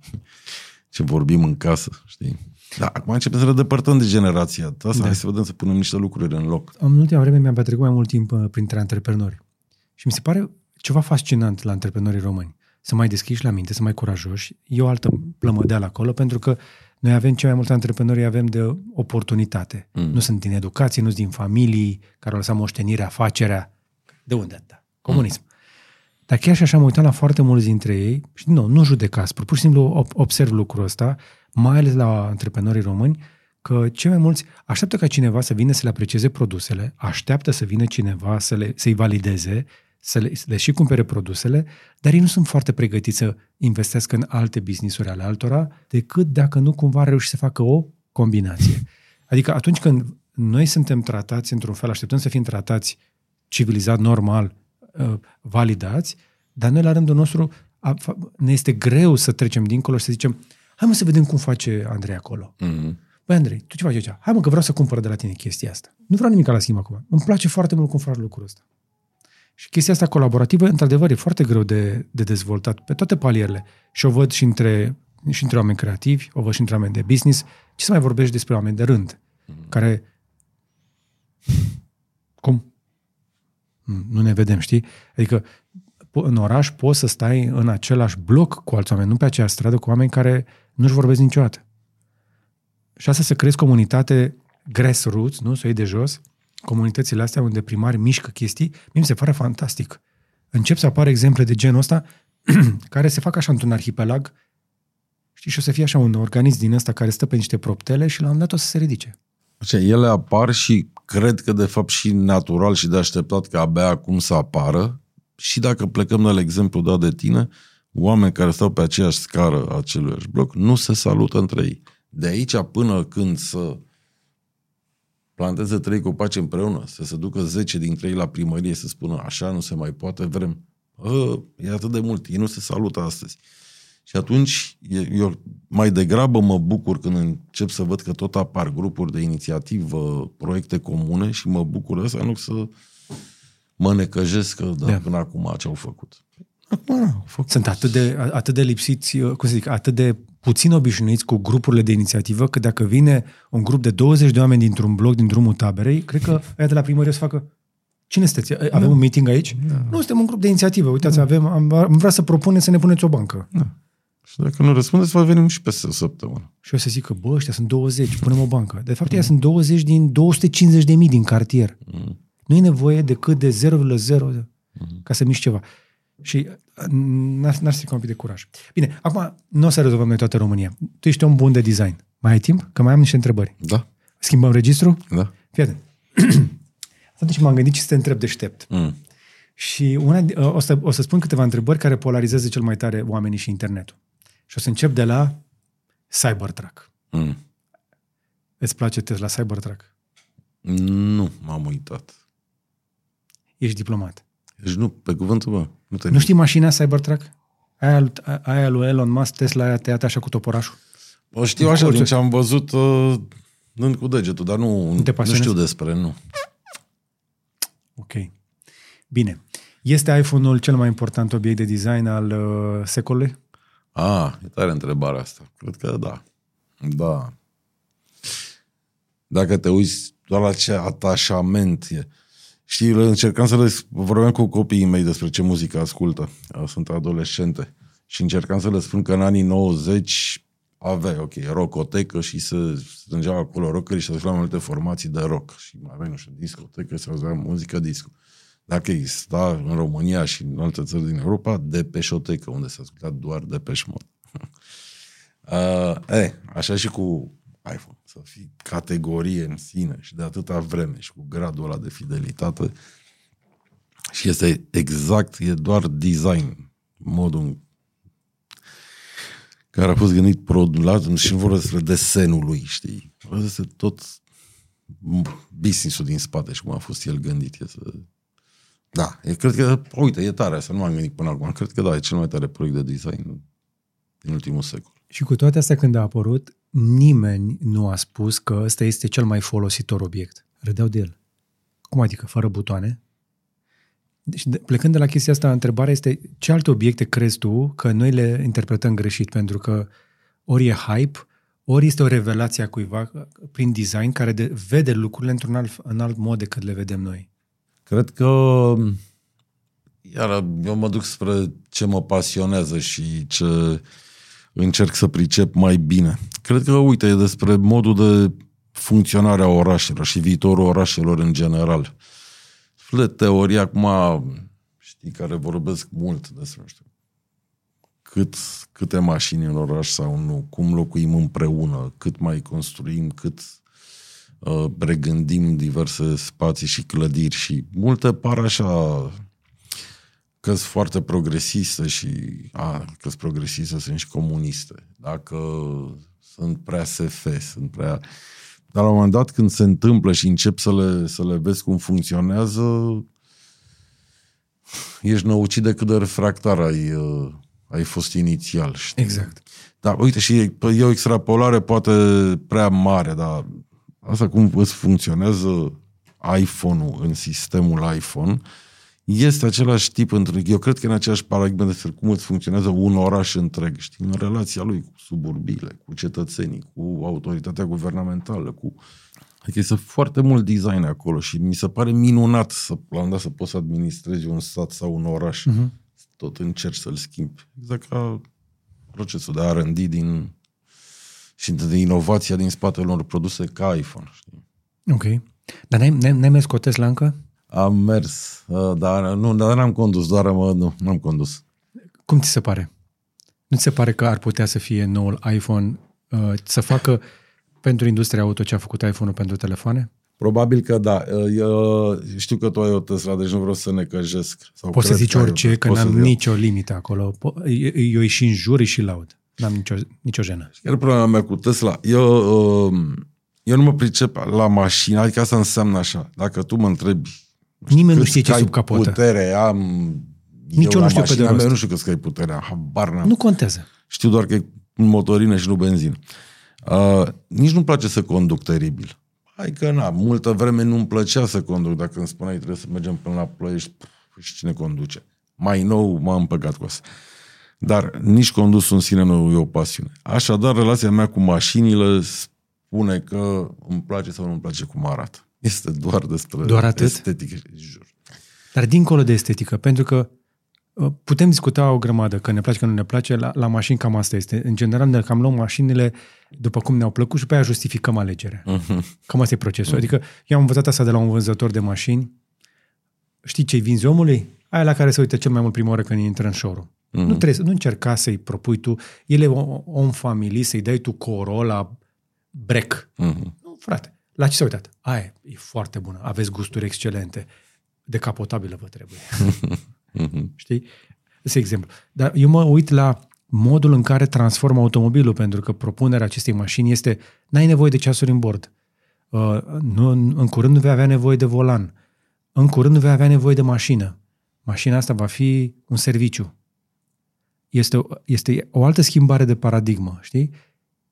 Ce vorbim în casă, știi? Da, acum începem să ne depărtăm de generația asta. Da. Hai să vedem să punem niște lucruri în loc. În ultima vreme mi-am petrecut mai mult timp uh, printre antreprenori. Și mi se pare ceva fascinant la antreprenorii români. Să mai deschiși la minte, să mai curajoși. E o altă plămădeală acolo, pentru că noi avem cei mai mulți antreprenori, avem de oportunitate. Mm. Nu sunt din educație, nu sunt din familii care au lăsat moștenirea, afacerea. De unde atâta? Comunism. Mm. Dar chiar și așa am uitat la foarte mulți dintre ei și, nu, nu judecați, pur și simplu observ lucrul ăsta, mai ales la antreprenorii români, că cei mai mulți așteaptă ca cineva să vină să le aprecieze produsele, așteaptă să vină cineva să le, să-i valideze, să le, să le și cumpere produsele, dar ei nu sunt foarte pregătiți să investească în alte business-uri ale altora, decât dacă nu cumva reuși să facă o combinație. Adică atunci când noi suntem tratați într-un fel, așteptăm să fim tratați civilizat, normal, uh, validați, dar noi la rândul nostru ne este greu să trecem dincolo și să zicem hai mă să vedem cum face Andrei acolo. Mm-hmm. Băi, Andrei, tu ce faci aici? Hai mă că vreau să cumpăr de la tine chestia asta. Nu vreau nimic la schimb acum. Îmi place foarte mult cum faci lucrul ăsta. Și chestia asta colaborativă, într-adevăr, e foarte greu de, de dezvoltat pe toate palierele. Și o văd și între, și între oameni creativi, o văd și între oameni de business. Ce să mai vorbești despre oameni de rând, mm-hmm. care... Cum? Nu ne vedem, știi? Adică în oraș poți să stai în același bloc cu alți oameni, nu pe aceeași stradă cu oameni care nu-și vorbesc niciodată. Și asta să crezi comunitate grassroots, nu? Să o iei de jos, comunitățile astea unde primari mișcă chestii, mie mi se pare fantastic. Încep să apară exemple de genul ăsta care se fac așa într-un arhipelag știi, și o să fie așa un organism din ăsta care stă pe niște proptele și la un dat o să se ridice. Așa, ele apar și cred că de fapt și natural și de așteptat că abia acum să apară și dacă plecăm de la exemplu dat de tine, oameni care stau pe aceeași scară a aceluiași bloc nu se salută între ei. De aici până când să planteze trei copaci împreună, să se ducă zece dintre ei la primărie să spună așa nu se mai poate, vrem. Ă, e atât de mult, ei nu se salută astăzi. Și atunci, eu mai degrabă mă bucur când încep să văd că tot apar grupuri de inițiativă, proiecte comune și mă bucur ăsta, nu să mă necăjesc că da, da. până acum ce au făcut. Acum, au făcut. Sunt atât de, atât de lipsiți, cum să zic, atât de puțin obișnuiți cu grupurile de inițiativă, că dacă vine un grup de 20 de oameni dintr-un bloc din drumul taberei, cred că aia de la primărie o să facă Cine sunteți? Avem da. un meeting aici? Da. Nu, suntem un grup de inițiativă. Uitați, da. avem, am, am vrea să propune să ne puneți o bancă. Da. Și dacă nu răspundeți, va veni și peste o săptămână. Și o să zic că, bă, ăștia sunt 20, punem o bancă. De fapt, mm. ea sunt 20 din 250 de mii din cartier. Mm. Nu e nevoie decât de 0,0 mm. ca să miști ceva. Și uh, n-ar, n-ar strica un pic de curaj. Bine, acum nu o să rezolvăm noi toată România. Tu ești un bun de design. Mai ai timp? Că mai am niște întrebări. Da. Schimbăm registru? Da. Fii atent. Atunci m-am gândit ce să te întreb deștept. Mm. Și una, uh, o, să, o să spun câteva întrebări care polarizează cel mai tare oamenii și internetul. Și o să încep de la Cybertruck. Mm. Îți place Tesla Cybertruck? Nu, m-am uitat. Ești diplomat. Deci nu, pe cuvântul meu. Nu, te nu știi mașina Cybertruck? Aia, aia lui Elon Musk, Tesla, aia tăiată așa cu toporașul? O știu așa, din ce am văzut uh, dând cu degetul, dar nu, nu, nu știu despre, nu. Ok. Bine. Este iPhone-ul cel mai important obiect de design al uh, secolului? Ah, e tare întrebarea asta. Cred că da. Da. Dacă te uiți doar la ce atașament e. Știi, încercam să le vorbeam cu copiii mei despre ce muzică ascultă. Sunt adolescente. Și încercam să le spun că în anii 90 avea, ok, rockotecă și se strângeau acolo rockeri și se mai multe formații de rock. Și mai aveai, nu știu, discotecă, se auzea muzică disco. Dacă exista în România și în alte țări din Europa, de peșotecă, unde se asculta doar de peșmot. uh, e, așa și cu iPhone. Să fii categorie în sine și de atâta vreme și cu gradul ăla de fidelitate. Și este exact, e doar design, modul în care a fost gândit produlat și nu vorbesc despre desenul lui, știi? Vorbesc despre tot business-ul din spate și cum a fost el gândit. E să... Da, e, cred că, uite, e tare asta, nu m-am gândit până acum. Cred că da, e cel mai tare proiect de design din ultimul secol. Și cu toate astea când a apărut, nimeni nu a spus că ăsta este cel mai folositor obiect. Râdeau de el. Cum adică, fără butoane? Deci, de, plecând de la chestia asta, întrebarea este ce alte obiecte crezi tu că noi le interpretăm greșit? Pentru că ori e hype, ori este o revelație a cuiva prin design care de, vede lucrurile într-un alt, în alt mod decât le vedem noi. Cred că iar eu mă duc spre ce mă pasionează și ce încerc să pricep mai bine. Cred că, uite, e despre modul de funcționare a orașelor și viitorul orașelor în general. Spre teoria acum, știi, care vorbesc mult despre, nu știu, cât, câte mașini în oraș sau nu, cum locuim împreună, cât mai construim, cât uh, regândim diverse spații și clădiri și multe par așa că sunt foarte progresiste și a, că sunt progresiste, sunt și comuniste. Dacă sunt prea SF, sunt prea... Dar la un moment dat când se întâmplă și încep să le, să le vezi cum funcționează, ești năucit de cât de refractar ai, uh, ai fost inițial. Știi? Exact. Da, uite, și e o extrapolare poate prea mare, dar asta cum îți funcționează iPhone-ul în sistemul iPhone, este același tip între... Eu cred că în aceeași paradigmă despre cum îți funcționează un oraș întreg, știi, în relația lui cu suburbile, cu cetățenii, cu autoritatea guvernamentală, cu... Adică este foarte mult design acolo și mi se pare minunat să, la un dat să poți să administrezi un stat sau un oraș. Uh-huh. Tot încerci să-l schimbi. Exact ca procesul de R&D din și de inovația din spatele unor produse ca iPhone. Știi? Ok. Dar n-ai, n-ai, n-ai mers cu o Tesla încă? Am mers, uh, dar nu, dar n-am condus, doar mă, nu, n-am condus. Cum ți se pare? Nu ți se pare că ar putea să fie noul iPhone uh, să facă pentru industria auto ce a făcut iPhone-ul pentru telefoane? Probabil că da. Uh, eu știu că tu ai o Tesla, deci nu vreau să ne căjesc. Sau Poți să zici orice, că n-am nicio limită acolo. Eu îi și înjur și laud. N-am nicio, nicio jenă. Chiar problema mea cu Tesla, eu, eu nu mă pricep la mașină, adică asta înseamnă așa. Dacă tu mă întrebi Nimeni nu știe ce sub capotă. putere am Nici eu nu știu pe de mea, nu știu că ai puterea, habar n-am. Nu contează. Știu doar că e motorină și nu benzină. Uh, nici nu-mi place să conduc teribil. Hai că na, multă vreme nu-mi plăcea să conduc. Dacă îmi spuneai trebuie să mergem până la Ploiești, și cine conduce? Mai nou m-am împăcat cu asta. Dar nici condusul în sine nu e o pasiune. Așadar, relația mea cu mașinile spune că îmi place sau nu îmi place cum arată. Este doar despre doar atât? estetică, jur. Dar dincolo de estetică, pentru că uh, putem discuta o grămadă, că ne place, că nu ne place, la, la mașini cam asta este. În general ne cam luăm mașinile după cum ne-au plăcut și pe aia justificăm alegerea. Uh-huh. Cam asta e procesul. Uh-huh. Adică eu am învățat asta de la un vânzător de mașini. Știi ce-i vinzi omului? Aia la care se uită cel mai mult prima oară când intră în showroom. Uh-huh. Nu, trebuie, nu încerca să-i propui tu, el e om familie, să-i dai tu Corolla break. Uh-huh. Nu, frate. La ce s-a uitat? Aia e foarte bună, aveți gusturi excelente, decapotabilă vă trebuie. Știi? Este exemplu. Dar eu mă uit la modul în care transformă automobilul, pentru că propunerea acestei mașini este n-ai nevoie de ceasuri în bord. Uh, nu, în curând nu vei avea nevoie de volan. În curând nu vei avea nevoie de mașină. Mașina asta va fi un serviciu. Este, este o altă schimbare de paradigmă, știi?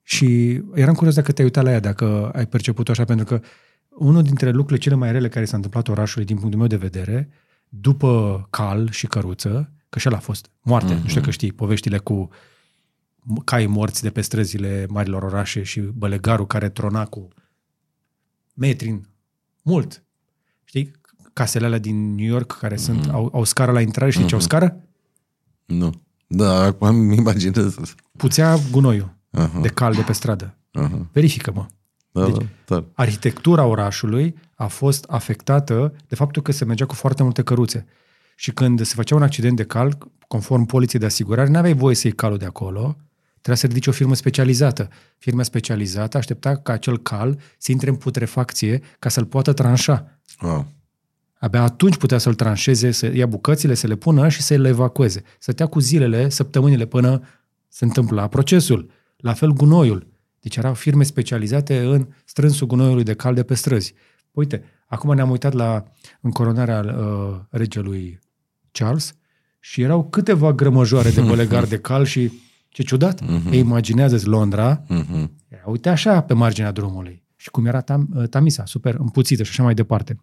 Și eram curios dacă te-ai uitat la ea, dacă ai perceput-o așa, pentru că unul dintre lucrurile cele mai rele care s-a întâmplat orașului din punctul meu de vedere, după cal și căruță, că și el a fost moarte, mm-hmm. nu știu că știi, poveștile cu cai morți de pe străzile marilor orașe și bălegarul care trona cu metri mult. Știi? Casele alea din New York care mm-hmm. sunt, au, au scară la intrare, știi mm-hmm. ce au scară? Nu. Da, acum îmi imaginez. Puțea gunoiul uh-huh. de cal de pe stradă. Uh-huh. Verifică-mă. Da, deci, da, arhitectura orașului a fost afectată de faptul că se mergea cu foarte multe căruțe. Și când se făcea un accident de cal, conform poliției de asigurare, nu aveai voie să iei calul de acolo, trebuia să ridici o firmă specializată. Firma specializată aștepta ca acel cal să intre în putrefacție ca să-l poată tranșa. Wow. Abia atunci putea să-l tranșeze, să ia bucățile, să le pună și să le evacueze. Să tea cu zilele, săptămânile până se întâmpla procesul. La fel gunoiul. Deci erau firme specializate în strânsul gunoiului de cal de pe străzi. Uite, acum ne-am uitat la încoronarea uh, regelui Charles și erau câteva grămăjoare de bălegar de cal și ce ciudat, uh-huh. imaginează Londra, uh-huh. uite așa pe marginea drumului. Și cum era tam, uh, Tamisa, super împuțită și așa mai departe.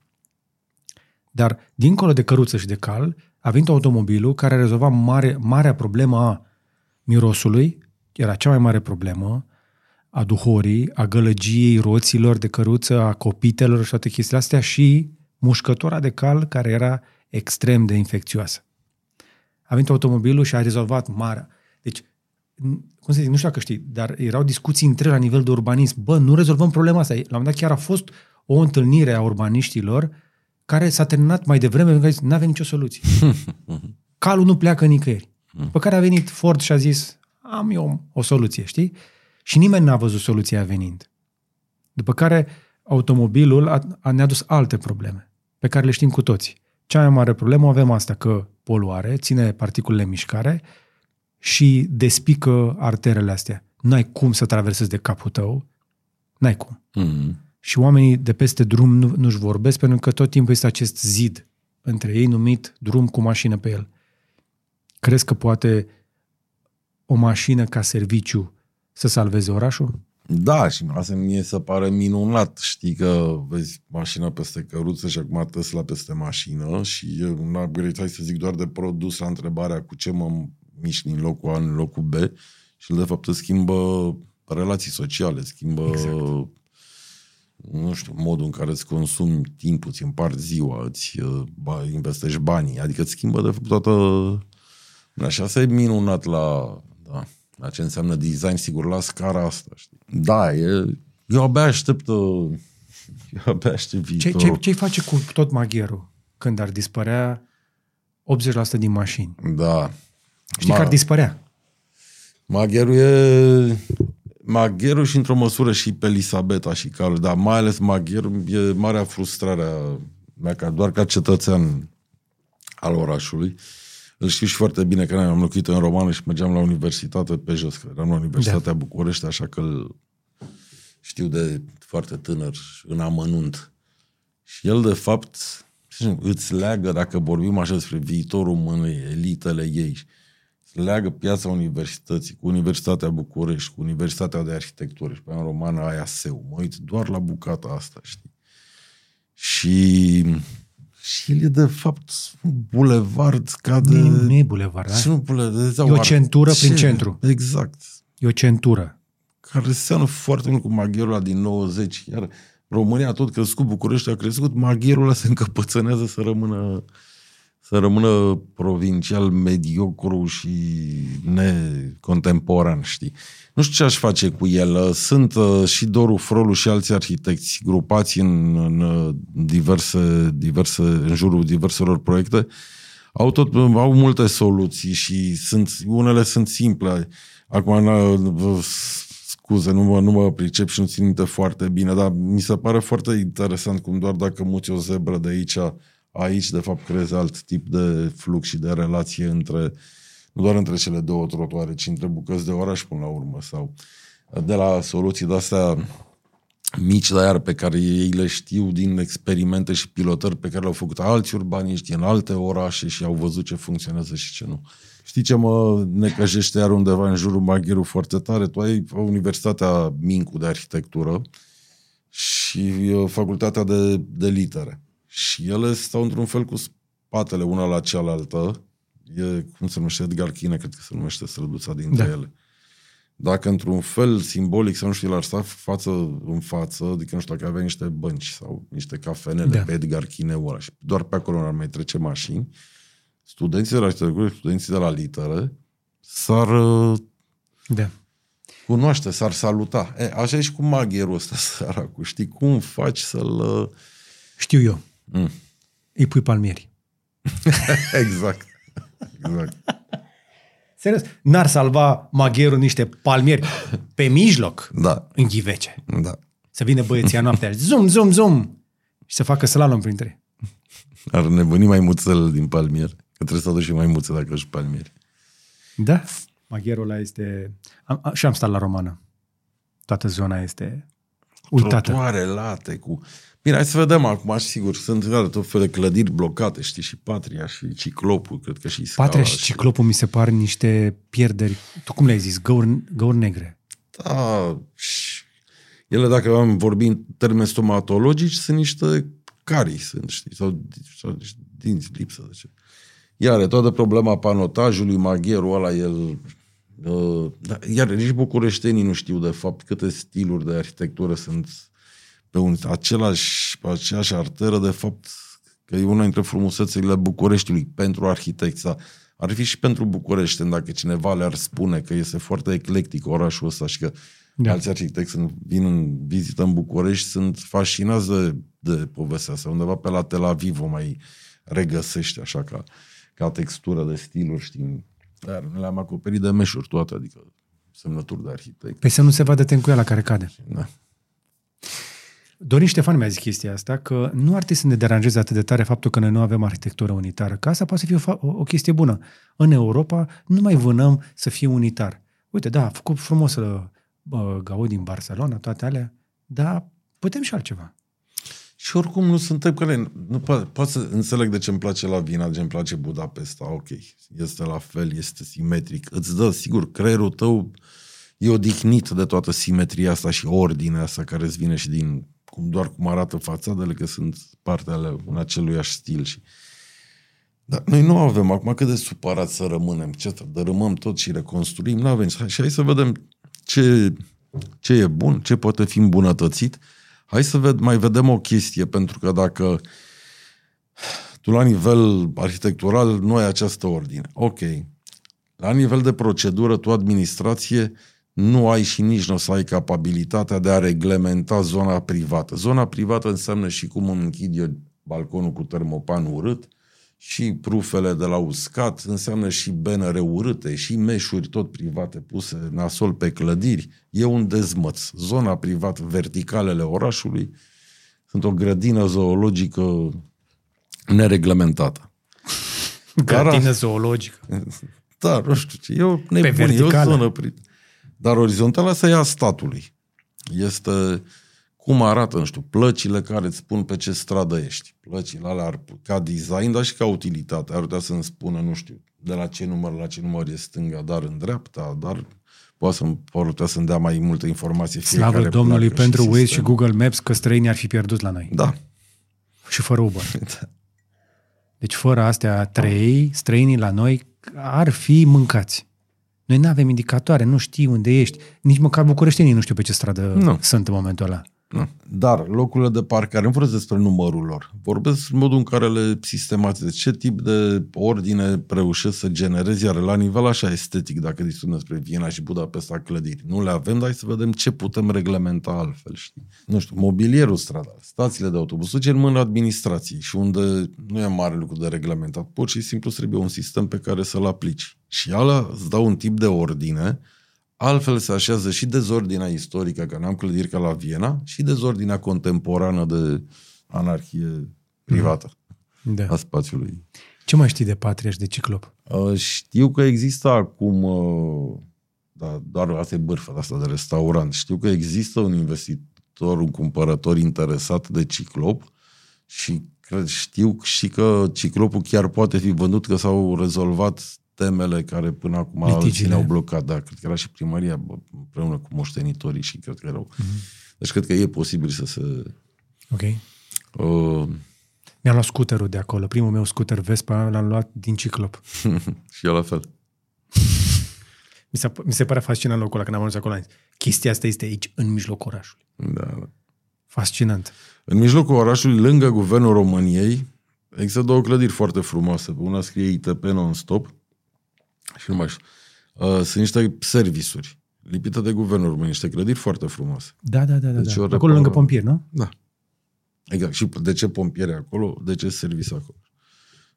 Dar, dincolo de căruță și de cal, a venit automobilul care rezolva mare, marea problemă a mirosului, era cea mai mare problemă, a duhorii, a gălăgiei roților de căruță, a copitelor și toate chestiile astea și mușcătura de cal care era extrem de infecțioasă. A venit automobilul și a rezolvat marea. Deci, cum să zic, nu știu dacă știi, dar erau discuții între la nivel de urbanism. Bă, nu rezolvăm problema asta. La un moment dat chiar a fost o întâlnire a urbaniștilor care s-a terminat mai devreme pentru că nu avem nicio soluție. Calul nu pleacă nicăieri. Pe care a venit Ford și a zis, am eu o soluție, știi? Și nimeni n-a văzut soluția venind. După care automobilul a, a, ne-a dus alte probleme, pe care le știm cu toții. Cea mai mare problemă avem asta, că poluare, ține particulele în mișcare și despică arterele astea. N-ai cum să traversezi de capul tău, n-ai cum. Mm-hmm. Și oamenii de peste drum nu, nu-și vorbesc pentru că tot timpul este acest zid între ei numit drum cu mașină pe el. Crezi că poate o mașină ca serviciu să salveze orașul? Da, și asta mie se pare minunat. Știi că vezi mașina peste căruță și acum Tesla peste mașină și e un upgrade, hai să zic, doar de produs la întrebarea cu ce mă mișc din locul A în locul B și de fapt schimbă relații sociale, schimbă exact. nu știu, modul în care îți consumi timpul, îți împarți ziua, îți investești banii, adică îți schimbă de fapt toată... Așa, asta e minunat la, da, la ce înseamnă design, sigur, la scara asta, știi? Da, e, eu abia aștept, uh, eu abia aștept viitorul. Ce, ce, ce face cu tot magherul când ar dispărea 80% din mașini? Da. Știi Ma, că ar dispărea. Magherul e... Magherul și într-o măsură și pe Elisabeta și Carl, dar mai ales Magherul e marea frustrare a mea, ca, doar ca cetățean al orașului. Îl știu și foarte bine că am locuit în Romană și mergeam la universitate pe jos, că eram la Universitatea da. București, așa că îl știu de foarte tânăr, în amănunt. Și el, de fapt, îți leagă, dacă vorbim așa despre viitorul mânei, elitele ei, îți leagă piața universității cu Universitatea București, cu Universitatea de Arhitectură și pe în romană aia seu. Mă uit doar la bucata asta, știi? Și și el e de fapt un bulevard ca de... Nu, nu e bulevard, da? Nu bulevard, e o centură ce? prin centru. Exact. E o centură. Care seamănă foarte mult cu magherul ăla din 90. Iar România tot crescut, București a crescut, magherul ăla se încăpățânează să rămână să rămână provincial mediocru și necontemporan, știi? Nu știu ce aș face cu el. Sunt uh, și Doru Frolu și alți arhitecți grupați în, în uh, diverse, diverse, în jurul diverselor proiecte. Au, tot, au multe soluții și sunt, unele sunt simple. Acum, scuze, nu mă, nu mă pricep și nu țin minte foarte bine, dar mi se pare foarte interesant cum doar dacă muți o zebră de aici, aici de fapt creezi alt tip de flux și de relație între uh, nu doar între cele două trotuare, ci între bucăți de oraș până la urmă. Sau de la soluții de-astea mici, dar iar pe care ei le știu din experimente și pilotări pe care le-au făcut alți urbaniști în alte orașe și au văzut ce funcționează și ce nu. Știi ce mă necăjește iar undeva în jurul Maghiru foarte tare? Tu ai Universitatea Mincu de Arhitectură și uh, Facultatea de, de Litere. Și ele stau într-un fel cu spatele una la cealaltă e, cum se numește, Edgar Chine, cred că se numește străduța dintre da. ele. Dacă într-un fel simbolic sau nu știu, l-ar sta față în față, adică nu știu, dacă avea niște bănci sau niște cafenele da. pe Edgar Chineu ăla și doar pe acolo ar mai trece mașini, studenții de la arhitectură, studenții de la litere, s-ar da. cunoaște, s-ar saluta. E, așa e și cu magherul ăsta, săracul. Știi cum faci să-l... Știu eu. Mm. Îi pui palmieri. exact. Exact. Serios, n-ar salva magherul niște palmieri pe mijloc da. în ghivece. Da. Să vină băieții noaptea, zoom, zoom, zoom, și să facă slalom printre Ar nebuni mai muțel din palmier. Că trebuie să aduci și mai muțel dacă ești palmieri. Da, magherul ăla este... Am, a, și am stat la romană. toată zona este uitată. Trotuare late cu... Bine, hai să vedem acum, și sigur, sunt iar, tot fel de clădiri blocate, știi, și Patria și Ciclopul, cred că și Scala. Patria și Ciclopul mi se par niște pierderi. Tu cum le-ai zis? Găuri, găuri negre. Da, și ele, dacă am vorbit în termeni stomatologici, sunt niște carii, sunt, știi, sau, sau niște dinți lipsă de ce. Iar toată problema panotajului, magherul ăla, el... Uh, da, iar nici bucureștenii nu știu de fapt câte stiluri de arhitectură sunt pe un același, pe aceeași arteră, de fapt, că e una dintre frumusețile Bucureștiului pentru arhitecți. Da. Ar fi și pentru București, dacă cineva le-ar spune că este foarte eclectic orașul ăsta și că da. alți arhitecți când vin în vizită în București sunt fascinați de, de povestea asta. Undeva pe la Tel Aviv o mai regăsește așa ca, ca textură de stiluri, știi? Dar le-am acoperit de meșuri toate, adică semnături de arhitect. Păi să nu se vadă tencuiala care cade. Da. Dorin Ștefan mi-a zis chestia asta, că nu ar trebui să ne deranjeze atât de tare faptul că noi nu avem arhitectură unitară, că asta poate să fie o, o, o chestie bună. În Europa nu mai vânăm să fie unitar. Uite, da, a făcut frumos uh, Gaudi din Barcelona, toate alea, dar putem și altceva. Și oricum nu suntem că le, nu poate, poate să înțeleg de ce îmi place la Vina, de ce îmi place Budapesta, ok, este la fel, este simetric, îți dă, sigur, creierul tău e odihnit de toată simetria asta și ordinea asta care îți vine și din cum, doar cum arată fațadele, că sunt parte ale un aceluiași stil. Și... Dar noi nu avem acum cât de supărat să rămânem, ce dărâmăm tot și reconstruim, nu avem. Și hai să vedem ce, ce e bun, ce poate fi îmbunătățit. Hai să ved, mai vedem o chestie, pentru că dacă tu la nivel arhitectural nu ai această ordine. Ok. La nivel de procedură, tu administrație nu ai și nici nu o să ai capabilitatea de a reglementa zona privată. Zona privată înseamnă și cum îmi închid eu balconul cu termopan urât, și prufele de la uscat, înseamnă și benere urâte, și meșuri tot private puse nasol pe clădiri. E un dezmăț. Zona privată, verticalele orașului, sunt o grădină zoologică nereglementată. Grădină zoologică. Da, nu știu ce. E o nebunie, e o zonă privată. Dar orizontală să ia statului. Este cum arată, nu știu, plăcile care îți spun pe ce stradă ești. Plăcile alea ar, ca design, dar și ca utilitate. Ar putea să-mi spună, nu știu, de la ce număr la ce număr e stânga, dar în dreapta, dar poate să putea să-mi dea mai multă informație. Slavă Domnului pentru și Waze și Google Maps că străinii ar fi pierdut la noi. Da. Și fără Uber. da. Deci fără astea trei, străinii la noi ar fi mâncați. Noi nu avem indicatoare, nu știi unde ești. Nici măcar bucureștenii nu știu pe ce stradă nu. sunt în momentul ăla. Nu. Dar locurile de parcare, nu vorbesc despre numărul lor, vorbesc în modul în care le sistematizez, ce tip de ordine reușesc să generezi, iar la nivel așa estetic, dacă discutăm despre Viena și Budapesta clădiri, nu le avem, dar hai să vedem ce putem reglementa altfel, știi? Nu știu, mobilierul stradal, stațiile de autobuz, duce în mână administrației și unde nu e mare lucru de reglementat, pur și simplu trebuie un sistem pe care să-l aplici. Și ala îți dau un tip de ordine Altfel se așează și dezordinea istorică, că n-am clădiri ca la Viena, și dezordinea contemporană de anarhie privată da. a spațiului. Ce mai știi de Patria și de Ciclop? Uh, știu că există acum, uh, da, doar asta e bârfă asta de restaurant, știu că există un investitor, un cumpărător interesat de Ciclop și cred, știu și că Ciclopul chiar poate fi vândut, că s-au rezolvat temele care până acum alții ne-au blocat. Da, cred că era și primăria împreună cu moștenitorii și cred că erau. Mm-hmm. Deci cred că e posibil să se... Ok. Uh, Mi-am luat scuterul de acolo. Primul meu scooter Vespa l-am luat din Ciclop. și eu la fel. mi, se, mi se pare fascinant locul ăla când am ajuns acolo. Chestia asta este aici, în mijlocul orașului. Da, da. Fascinant. În mijlocul orașului, lângă Guvernul României, există două clădiri foarte frumoase. Una scrie ITP non-stop și nu mai știu. Uh, sunt niște servisuri lipite de guvernul României, niște clădiri foarte frumoase. Da, da, da. da, deci da. Acolo repar... lângă pompieri, nu? Da. Exact. Și de ce pompieri acolo? De ce servis acolo?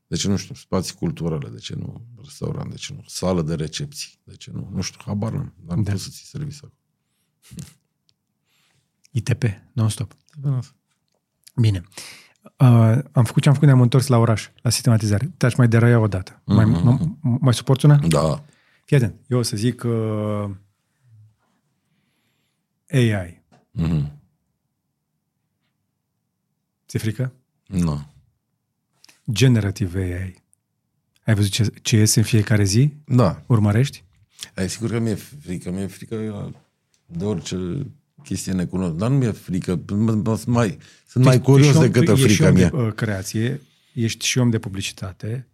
De ce nu știu, spații culturale, de ce nu restaurant, de ce nu sală de recepții, de ce nu, nu știu, habar n-am, dar nu da. poți să ții servis acolo. ITP, non-stop. Bine. Uh, am făcut ce am făcut, ne-am întors la oraș, la sistematizare. Te-aș mai deraia o dată. Mm-hmm. Mai, mhm. mai, mai suporți una? Da. Fii atent. Eu o să zic că uh, AI. Mhm. Ți-e frică? Nu. Generative AI. Ai văzut ce, ce iese în fiecare zi? Da. Urmărești? Ai sigur că mi-e frică, mi-e frică de orice chestie necunoscută. Dar nu mi-e frică, m- m- sunt mai, sunt mai Ești- curios ești om- decât ești frica om mea. de uh, creație, ești și om de publicitate,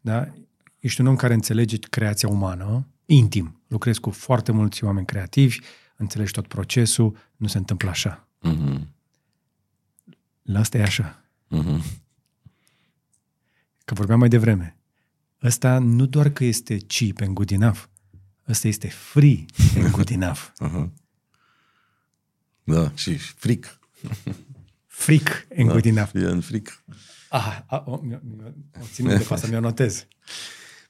da? Ești un om care înțelege creația umană, intim. Lucrezi cu foarte mulți oameni creativi, înțelegi tot procesul, nu se întâmplă așa. Mhm. La asta e așa. Mhm. Că vorbeam mai devreme. Ăsta nu doar că este cheap and good enough, ăsta este free and good enough. Aha. Da, și fric. Fric and good enough. E în fric. Ah, ah, o, mi-o, mi-o, o țin de asta, mi-o notez.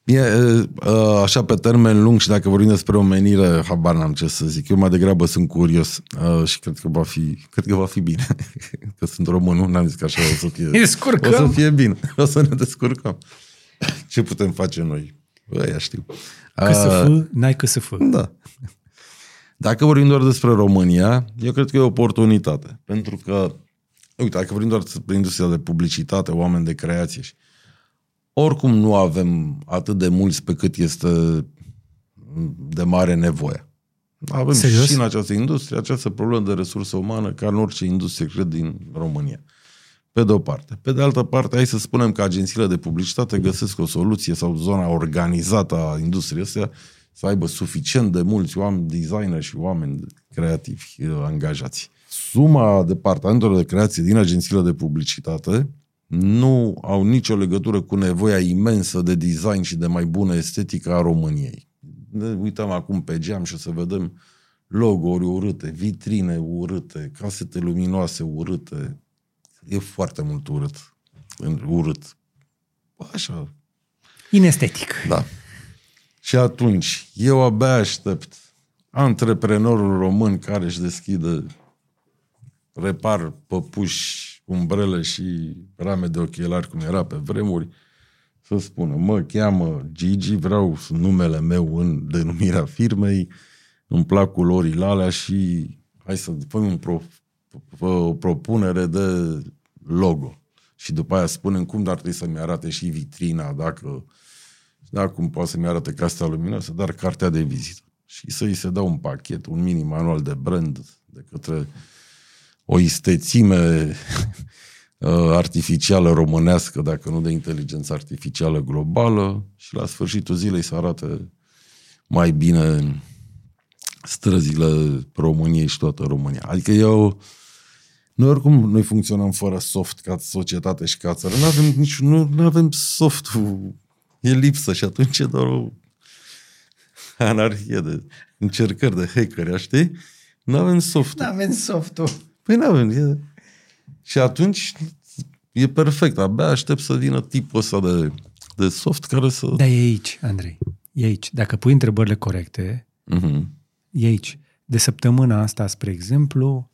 Mie, e, a, așa pe termen lung și dacă vorbim despre omenire, habar n-am ce să zic. Eu mai degrabă sunt curios a, și cred că va fi, cred că va fi bine. Că sunt român, nu? N-am zis că așa o să fie. Ne descurcăm. O să fie bine. O să ne descurcăm. Ce putem face noi? Ăia știu. Că să A, fă, n-ai că să fă. Da. Dacă vorbim doar despre România, eu cred că e o oportunitate. Pentru că, uite, dacă vorbim doar despre industria de publicitate, oameni de creație și oricum nu avem atât de mulți pe cât este de mare nevoie. Avem Serios? și în această industrie această problemă de resursă umană ca în orice industrie, cred, din România. Pe de o parte. Pe de altă parte, hai să spunem că agențiile de publicitate găsesc o soluție sau zona organizată a industriei astea să aibă suficient de mulți oameni, designer și oameni creativi eh, angajați. Suma departamentelor de creație din agențiile de publicitate nu au nicio legătură cu nevoia imensă de design și de mai bună estetică a României. Ne uităm acum pe geam și o să vedem logo-uri urâte, vitrine urâte, casete luminoase urâte. E foarte mult urât. Urât. Așa, Inestetic. da. Și atunci, eu abia aștept antreprenorul român care își deschide repar păpuși, umbrele și rame de ochelari, cum era pe vremuri, să spună, mă cheamă Gigi, vreau numele meu în denumirea firmei, îmi plac culorile alea și hai să făm un pro, o propunere de logo. Și după aia spunem cum dar trebuie să-mi arate și vitrina, dacă da, cum poate să-mi arate castea luminoasă, dar cartea de vizită. Și să-i se dea un pachet, un mini manual de brand de către o istețime uh, artificială românească, dacă nu de inteligență artificială globală, și la sfârșitul zilei să arate mai bine străzile României și toată România. Adică eu, noi oricum noi funcționăm fără soft ca societate și ca țară. Nu avem nici, nu, nu avem softul, e lipsă și atunci e doar o anarhie de încercări de hackeri, știi? Nu avem softul. avem softul. Păi nu avem. E... Și atunci e perfect. Abia aștept să vină tipul ăsta de, de soft care să... Da, e aici, Andrei. E aici. Dacă pui întrebările corecte, Mm-hmm. e aici. De săptămâna asta, spre exemplu,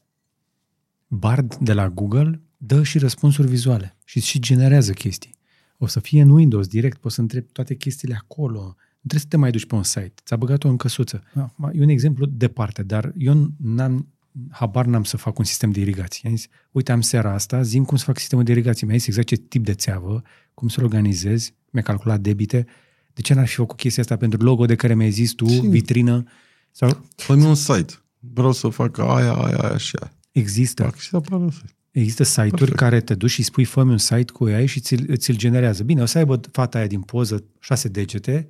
Bard de la Google dă și răspunsuri vizuale și și generează chestii. O să fie în Windows direct, poți să întrebi toate chestiile acolo. Nu trebuie să te mai duci pe un site. Ți-a băgat-o în căsuță. Acum, E un exemplu departe, dar eu n-am, habar n-am să fac un sistem de irigație. Am zis, uite, am seara asta, zim cum să fac sistemul de irigație. Mi-a zis exact ce tip de țeavă, cum să-l organizezi, mi-a calculat debite. De ce n-ar fi făcut chestia asta pentru logo de care mi-ai zis tu, vitrină? Sau Fă un site. Vreau să fac aia, aia, aia și aia. există Fac și apare site. Există site-uri Perfect. care te duci și spui fă un site cu AI și ți-l, ți-l generează. Bine, o să aibă fata aia din poză șase degete,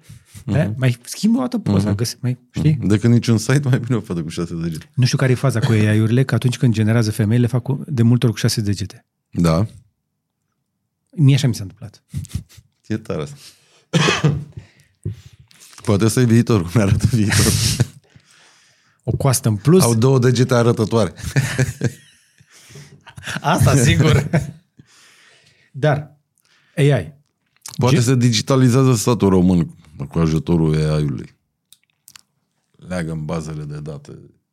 uh-huh. mai schimbă o dată poza, uh-huh. găsi, mai, știi? Uh-huh. Decât niciun site, mai bine o fătă cu șase degete. Nu știu care e faza cu AI-urile, că atunci când generează femei le fac cu, de multe ori cu șase degete. Da. Mie așa mi s-a întâmplat. E tare asta. Poate să-i viitorul, cum arată viitorul. O coastă în plus. Au două degete arătătoare. Asta, sigur. Dar, AI. Poate Ge- se digitalizează statul român cu ajutorul AI-ului. Leagă în bazele de date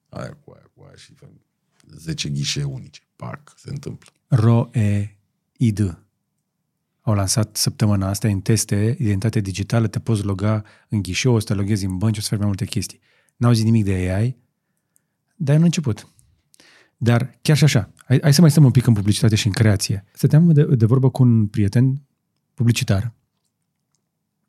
aia cu aia cu aia și fă 10 ghișe unice. Pac, se întâmplă. ROE-ID. Au lansat săptămâna asta în teste identitate digitală, te poți loga în ghișeu, o să te loghezi în bănci, o să faci mai multe chestii. N-au zis nimic de AI, dar e un început. Dar chiar și așa, hai, hai să mai stăm un pic în publicitate și în creație. Stăteam de, de vorbă cu un prieten publicitar.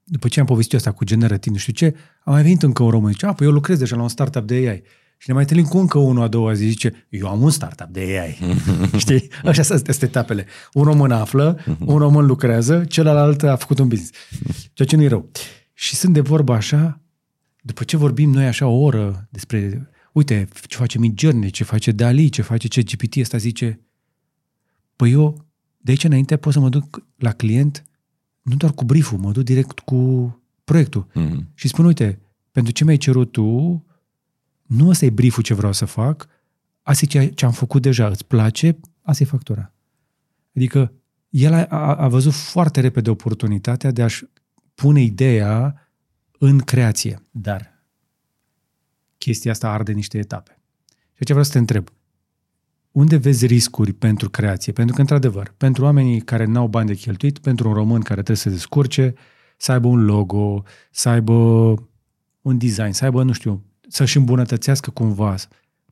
După ce am povestit asta cu generativ, nu știu ce, a mai venit încă un român. Zice, a, păi eu lucrez deja la un startup de AI. Și ne mai întâlnim cu încă unul a doua zi, zice, eu am un startup de AI. Știi? Așa sunt aceste etapele. Un român află, un român lucrează, celălalt a făcut un business. Ceea ce nu e rău. Și sunt de vorba așa, după ce vorbim noi așa o oră despre, uite, ce face Midjourney, ce face Dali, ce face ce GPT, ăsta zice, păi eu de aici înainte pot să mă duc la client nu doar cu brieful, mă duc direct cu proiectul. Mhm. Și spun, uite, pentru ce mi-ai cerut tu, nu ăsta e brieful ce vreau să fac, asta e ceea ce am făcut deja, îți place, asta e factura. Adică el a, a, a văzut foarte repede oportunitatea de a-și pune ideea în creație. Dar chestia asta arde niște etape. Și ce vreau să te întreb. Unde vezi riscuri pentru creație? Pentru că, într-adevăr, pentru oamenii care n-au bani de cheltuit, pentru un român care trebuie să se descurce, să aibă un logo, să aibă un design, să aibă, nu știu, să-și îmbunătățească cumva,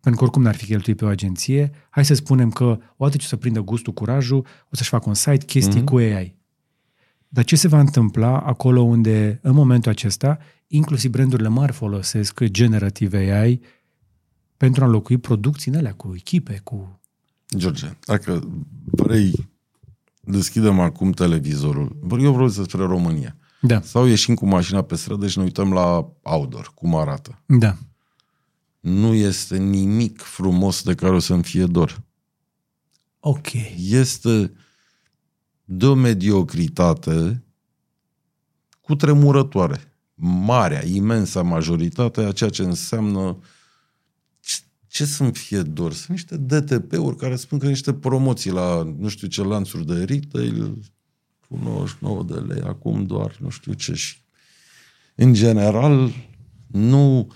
pentru că oricum n-ar fi cheltuit pe o agenție, hai să spunem că odată ce o să prindă gustul, curajul, o să-și facă un site, chestii mm-hmm. cu AI. Dar ce se va întâmpla acolo unde, în momentul acesta, inclusiv brandurile mari folosesc generative AI pentru a înlocui producții alea cu echipe, cu... George, dacă vrei, deschidem acum televizorul. Eu vreau despre România. Da, Sau ieșim cu mașina pe stradă și ne uităm la outdoor, cum arată. da. Nu este nimic frumos de care o să-mi fie dor. Ok. Este de o mediocritate cu tremurătoare. Marea, imensa majoritate a ceea ce înseamnă ce- ce să-mi fie dor? Sunt niște DTP-uri care spun că niște promoții la nu știu ce lanțuri de retail cu 99 de lei, acum doar nu știu ce și în general nu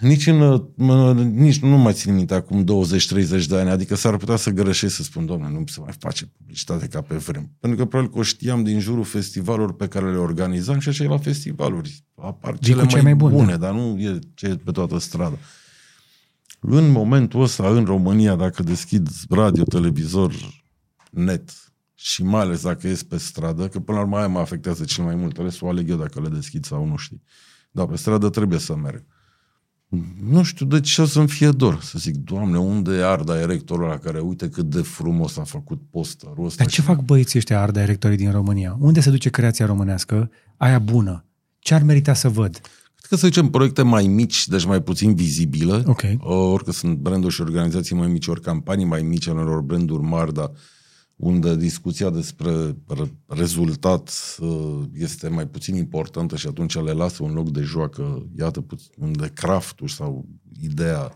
nici, în, mă, nici nu mai țin minte acum 20-30 de ani, adică s-ar putea să greșesc să spun, doamne, nu se mai face publicitate ca pe vreme. Pentru că probabil că o știam din jurul festivalurilor pe care le organizam și așa e la festivaluri. Apar Zic cele cu cei mai, mai buni, bune, da. dar nu e ce e pe toată strada. În momentul ăsta, în România, dacă deschid radio, televizor, net și mai ales dacă ies pe stradă, că până la urmă aia mă afectează cel mai mult, restul o aleg eu dacă le deschid sau nu știi. Dar pe stradă trebuie să merg. Nu știu de ce o să-mi fie dor. Să zic, Doamne, unde e Arda, directorul ăla care uite cât de frumos a făcut posterul ăsta. Dar ce și- fac băieții ăștia art directorii din România? Unde se duce creația românească, aia bună? Ce ar merita să văd? Cred că să zicem proiecte mai mici, deci mai puțin vizibile. Ok. Orică sunt branduri și organizații mai mici, ori campanii mai mici ale unor branduri mari, dar unde discuția despre re- rezultat uh, este mai puțin importantă și atunci le lasă un loc de joacă, iată, puț- unde craftul sau ideea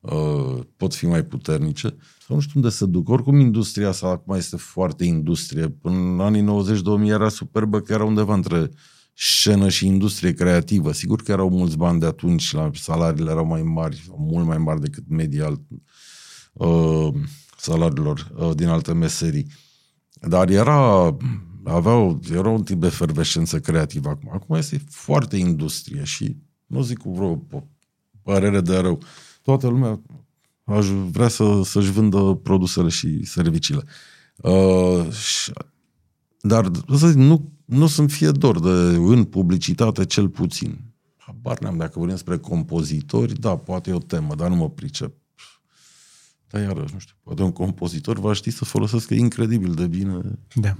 uh, pot fi mai puternice. Sau nu știu unde se duc. Oricum, industria asta acum este foarte industrie. Până în anii 90-2000 era superbă că era undeva între scenă și industrie creativă. Sigur că erau mulți bani de atunci, la salariile erau mai mari, sau mult mai mari decât media alt, uh, salariilor uh, din alte meserii. Dar era, aveau, era un tip de efervescență creativă acum. Acum este foarte industrie și nu zic cu vreo p- părere de rău. Toată lumea aș vrea să, să-și vândă produsele și serviciile. Uh, și, dar să zic, nu, nu să-mi fie dor de în publicitate cel puțin. Habar n-am dacă vorbim despre compozitori, da, poate e o temă, dar nu mă pricep. Dar iarăși, nu știu, poate un compozitor va ști să folosească incredibil de bine. Da.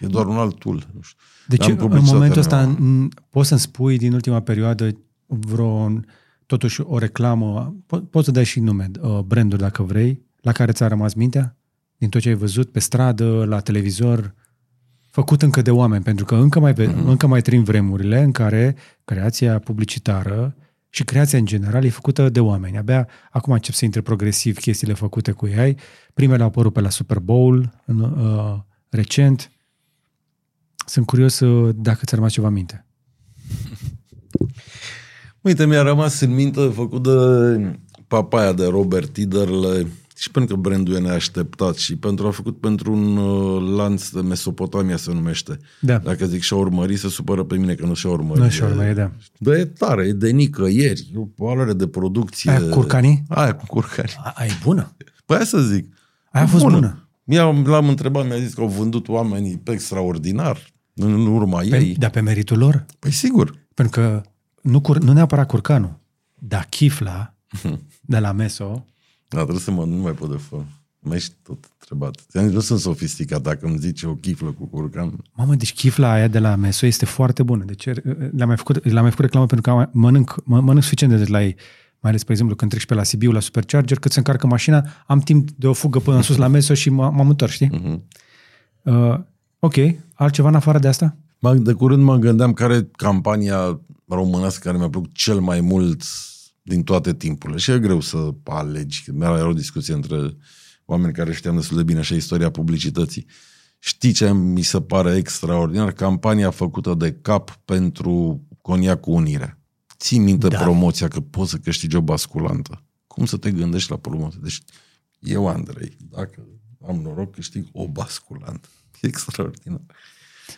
E doar un alt tool. Nu știu. Deci, Dar în publicitatea momentul ăsta, mea- n- poți să-mi spui din ultima perioadă vreo, totuși o reclamă, po- poți să dai și nume, uh, branduri dacă vrei, la care ți-a rămas mintea? Din tot ce ai văzut pe stradă, la televizor, făcut încă de oameni, pentru că încă mai, ve- încă mai trăim vremurile în care creația publicitară și creația în general e făcută de oameni. Abia acum încep să intre progresiv chestiile făcute cu AI. Primele au apărut pe la Super Bowl în, uh, recent. Sunt curios uh, dacă ți-a rămas ceva în minte. Uite, mi-a rămas în minte făcut de papaya de Robert Tiderle și pentru că brandul e neașteptat și pentru a făcut pentru un uh, lanț de Mesopotamia se numește. Da. Dacă zic și-a urmărit, se supără pe mine că nu și-a urmărit. Nu și urmă, da. Dar e tare, e de nicăieri, e o valoare de producție. Aia cu curcanii? Aia cu curcanii. A, aia e bună. Păi aia să zic. Aia a fost bună. Mi-am, l-am întrebat, mi-a zis că au vândut oamenii pe extraordinar în în urma Pe, ei. dar pe meritul lor. Păi sigur. Pentru că nu, cur, nu neapărat curcanul, dar chifla de la Meso, Da, trebuie să mă, nu mai pot de fă. Mai ești tot întrebat. Ți-am zis, nu sunt sofisticat dacă îmi zice o chiflă cu curcan. mamă, deci chifla aia de la Meso este foarte bună. Deci le-am mai făcut, le-am mai făcut reclamă pentru că mănânc, mă, mănânc suficient de des la ei. Mai ales, spre exemplu, când trec și pe la Sibiu, la Supercharger, cât se încarcă mașina, am timp de o fugă până în sus la Meso și m- m-am întors, știi? Mhm. Uh, ok, altceva în afară de asta? Mă- De curând mă gândeam care e campania românească care mi-a plăcut cel mai mult din toate timpurile. Și e greu să alegi. Era o discuție între oameni care știam destul de bine așa istoria publicității. Știi ce mi se pare extraordinar? Campania făcută de cap pentru Coniac cu Unirea. Ții minte Da. da. promoția că poți să câștigi o basculantă. Cum să te gândești la promoție? Deci eu, Andrei, dacă am noroc, câștig o basculantă. E extraordinar.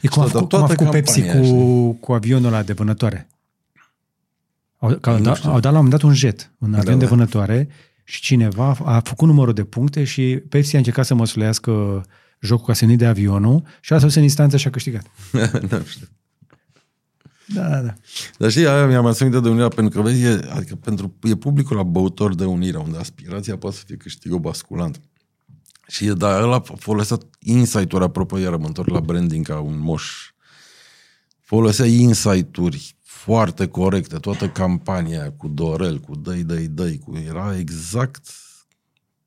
E cum a Toată- făcut, cum a toată făcut Pepsi campania, cu, cu avionul ăla de vânătoare. Au, că au, Nu da, știu. au dat la un moment dat un jet, un avion Da, de da. vânătoare și cineva a făcut numărul de puncte și Pepsi a încercat să măsulească jocul ca să nu de avionul și a dus în instanță și a câștigat. nu știu. Da, da, da. Dar știi, aia mi-am adus aminte de unirea, pentru că vezi, e, adică pentru, e publicul la băutor de unirea, unde aspirația poate să fie câștigă basculant. Și e, dar ăla folosea insight-uri, apropo, iar mă întorc la branding ca un moș. Folosea insight-uri foarte corecte, toată campania aia cu Dorel, cu dăi, dăi, dăi, cu, era exact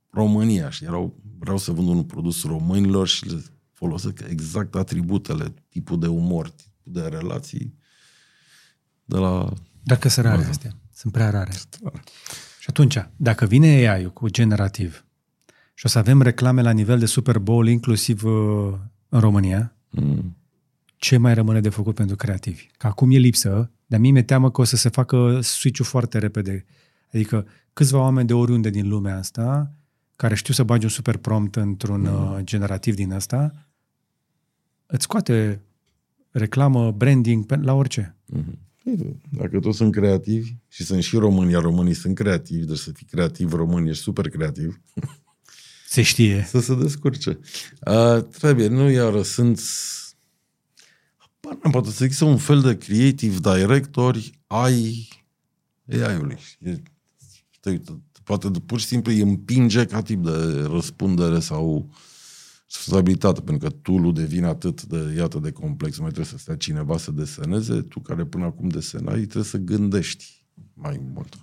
România și erau, vreau să vând un produs românilor și le folosesc exact atributele, tipul de umor, tipul de relații de la... Dar că sunt rare astea. Sunt prea rare. Și atunci, dacă vine AI-ul cu generativ și o să avem reclame la nivel de Super Bowl, inclusiv uh, în România, Mm. ce mai rămâne de făcut pentru creativi? Că acum e lipsă, dar mie mi-e teamă că o să se facă switch-ul foarte repede. Adică câțiva oameni de oriunde din lumea asta, care știu să bagi un super prompt într-un uh, generativ din asta, îți scoate reclamă, branding, pe- la orice. Păi, Dacă toți sunt creativi și sunt și români, iar românii sunt creativi, deci să fii creativ român, ești super creativ, Se știe. să se descurce. Uh, trebuie, nu iară, sunt... Apar, poate să există un fel de creative directori ai AI-ului. E, te, poate de- pur și simplu îi împinge ca tip de răspundere sau responsabilitate, pentru că tool devine atât de, iată, de complex, mai trebuie să stea cineva să deseneze, tu care până acum desenai, trebuie să gândești mai mult.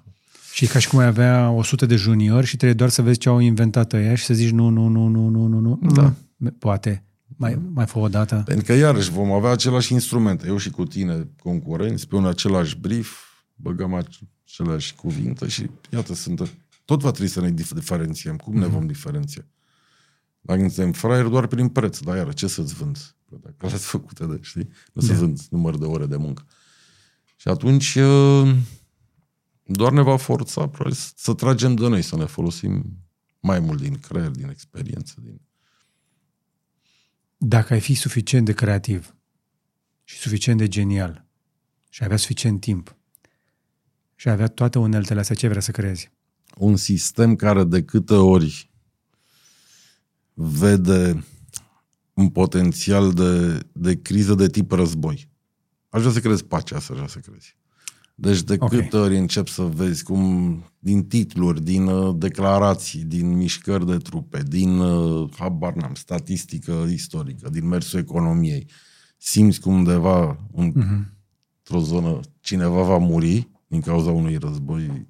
Și e ca și cum ai avea 100 de juniori și trebuie doar să vezi ce au inventat ăia și să zici nu, nu, nu, nu, nu, nu, nu. Da. Mm, Poate. Mai, mai fă o dată. Pentru că, iarăși, vom avea același instrumente. Eu și cu tine, concurenți, pe un același brief, băgăm aceleași cuvinte și, iată, sunt... Tot va trebui să ne dif- diferențiem. Cum ne vom diferenția? Dacă suntem fraieri doar prin preț, dar iară, ce să-ți vând? Că Dacă le-ați făcute de, știi? Nu să Da. vând număr de ore de muncă. Și atunci uh, doar ne va forța probabil, să- să tragem de noi, să ne folosim mai mult din creier, din experiență, din... Dacă ai fi suficient de creativ și suficient de genial și ai avea suficient timp și ai avea toate uneltele astea, ce vrea să creezi? un sistem care de câte ori vede un potențial de, de criză de tip război. Aș vrea să crezi pacea, să vrea să crezi. Deci de Ok. okay. câte ori încep să vezi cum din titluri, din uh, declarații, din mișcări de trupe, din, uh, habar n-am, statistică istorică, din mersul economiei, simți cum undeva un, Mhm. într-o zonă cineva va muri din cauza unui război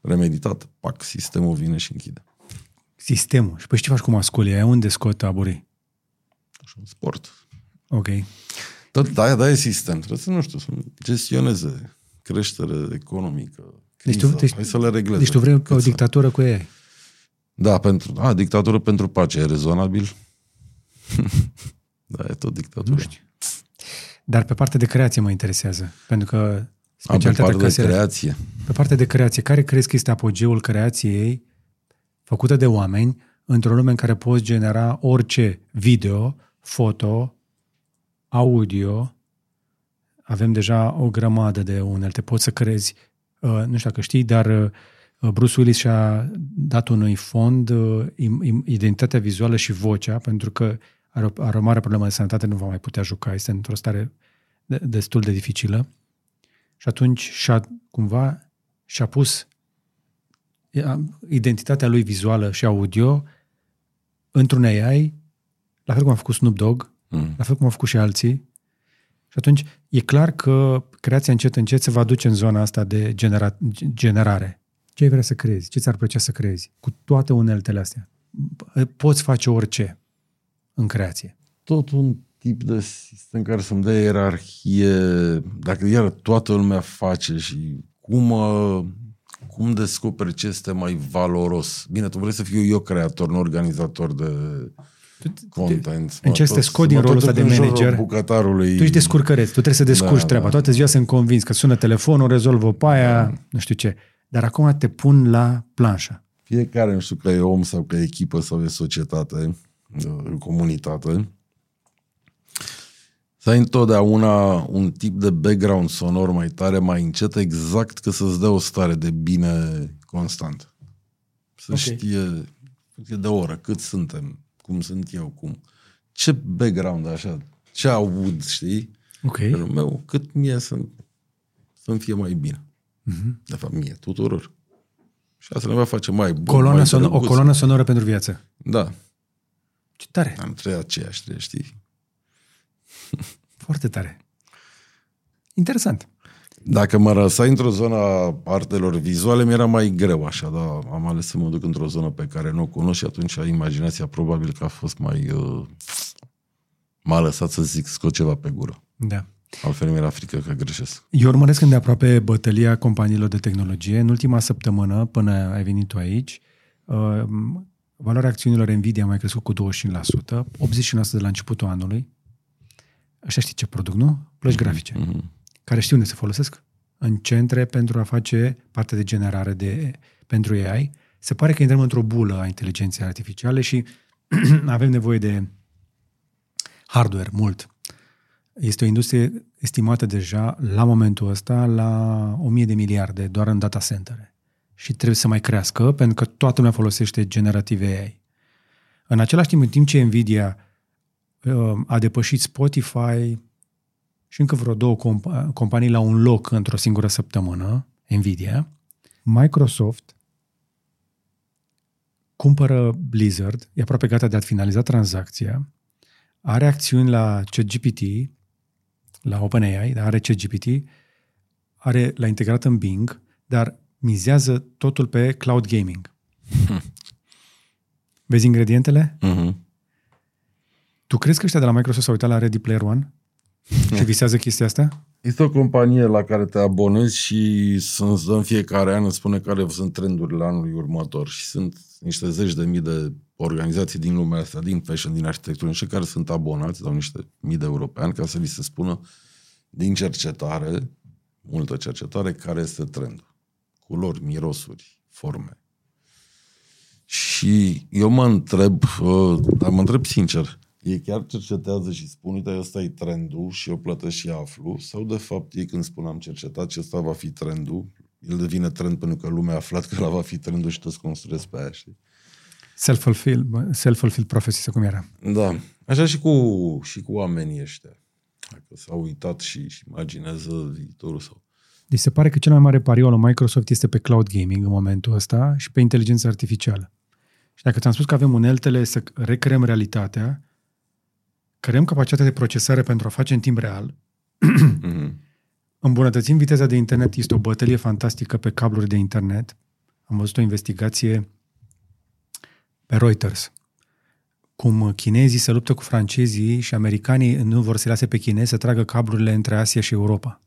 remeditat. Pac, sistemul vine și închide. Sistemul. Și păi ce faci cu masculii? Aia unde scot taburii? Așa un sport. Ok. Tot, da, da, e sistem. Trebuie să, nu știu, să gestioneze creștere economică, Deci criză. tu- deci- Hai să le regleze. Deci tu vrei Cât o să- dictatură cu ei. Da, pentru, a, dictatură pentru pace, e rezonabil? da, e tot dictatură. Nu știu. Dar pe partea de creație mă interesează. Pentru că A, pe specialitatea partea de casei... creație. Pe partea de creație, care crezi că este apogeul creației făcută de oameni, într-o lume în care poți genera orice video, foto, audio, avem deja o grămadă de unelte. Poți să crezi, uh, nu știu dacă știi, dar uh, Bruce Willis și-a dat unui fond uh, identitatea vizuală și vocea, pentru că are o, are o mare problemă de sănătate, nu va mai putea juca, este într-o stare destul de dificilă. Și atunci și-a, cumva, și-a pus identitatea lui vizuală și audio într-un AI, la fel cum a făcut Snoop Dogg, mm. la fel cum au făcut și alții. Și atunci e clar că creația încet încet se va duce în zona asta de genera- generare. Ce ai vrea să crezi? Ce ți-ar plăcea să crezi? Cu toate uneltele astea. Poți face orice în creație. Tot un tip de sistem care să-mi dea ierarhie, dacă iar toată lumea face și cum, uh, cum descoperi ce este mai valoros. Bine, tu vrei să fiu eu creator, nu organizator de content. Încerci să te scot din rolul ăsta de manager. Bucătarului. Tu ești descurcăreț, tu trebuie să descurci da, treaba. Da. Toate ziua sunt convins că sună telefonul, rezolvă pe aia, da. nu știu ce. Dar acum te pun la planșă. Fiecare, nu știu că e om sau că e echipă sau e societate, comunitate, să ai întotdeauna un tip de background sonor mai tare, mai încet, exact că să-ți dea o stare de bine constant. Să okay. știe de oră, cât suntem, cum sunt eu, cum. Ce background așa, ce aud, știi? Ok. În meu, cât mie să, să-mi fie mai bine. Mm-hmm. De fapt, mie, tuturor. Și asta ne va face mai bun, Coloana mai son- O coloană sonoră pentru viață. Da. Ce tare. Am trei aceeași, știi? Foarte tare. Interesant. Dacă mă răsai într-o zonă a artelor vizuale, mi-era mai greu așa, dar am ales să mă duc într-o zonă pe care nu o cunosc și atunci imaginația probabil că a fost mai... Uh, m-a lăsat să zic, scot ceva pe gură. Da. Altfel mi-era frică că greșesc. Eu urmăresc îndeaproape bătălia companiilor de tehnologie. În ultima săptămână, până ai venit tu aici, uh, valoarea acțiunilor Nvidia a mai crescut cu 25%, 80% de la începutul anului. Așa știi ce produc, nu? Plăci mm-hmm. grafice. Mm-hmm. Care știu unde se folosesc? În centre pentru a face parte de generare de, pentru AI. Se pare că intrăm într-o bulă a inteligenței artificiale și avem nevoie de hardware mult. Este o industrie estimată deja la momentul ăsta la 1000 de miliarde doar în data centere. Și trebuie să mai crească pentru că toată lumea folosește generative AI. În același timp, în timp ce Nvidia uh, a depășit Spotify și încă vreo două comp- companii la un loc într-o singură săptămână, Nvidia, Microsoft cumpără Blizzard, e aproape gata de a finaliza tranzacția, are acțiuni la ChatGPT, la OpenAI, dar are ChatGPT, are la integrat în Bing, dar mizează totul pe cloud gaming. Vezi ingredientele? Uh-huh. Tu crezi că ăștia de la Microsoft s-au uitat la Ready Player One? Și visează chestia asta? Este o companie la care te abonezi și să-ți dă în fiecare an, îți spune care sunt trendurile anului următor și sunt niște zeci de mii de organizații din lumea asta, din fashion, din arhitectură, și care sunt abonați, dau niște mii de europeani, ca să li se spună din cercetare, multă cercetare, care este trendul. Culori, mirosuri, forme. Și eu mă întreb, uh, dar mă întreb sincer, ei chiar cercetează și spun, uite, ăsta e trendul și eu plătesc și aflu, sau de fapt ei când spun am cercetat și ăsta va fi trendul, el devine trend pentru că lumea a aflat că ăla va fi trendul și toți construiesc pe aia, știi? Self-fulfilled, self-fulfilled prophecy, sau cum era. Da. Așa și cu, și cu oamenii ăștia. Dacă s-au uitat și, și imaginează viitorul sau... Deci se pare că cel mai mare pariol în Microsoft este pe cloud gaming în momentul ăsta și pe inteligență artificială. Și dacă ți-am spus că avem uneltele să recreăm realitatea, creăm capacitatea de procesare pentru a face în timp real, mm-hmm. îmbunătățim viteza de internet, este o bătălie fantastică pe cabluri de internet. Am văzut o investigație pe Reuters, cum chinezii se luptă cu francezii și americanii nu vor să lase pe chinezi să tragă cablurile între Asia și Europa.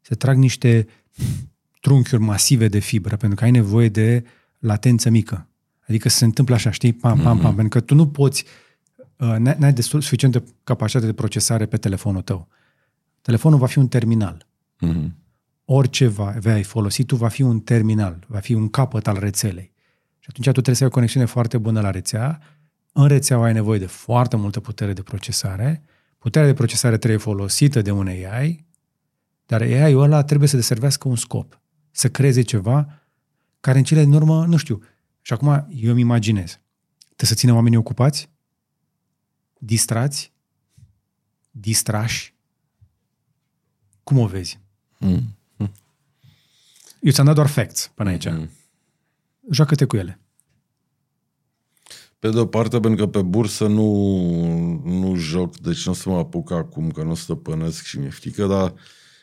Se trag niște trunchiuri masive de fibră, pentru că ai nevoie de latență mică. Adică se întâmplă așa, știi? Pam, pam, pam. Mm-hmm. Pentru că tu nu poți, uh, n-ai destul, suficientă capacitate de procesare pe telefonul tău. Telefonul va fi un terminal. Mm-hmm. Orice va, vei folosi tu va fi un terminal, va fi un capăt al rețelei. Și atunci tu trebuie să ai o conexiune foarte bună la rețea. În rețea ai nevoie de foarte multă putere de procesare. Puterea de procesare trebuie folosită de un AI, dar AI-ul ăla trebuie să deservească un scop. Să creeze ceva care în cele din urmă, nu știu. Și acum eu îmi imaginez. Trebuie să ținem oamenii ocupați, distrați, distrași. Cum o vezi? Mm. Eu ți-am dat doar facts până aici. Mm. Joacă-te cu ele. Pe de o parte, pentru că pe bursă nu, nu joc, deci nu o să mă apuc acum, că nu o să stăpânesc și mi-e frică, dar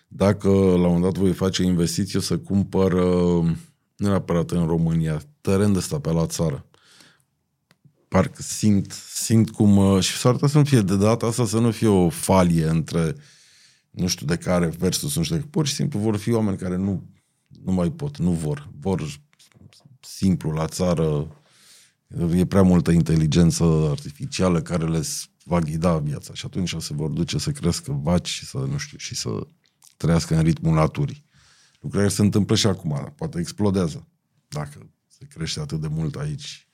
dacă la un moment dat voi face investiție, o să cumpăr, uh, nu neapărat în România, teren de ăsta pe la țară. Parcă simt, simt cum, uh, și s-ar putea să nu fie de data asta, să nu fie o falie între nu știu de care versus nu știu de pur și simplu vor fi oameni care nu, nu mai pot, nu vor, vor simplu la țară, e prea multă inteligență artificială care le va ghida viața și atunci se vor duce să crească vaci și să, nu știu, și să trăiască în ritmul naturii. Lucrurile se întâmplă și acum, poate explodează dacă se crește atât de mult aici uh,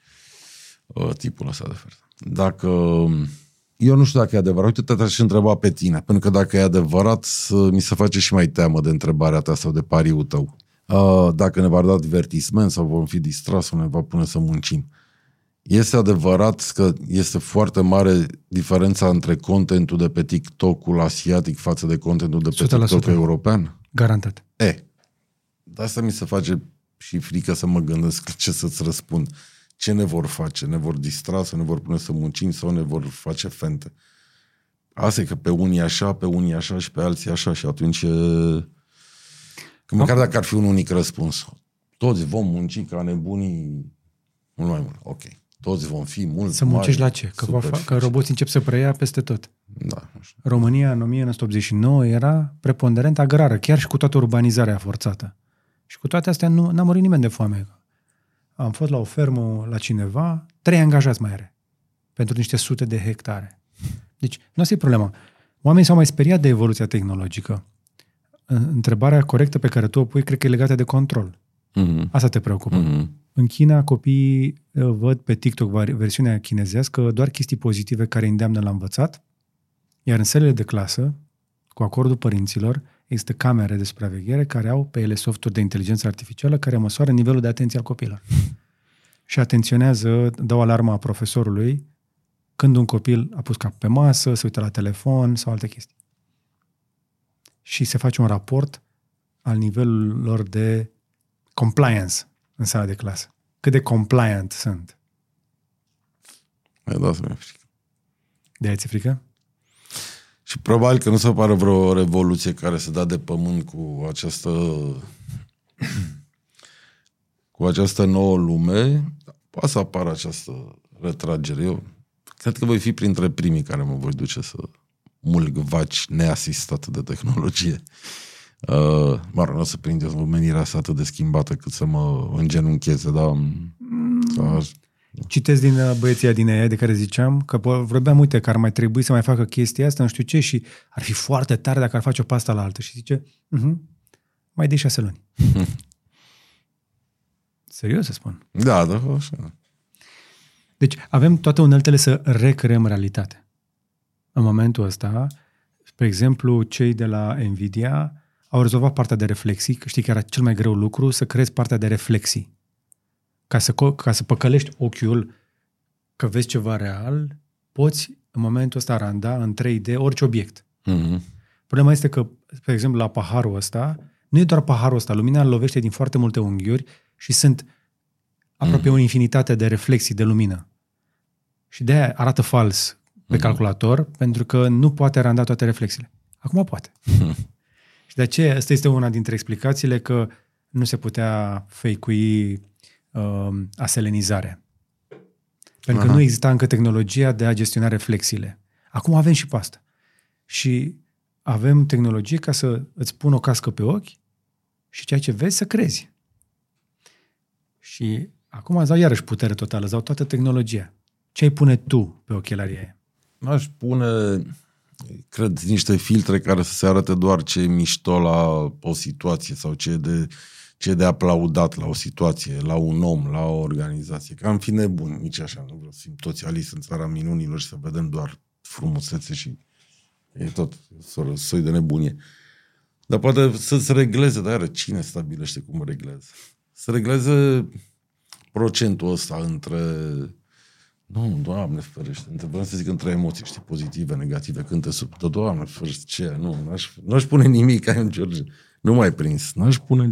tipul ăsta de ofertă. Dacă eu nu știu dacă e adevărat. Uite, te-aș întreba pe tine, pentru că dacă e adevărat, mi se face și mai teamă de întrebarea ta sau de pariul tău. Uh, dacă ne va da divertisment sau vom fi distras sau ne va pune să muncim. Este adevărat că este foarte mare diferența între contentul de pe TikTok-ul asiatic față de contentul de pe 100%. TikTok european? Garantat. E, de asta mi se face și frică să mă gândesc ce să-ți răspund. Ce ne vor face? Ne vor distra sau ne vor pune să muncim sau ne vor face fente? Asta e că pe unii așa, pe unii așa și pe alții așa și atunci e... Că măcar dacă ar fi un unic răspuns. Toți vom munci ca nebunii mult mai mult. Ok. Toți vom fi mult Să muncești la ce? Că, va fa- că roboții încep să preia peste tot. Da. nu știu. România în 1989 era preponderent agrară, chiar și cu toată urbanizarea forțată. Și cu toate astea nu n-a murit nimeni de foame. Am fost la o fermă la cineva, trei angajați mai are. Pentru niște sute de hectare. Deci, nu asta e problema. Oamenii s-au mai speriat de evoluția tehnologică. Întrebarea corectă pe care tu o pui, cred că e legată de control. Mm-hmm. Asta te preocupă. Mm-hmm. În China, copiii uh, văd pe TikTok versiunea chinezească doar chestii pozitive care îi îndeamnă la învățat, iar în selele de clasă, cu acordul părinților, există camere de supraveghere care au pe ele softuri de inteligență artificială care măsoară nivelul de atenție al copilor. Și atenționează, dau alarma a profesorului când un copil a pus cap pe masă, se uită la telefon sau alte chestii. Și se face un raport al nivelului de compliance în sala de clasă. Cât de compliant sunt. Mi-a dat să mi frică. De aia ți frică? Și probabil că nu se pare vreo revoluție care se da de pământ cu această cu această nouă lume, poate să apară această retragere. Eu cred că voi fi printre primii care mă voi duce să mulg vaci neasistat de tehnologie. Uh, mă rog, nu o să prindeți omenirea asta atât de schimbată cât să mă îngenuncheze, dar... Mm. Citesc din uh, băieția din ea de care ziceam că vorbeam, uite, că ar mai trebui să mai facă chestia asta, nu știu ce, și ar fi foarte tare dacă ar face o pasta la altă. Și zice, uh-huh, mai de șase luni. Serios să spun. Da, da, așa. Deci avem toate uneltele să recreăm realitate. În momentul ăsta, spre exemplu, cei de la Nvidia au rezolvat partea de reflexii, că știi că era cel mai greu lucru, să creezi partea de reflexii. Ca să, ca să păcălești ochiul că vezi ceva real, poți în momentul ăsta randa în 3D orice obiect. Mm-hmm. Problema este că, pe exemplu, la paharul ăsta, nu e doar paharul ăsta, lumina îl lovește din foarte multe unghiuri și sunt aproape mm. o infinitate de reflexii de lumină. Și de aia arată fals pe mm. calculator, pentru că nu poate randa toate reflexiile. Acum poate. Și de aceea, asta este una dintre explicațiile că nu se putea fake-ui uh, aselenizarea. Pentru Aha. că nu exista încă tehnologia de a gestiona reflexiile. Acum avem și pe asta. Și avem tehnologie ca să îți pun o cască pe ochi și ceea ce vezi să crezi. Și acum îți dau iarăși putere totală, îți dau toată tehnologia. Ce ai pune tu pe ochelarii aia? Aș pune cred, niște filtre care să se arate doar ce e mișto la o situație sau ce e de, ce de aplaudat la o situație, la un om, la o organizație. Că am fi nebuni, nici așa, nu vreau să fim toți Alice în țara minunilor și să vedem doar frumusețe și e tot soi de nebunie. Dar poate să-ți regleze, dar cine stabilește cum regleze? Să regleze procentul ăsta între nu, Doamne ferește, întrebăm să zic între emoții, știi, pozitive, negative, când te sub... Da, Doamne ferește, ce? Nu, n-aș, n-aș pune nimic, ai un George. Nu mai prins. N-aș pune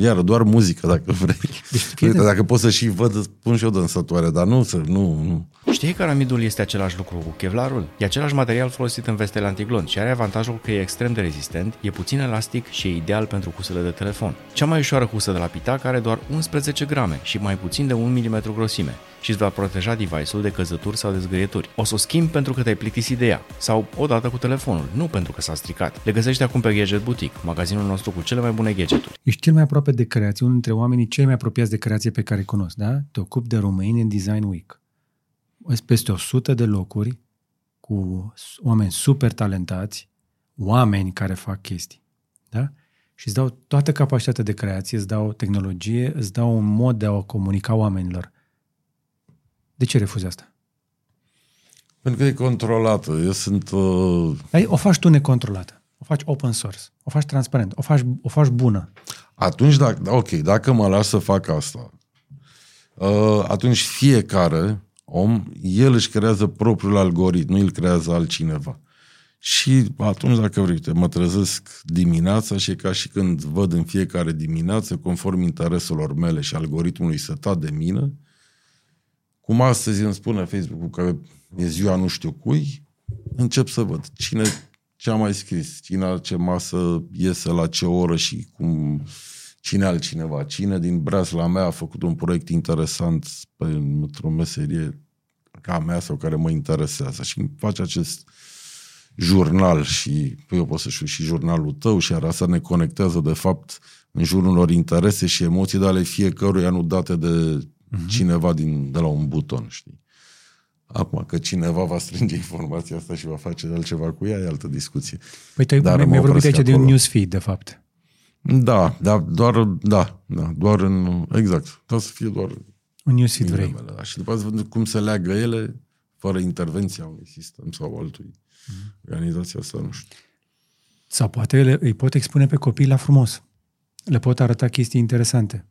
iar doar muzică, dacă vrei. Deci, Uite, dacă pot să și văd, pun și o dânsătoare, dar nu, să, nu, nu. Știi că aramidul este același lucru cu kevlarul? E același material folosit în vestele antiglon și are avantajul că e extrem de rezistent, e puțin elastic și e ideal pentru husele de telefon. Cea mai ușoară husă de la Pitac are doar 11 grame și mai puțin de 1 mm grosime și îți va proteja device-ul de căzături sau de zgârieturi. O să o schimbi pentru că te-ai plictisit de ea sau odată cu telefonul, nu pentru că s-a stricat. Le găsești acum pe Gadget Boutique, magazinul nostru cu cele mai bune gadgeturi. Ești cel mai aproape de creație, unul dintre oamenii cei mai apropiați de creație pe care îi cunosc, da? Te ocupi de Romanian Design Week. Peste 100 de locuri cu oameni super talentați, oameni care fac chestii. Da? Și îți dau toată capacitatea de creație, îți dau tehnologie, îți dau un mod de a comunica oamenilor. De ce refuzi asta? Pentru că e controlată. Eu sunt... Uh... Ai, o faci tu necontrolată. O faci open source. O faci transparent. O faci, o faci bună. Atunci, dacă, da, ok, dacă mă las să fac asta, uh, atunci fiecare om, el își creează propriul algoritm, nu îl creează altcineva. Și atunci, dacă vrei, mă trezesc dimineața și e ca și când văd în fiecare dimineață, conform intereselor mele și algoritmului setat de mine, cum astăzi îmi spune Facebook-ul că e ziua nu știu cui, încep să văd cine ce a mai scris, cine ce masă iese la ce oră și cum, cine altcineva, cine din la mea a făcut un proiect interesant pe, într-o meserie ca mea sau care mă interesează și îmi face acest jurnal și eu pot să știu și jurnalul tău și asta ne conectează de fapt în jurul unor interese și emoții de ale fiecăruia nu date de uh-huh. cineva din, de la un buton, știi? Acum, că cineva va strânge informația asta și va face altceva cu ea, e altă discuție. Păi tu mi-ai vorbit aici acolo. de un newsfeed, de fapt. Da, da, doar, da, da, doar în, exact, trebuie să fie doar un newsfeed vrei. Mele, da. Și după aceea cum se leagă ele, fără intervenția unui sistem sau altui. Mm-hmm. Organizația asta, nu știu. Sau poate ele, îi pot expune pe copii la frumos. Le pot arăta chestii interesante.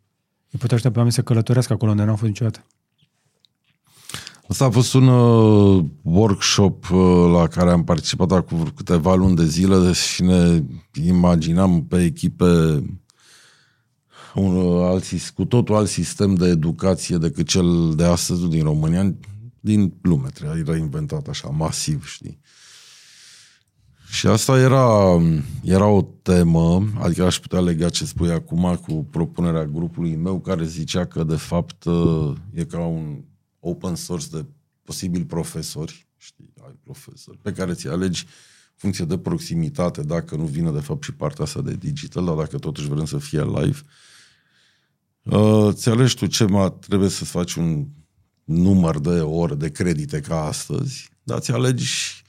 Îi pot ajuta pe oameni să călătorească acolo unde n-au fost niciodată. Asta a fost un uh, workshop uh, la care am participat acum câteva luni de zile și ne imaginam pe echipe un uh, alt, cu totul alt sistem de educație decât cel de astăzi din România, din lume, trebuie reinventat așa, masiv, știi. Și asta era, era o temă, adică aș putea lega ce spui acum cu propunerea grupului meu, care zicea că, de fapt, e ca un open source de posibil profesori, știi, ai profesori, pe care ți alegi funcție de proximitate, dacă nu vine, de fapt, și partea asta de digital, dar dacă totuși vrem să fie live, uh, ți alegi tu ce mai trebuie să faci un număr de ore de credite ca astăzi, dar ți alegi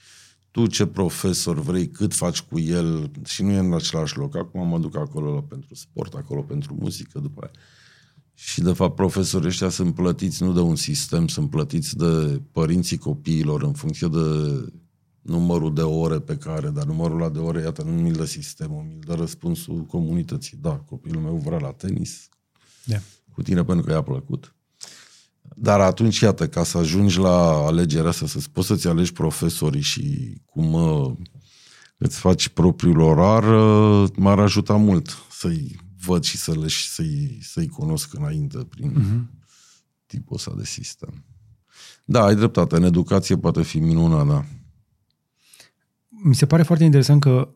tu ce profesor vrei, cât faci cu el și nu e în același loc. Acum mă duc acolo pentru sport, acolo pentru muzică, după aia. Și, de fapt, profesorii ăștia sunt plătiți nu de un sistem, sunt plătiți de părinții copiilor în funcție de numărul de ore pe care, dar numărul ăla de ore, iată, nu mi-l dă sistemul, mi-l dă răspunsul comunității. Da, copilul meu vrea la tenis, yeah. cu tine pentru că i-a plăcut. Dar atunci, iată, ca să ajungi la alegerea asta, să poți să-ți alegi profesorii și cum uh, îți faci propriul orar, uh, m-ar ajuta mult să-i văd și să le, să-i, să-i cunosc înainte prin uh-huh. tipul ăsta de sistem. Da, ai dreptate, în educație poate fi minunat, da. Mi se pare foarte interesant că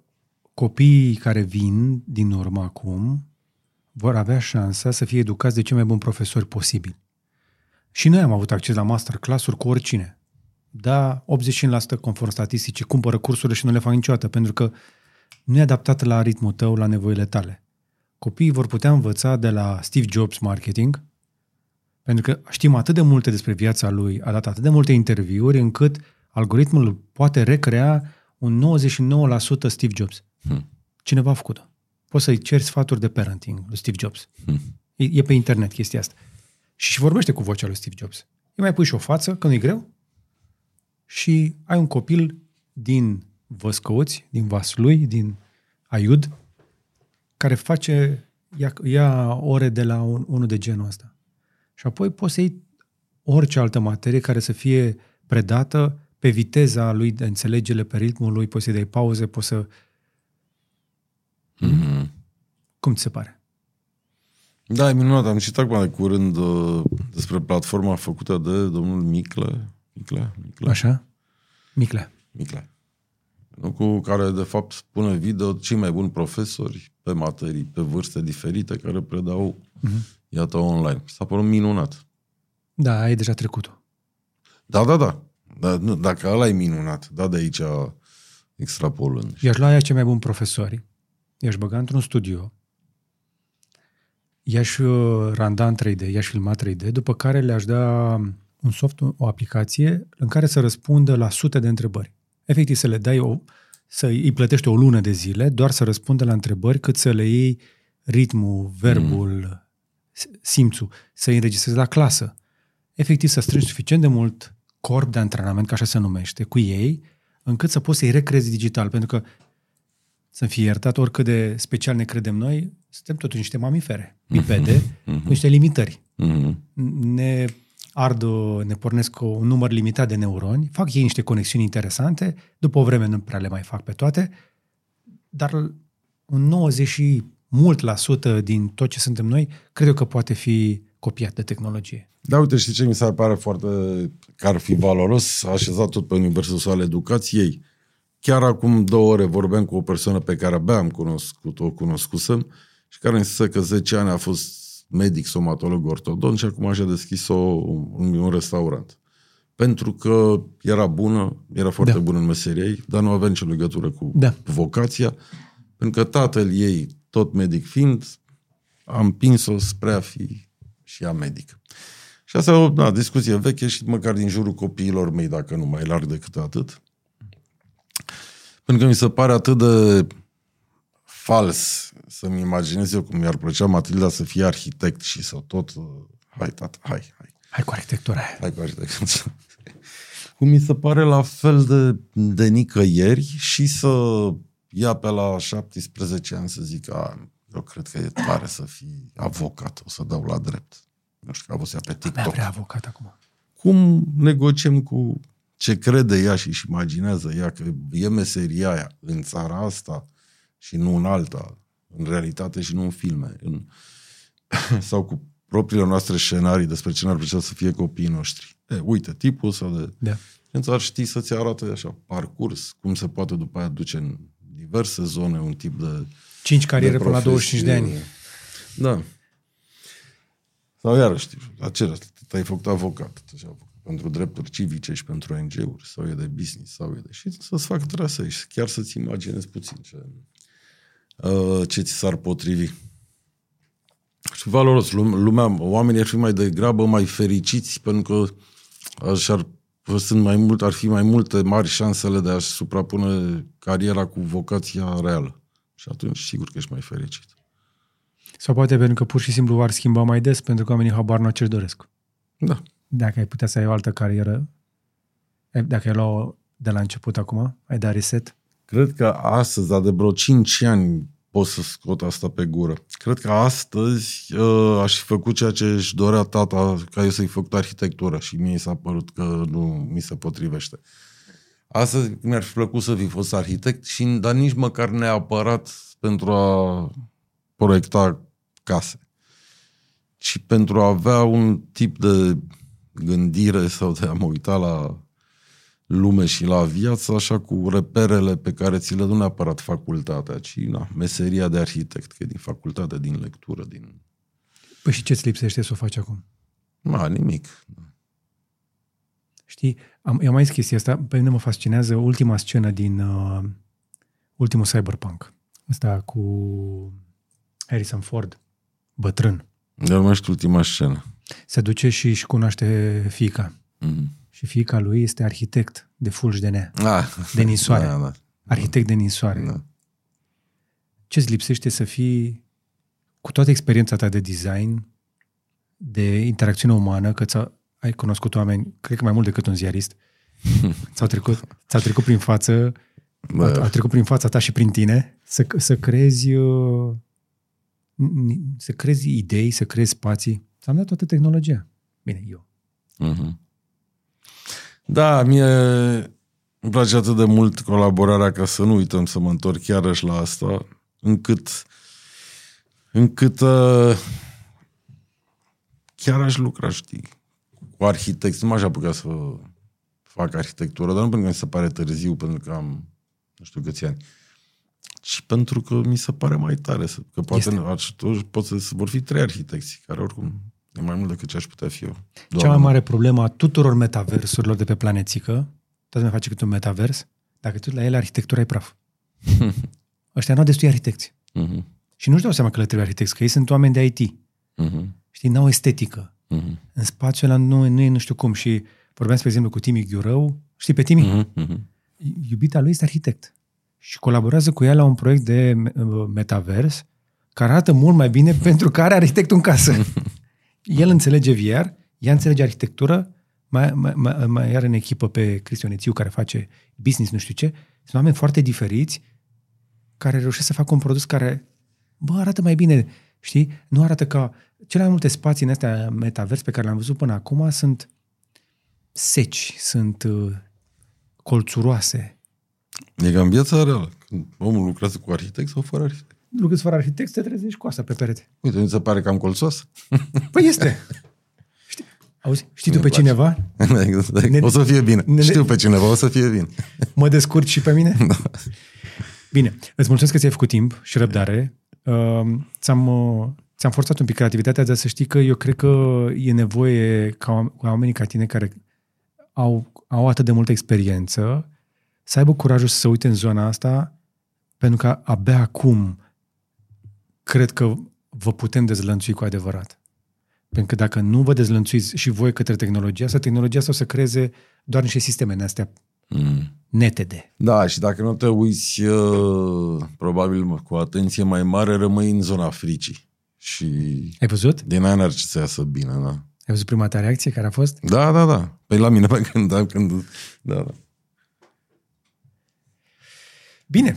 copiii care vin din urmă acum vor avea șansa să fie educați de cei mai buni profesori posibili. Și noi am avut acces la masterclass-uri cu oricine. Da, 85% conform statisticii cumpără cursurile și nu le fac niciodată, pentru că nu e adaptat la ritmul tău, la nevoile tale. Copiii vor putea învăța de la Steve Jobs marketing, pentru că știm atât de multe despre viața lui, a dat atât de multe interviuri, încât algoritmul poate recrea un 99% Steve Jobs. Hmm. Cineva a făcut-o. poți să-i ceri sfaturi de parenting lui Steve Jobs. Hmm. E, e pe internet chestia asta. Și, și vorbește cu vocea lui Steve Jobs. Îi mai pui și o față, când e greu, și ai un copil din Văscăuți, din Vaslui, din Aiud, care face, ia, ia ore de la un, unul de genul ăsta. Și apoi poți să iei orice altă materie care să fie predată pe viteza lui de înțelegere, pe ritmul lui, poți să dai pauze, poți să... Mm-hmm. Cum ți se pare? Da, e minunat. Am citit acum de curând uh, despre platforma făcută de domnul Micle. Micle? Micle? Așa? Micle. Micle. Nu? Cu care, de fapt, pune video cei mai buni profesori pe materii, pe vârste diferite, care predau, mm-hmm. iată, online. S-a părut minunat. Da, e deja trecutul. Da, da, da. da nu, dacă ăla e minunat, da, de aici extrapolând. I-aș lua cei mai buni profesori, i-aș băga într-un studio, i-aș uh, randa în 3D, i-aș filma 3D, după care le-aș da un soft, o aplicație în care să răspundă la sute de întrebări. Efectiv să le dai o, să îi plătești o lună de zile doar să răspundă la întrebări cât să le iei ritmul, verbul, mm. simțul, să îi înregistrezi la clasă. Efectiv să strângi suficient de mult corp de antrenament, ca așa se numește, cu ei, încât să poți să-i recrezi digital. Pentru că, să fie iertat, oricât de special ne credem noi, suntem totuși niște mamifere, bipede, mm-hmm. cu niște limitări. Mm-hmm. Ne ard, ne pornesc un număr limitat de neuroni, fac ei niște conexiuni interesante, după o vreme nu prea le mai fac pe toate, dar un 90 și mult la sută din tot ce suntem noi, cred eu că poate fi copiat de tehnologie. Da, uite, știi ce mi se pare foarte, că ar fi valoros, așezat tot pe Universul al Educației. Chiar acum două ore vorbeam cu o persoană pe care abia am cunoscut-o, cunoscusem, și care îmi spuse că 10 ani a fost medic, somatolog, ortodont și acum și-a deschis o, un, un restaurant. Pentru că era bună, era foarte da. bună în meseria ei, dar nu avea nicio legătură cu da. vocația, pentru că tatăl ei, tot medic fiind, a împins-o spre a fi și ea medic. Și asta e o da, discuție veche și măcar din jurul copiilor mei, dacă nu mai larg decât atât. Pentru că mi se pare atât de fals să-mi imaginez eu cum mi-ar plăcea Matilda să fie arhitect și să tot... Uh, hai, tata, hai, hai. Hai cu arhitectura. Hai cu arhitectura. cum mi se pare la fel de, de nicăieri și să ia pe la 17 ani să zic, a, eu cred că e tare să fii avocat, o să dau la drept. Nu știu, că pe TikTok. Abia avocat acum. Cum negociem cu ce crede ea și își imaginează ea că e meseria aia în țara asta și nu în alta, în realitate și nu în filme, în, sau cu propriile noastre scenarii despre ce ne-ar plăcea să fie copiii noștri. E, uite, tipul ăsta de... Da. ar ști să-ți arate așa, parcurs, cum se poate după aia duce în diverse zone un tip de Cinci cariere până la 25 de ani. Da. Sau iarăși, același, ai făcut avocat, așa, pentru drepturi civice și pentru ONG-uri, sau e de business, sau e de... Și să-ți fac trasee și chiar să-ți imaginezi puțin ce, uh, ce ți s-ar potrivi. Și valoros, lumea, oamenii ar fi mai degrabă mai fericiți pentru că așa sunt mai mult, ar fi mai multe mari șansele de a-și suprapune cariera cu vocația reală. Și atunci, sigur că ești mai fericit. Sau poate pentru că pur și simplu ar schimba mai des, pentru că oamenii habar nu ce doresc. Da. Dacă ai putea să ai o altă carieră, dacă ai luat de la început acum, ai dat reset? Cred că astăzi, dar de vreo 5 ani, pot să scot asta pe gură. Cred că astăzi uh, aș fi făcut ceea ce își dorea tata ca eu să-i făcut arhitectură și mie s-a părut că nu mi se potrivește. Astăzi mi-ar fi plăcut să fi fost arhitect, și, dar nici măcar neapărat pentru a proiecta case, ci pentru a avea un tip de gândire sau de a mă uita la lume și la viață, așa cu reperele pe care ți le dă neapărat facultatea, ci na, meseria de arhitect, că e din facultate, din lectură, din... Păi și ce-ți lipsește să o faci acum? Ma, nimic. Știi, am, eu am mai zis chestia asta, pe mine mă fascinează ultima scenă din uh, ultimul Cyberpunk. Asta cu Harrison Ford, bătrân. Dar nu mai știu ultima scenă. Se duce și își cunoaște fica. Mm-hmm. Și fica lui este arhitect de fulgi de nea. Ah, de ninsoare. Da, da. Arhitect de ninsoare. Da. ce îți lipsește să fii, cu toată experiența ta de design, de interacțiune umană, că ți ai cunoscut oameni, cred că mai mult decât un ziarist, ți-au trecut, ți-au trecut prin față, Bă. au, au trecut prin fața ta și prin tine, să, să crezi uh, să crezi idei, să crezi spații. Ți-am dat toată tehnologia. Bine, eu. Mhm. Da, mie îmi place atât de mult colaborarea ca să nu uităm să mă întorc iarăși la asta, încât încât uh, chiar aș lucra, știi, cu arhitecți. Nu m-aș apuca să fac arhitectură, dar nu pentru că mi se pare târziu, pentru că am nu știu câți ani, ci pentru că mi se pare mai tare. să- Că poate Este. atunci pot să vor fi trei arhitecți, care oricum e mai mult decât ce aș putea fi eu. Cea mai mare problemă a tuturor metaversurilor de pe planetică, toată lumea face câte un metavers, dacă tu la ele arhitectura e praf. Ăștia n-au destui arhitecți. Mhm, Și nu-și dau seama că le trebuie arhitecți, că ei sunt oameni de IT. mhm, Știi, n-au estetică. mhm, În spațiul ăla nu, nu e nu știu cum. Și vorbeam, spre exemplu, cu Timi Ghiurău. Știi pe Timi? mhm, mhm. Iubita lui este arhitect. Și colaborează cu ea la un proiect de uh, metavers care arată mult mai bine pentru că are arhitectul în casă. El înțelege VR, ea înțelege arhitectură, mai, mai, mai, mai are în echipă pe Cristian Ețiu care face business, nu știu ce. Sunt oameni foarte diferiți care reușesc să facă un produs care, bă, arată mai bine, știi? Nu arată ca... Cele mai multe spații în astea metavers pe care le-am văzut până acum sunt seci, sunt uh, colțuroase. E ca în viața reală. Când omul lucrează cu arhitect sau fără arhitect. Lucrezi fără arhitect, te trezești cu asta pe perete. Uite, nu ți se pare cam colțos? Păi este. Știi, auzi, știi tu Mi-e pe place. cineva? Ne- o să fie bine. ne- Știu pe cineva, o să fie bine. Mă descurci și pe mine? Bine, îți mulțumesc că ți-ai făcut timp și răbdare. Uh, ți-am, uh, ți-am forțat un pic creativitatea, dar să știi că eu cred că e nevoie ca oam- ca oamenii ca tine care au, au atât de multă experiență să aibă curajul să se uite în zona asta, pentru că abia acum cred că vă putem dezlănțui cu adevărat. Pentru că dacă nu vă dezlănțuiți și voi către tehnologia asta, tehnologia asta o să creeze doar niște sisteme în astea Mm. netede. Da, și dacă nu te uiți, uh, probabil mă, cu atenție mai mare, rămâi în zona fricii. Și Ai văzut? din aia n-ar ce să iasă bine, da. Ai văzut prima ta reacție care a fost? Da, da, da. Păi la mine, pe când, da, când, da, da. Bine.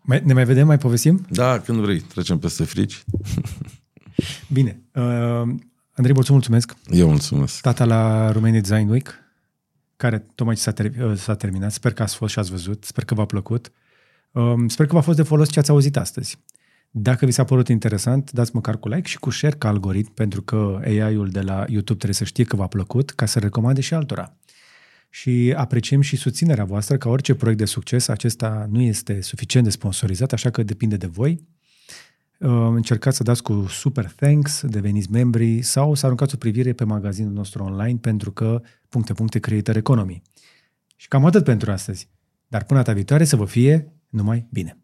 Mai, ne mai vedem, mai povestim? Da, când vrei, trecem peste frici. Bine. Uh, Andrei Bolțu, mulțumesc. Eu mulțumesc. Tata la Romania Design Week, care tocmai ce s-a, ter- uh, s-a terminat. Sper că ați fost și ați văzut. Sper că v-a plăcut. Um, sper că v-a fost de folos ce ați auzit astăzi. Dacă vi s-a părut interesant, dați măcar cu like și cu share ca algoritm, pentru că AI-ul de la YouTube trebuie să știe că v-a plăcut, ca să recomande și altora. Și apreciem și susținerea voastră, ca orice proiect de succes, acesta nu este suficient de sponsorizat, așa că depinde de voi. Uh, Încercați să dați cu super thanks, deveniți membri sau să aruncați o privire pe magazinul nostru online pentru că puncte puncte creator economy. Și cam atât pentru astăzi. Dar până data viitoare să vă fie numai bine.